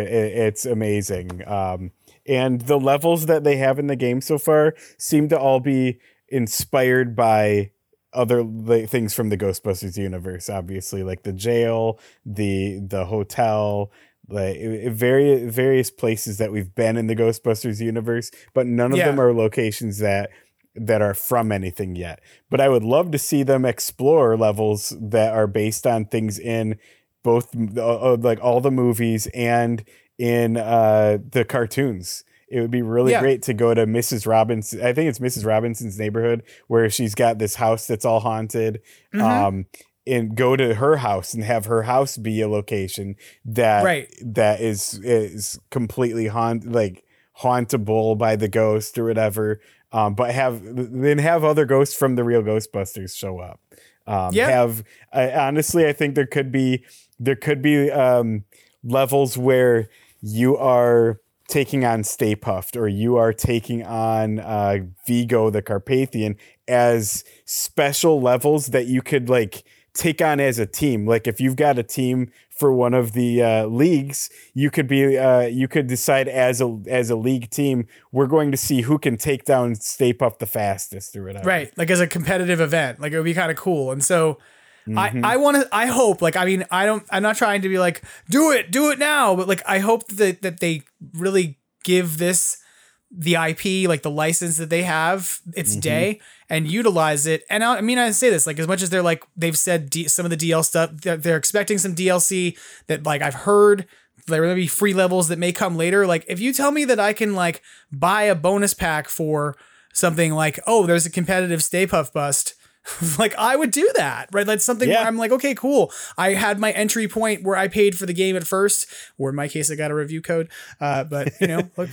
it's amazing. Um, and the levels that they have in the game so far seem to all be inspired by other like, things from the Ghostbusters universe. Obviously, like the jail, the the hotel. Like various various places that we've been in the Ghostbusters universe, but none of Yeah. them are locations that that are from anything yet. But I would love to see them explore levels that are based on things in both uh, uh, like all the movies and in uh, the cartoons. It would be really Yeah. great to go to Mrs. Robinson. I think it's Mrs. Robinson's neighborhood where she's got this house that's all haunted. Mm-hmm. Um, and go to her house and have her house be a location that Right. that is is completely haunt like hauntable by the ghost or whatever. Um, but have then have other ghosts from the real Ghostbusters show up. Um, Yeah. Have I, honestly, I think there could be there could be um, levels where you are taking on Stay Puft or you are taking on uh, Vigo the Carpathian as special levels that you could like take on as a team. Like if you've got a team for one of the uh, leagues, you could be uh, you could decide as a as a league team, we're going to see who can take down Stay Puft the fastest or whatever. right like as a competitive event like it would be kind of cool and so Mm-hmm. i i want to i hope like i mean i don't i'm not trying to be like do it do it now but like i hope that that they really give this the ip like the license that they have its Mm-hmm. day and utilize it and I, I mean i say this like as much as they're like they've said D, some of the dl stuff they're, they're expecting some dlc that like i've heard there may be free levels that may come later. Like if you tell me that I can like buy a bonus pack for something like, oh, there's a competitive Stay Puft bust. like I would do that, right? That's something Yeah. where I'm like, okay, cool. I had my entry point where I paid for the game at first, or in my case, I got a review code. Uh, but you know, like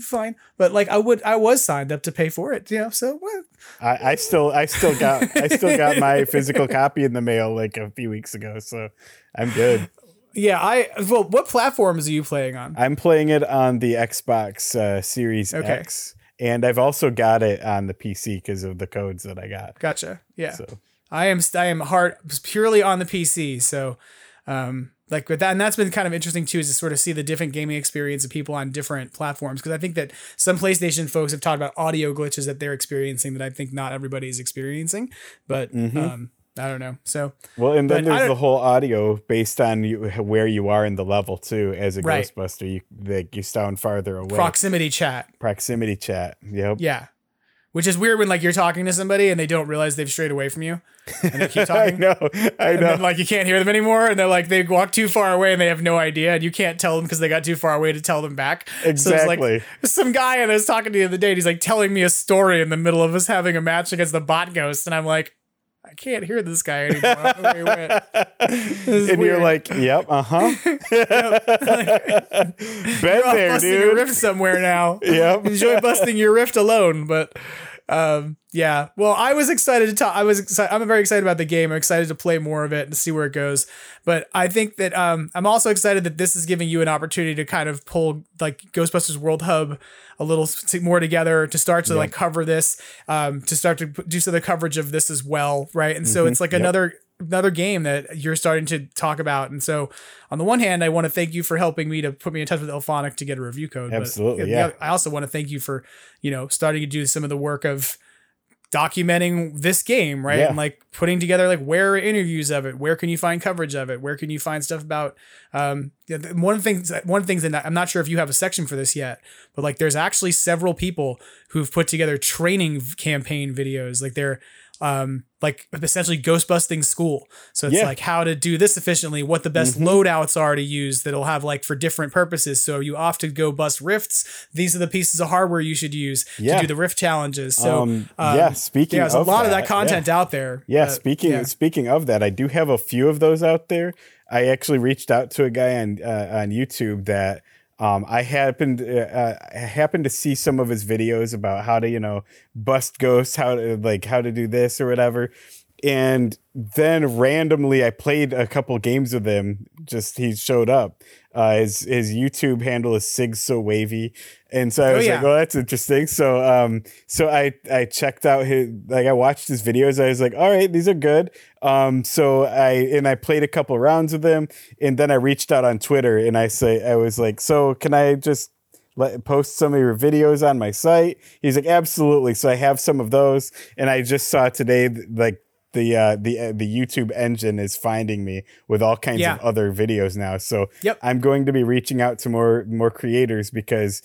fine. But like I would, I was signed up to pay for it. You know, so well, I, I still I still got I still got my physical copy in the mail like a few weeks ago, so I'm good. yeah. I well, what platforms are you playing on? I'm playing it on the Xbox uh, Series Okay. X, and I've also got it on the PC because of the codes that I got. Gotcha. Yeah. So I am I am hard purely on the PC. So um like with that and that's been kind of interesting too is to sort of see the different gaming experience of people on different platforms because I think that some PlayStation folks have talked about audio glitches that they're experiencing that I think not everybody is experiencing. But um I don't know. So well, and then there's the whole audio based on you, where you are in the level too. As a Right. Ghostbuster, you like you sound farther away. proximity chat. Proximity chat. Yep. Yeah. Which is weird when like you're talking to somebody and they don't realize they've strayed away from you. And they keep talking. I know. I and know. then like you can't hear them anymore and they're like they walk too far away and they have no idea and you can't tell them because they got too far away to tell them back so Exactly. like some guy and I was talking to the other day and he's like telling me a story in the middle of us having a match against the bot ghost and I'm like can't hear this guy anymore. Where he went. This is and you're like, yep, uh huh. Been You're there, busting a dude. rift somewhere now. Yep. Enjoy busting your rift alone, but um, yeah. Well, I was excited to talk. I was excited. I'm very excited about the game. I'm excited to play more of it and see where it goes. But I think that um, I'm also excited that this is giving you an opportunity to kind of pull like Ghostbusters World Hub a little more together to start to like cover this, um, to start to do some of the coverage of this as well, right? And so Mhm. it's like Yep. another another game that you're starting to talk about. And so on the one hand, I want to thank you for helping me to put me in touch with IllFonic to get a review code. Absolutely, the yeah. I also want to thank you for, you know, starting to do some of the work of documenting this game, right? Yeah. And like putting together like where are interviews of it, where can you find coverage of it, where can you find stuff about um one of the things one of the things that I'm not sure if you have a section for this yet, but like there's actually several people who've put together training campaign videos. Like they're um like essentially ghost busting school. So it's Yeah. like how to do this efficiently, what the best Mhm. loadouts are to use that'll have like for different purposes. So you often go bust rifts. These are the pieces of hardware you should use Yeah. to do the rift challenges. So Um, yeah, speaking yeah, there's a of lot of that, that content yeah. out there. Yeah, Uh, speaking speaking of that, I do have a few of those out there. I actually reached out to a guy on uh, on YouTube that um, I happened uh, uh, I happened to see some of his videos about how to you know bust ghosts, how to like how to do this or whatever. And then randomly, I played a couple games with him. Just he showed up. Uh, his his YouTube handle is Sig So Wavy, and so I Oh, was yeah. like, well, that's interesting." So um, so I I checked out his like I watched his videos. I was like, "All right, these are good." Um, so I and I played a couple rounds with him, and then I reached out on Twitter and I say I was like, "So can I just?" let post some of your videos on my site. He's like, absolutely. So I have some of those, and I just saw today like the uh, the uh, the YouTube engine is finding me with all kinds Yeah. of other videos now. So Yep. I'm going to be reaching out to more more creators because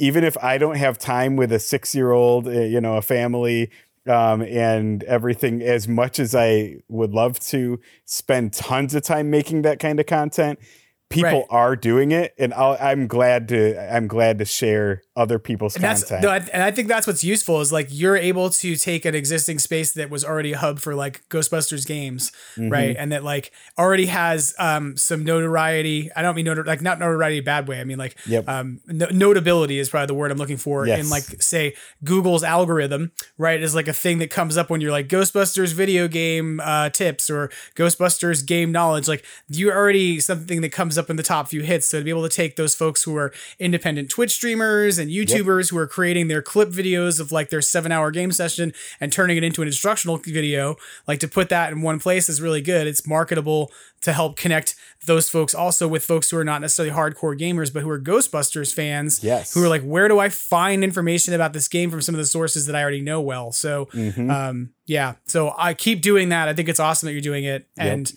even if I don't have time with a six year old, you know, a family. Um, and everything as much as I would love to spend tons of time making that kind of content, people Right. are doing it, and I'll, I'm glad to I'm glad to share other people's And content. no, I- and I think that's what's useful is like you're able to take an existing space that was already a hub for like Ghostbusters games, Mhm. right? And that like already has um some notoriety. I don't mean notor- like not notoriety bad way. I mean like Yep. um no- notability is probably the word I'm looking for Yes. in like say Google's algorithm, right? Is like a thing that comes up when you're like Ghostbusters video game uh tips or Ghostbusters game knowledge. Like you're already something that comes up in the top few hits. So to be able to take those folks who are independent Twitch streamers and YouTubers who are creating their clip videos of like their seven hour game session and turning it into an instructional video, like to put that in one place is really good. It's marketable to help connect those folks also with folks who are not necessarily hardcore gamers, but who are Ghostbusters fans. Yes. Who are like, where do I find information about this game from some of the sources that I already know well? So, Mhm. um, yeah. So I keep doing that. I think it's awesome that you're doing it. And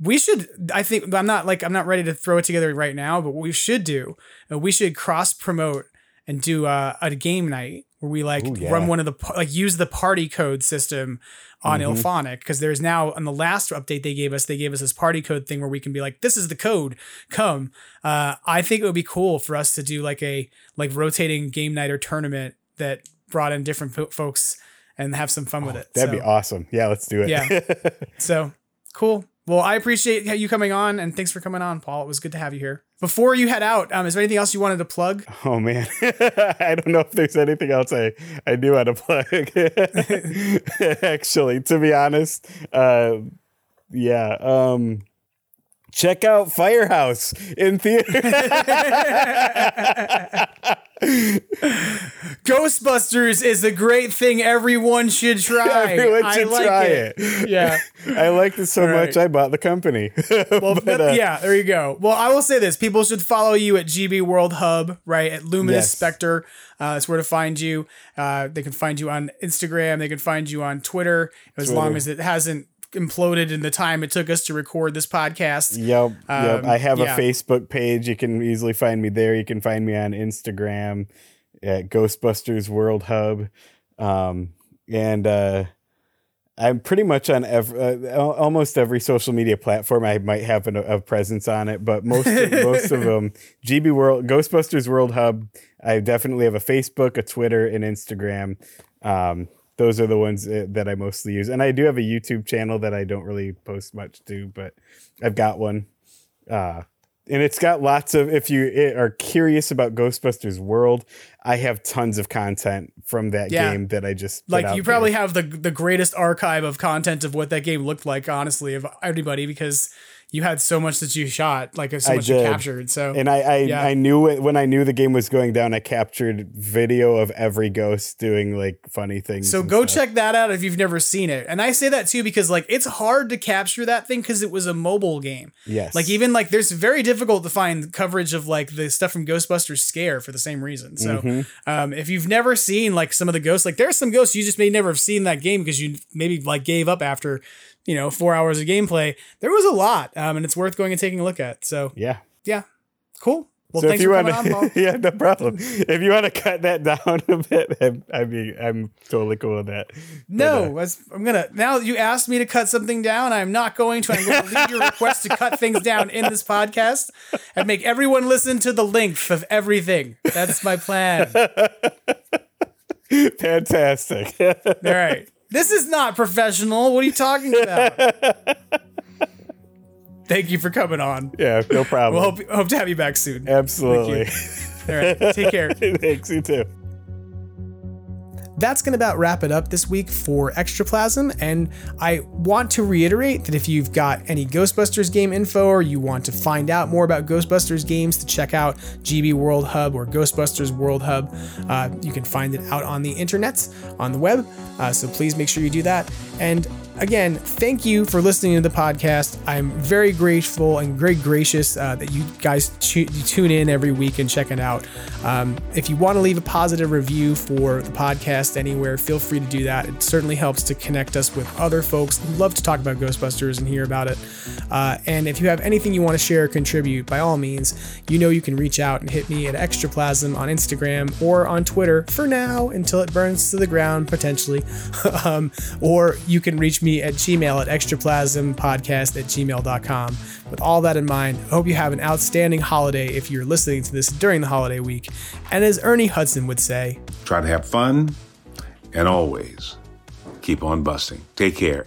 we should, I think, I'm not like, I'm not ready to throw it together right now, but what we should do, uh, we should cross promote and do uh, a game night where we like Ooh, yeah. run one of the, like use the party code system on Mhm. IllFonic because there's now on the last update they gave us, they gave us this party code thing where we can be like, this is the code, come. Uh, I think it would be cool for us to do like a like rotating game night or tournament that brought in different fo- folks and have some fun with it. That'd So- be awesome. Yeah, let's do it. Yeah. So cool. Well, I appreciate you coming on and thanks for coming on, Paul. It was good to have you here. Before you head out, um, is there anything else you wanted to plug? Oh man, I don't know if there's anything else I I do want to plug. Actually, to be honest, uh, yeah. Um, check out Firehouse in theater. Ghostbusters is a great thing everyone should try. Everyone I should like try it. it. Yeah. I liked it so right. much I bought the company. Well, But, uh, yeah, there you go. Well, I will say this: people should follow you at GB World Hub, right? At Luminous Yes. Spectre. Uh, that's where to find you. Uh, they can find you on Instagram. They can find you on Twitter, as long as it hasn't imploded in the time it took us to record this podcast. Yep, yep. Um, I have yeah. a Facebook page. You can easily find me there. You can find me on Instagram at Ghostbusters World Hub, um, and uh, I'm pretty much on ev- uh, almost every social media platform. I might have an, a presence on it, but most most of them, GB World Ghostbusters World Hub. I definitely have a Facebook, a Twitter, and Instagram. Um, those are the ones uh, that I mostly use. And I do have a YouTube channel that I don't really post much to, but I've got one. Uh, and it's got lots of if you eh, are curious about ghostbusters world i have tons of content from that Yeah. game that i just like you there. probably have the the greatest archive of content of what that game looked like honestly of anybody because you had so much that you shot like so I much you captured so and I I, yeah. I knew it when I knew the game was going down. I captured video of every ghost doing like funny things. So go stuff. check that out if you've never seen it. And I say that too because like it's hard to capture that thing because it was a mobile game. Yes. Like even like there's very difficult to find coverage of like the stuff from Ghostbusters Scare for the same reason. So Mhm. um, if you've never seen like some of the ghosts, like there's some ghosts you just may never have seen that game because you maybe like gave up after you know four hours of gameplay. There was a lot, um, and it's worth going and taking a look at. So Yeah. yeah, cool. Well, so thanks if you for want coming on, to, yeah, no problem. If you want to cut that down a bit, I'm, I mean, I'm totally cool with that. No, But, uh, I'm gonna. Now you asked me to cut something down, I'm not going to. I'm going to leave your request to cut things down in this podcast and make everyone listen to the length of everything. That's my plan. fantastic. All right. This is not professional. What are you talking about? Thank you for coming on. yeah, no problem. We'll hope, hope to have you back soon. Absolutely. All right. Take care. Thanks. You too. That's going to about wrap it up this week for Extraplasm. And I want to reiterate that if you've got any Ghostbusters game info or you want to find out more about Ghostbusters games, to check out GB World Hub or Ghostbusters World Hub, uh, you can find it out on the internet, on the web. Uh, so please make sure you do that. And again, thank you for listening to the podcast. I'm very grateful and very gracious uh, that you guys tu- you tune in every week and check it out. Um, if you want to leave a positive review for the podcast anywhere, feel free to do that. It certainly helps to connect us with other folks love to talk about Ghostbusters and hear about it. Uh, and if you have anything you want to share or contribute, by all means, you know you can reach out and hit me at Extraplasm on Instagram or on Twitter for now until it burns to the ground, potentially. um, or you can reach me at gmail at extraplasmpodcast at gmail.com. With all that in mind, I hope you have an outstanding holiday if you're listening to this during the holiday week. And as Ernie Hudson would say, Try to have fun and always keep on busting. Take care.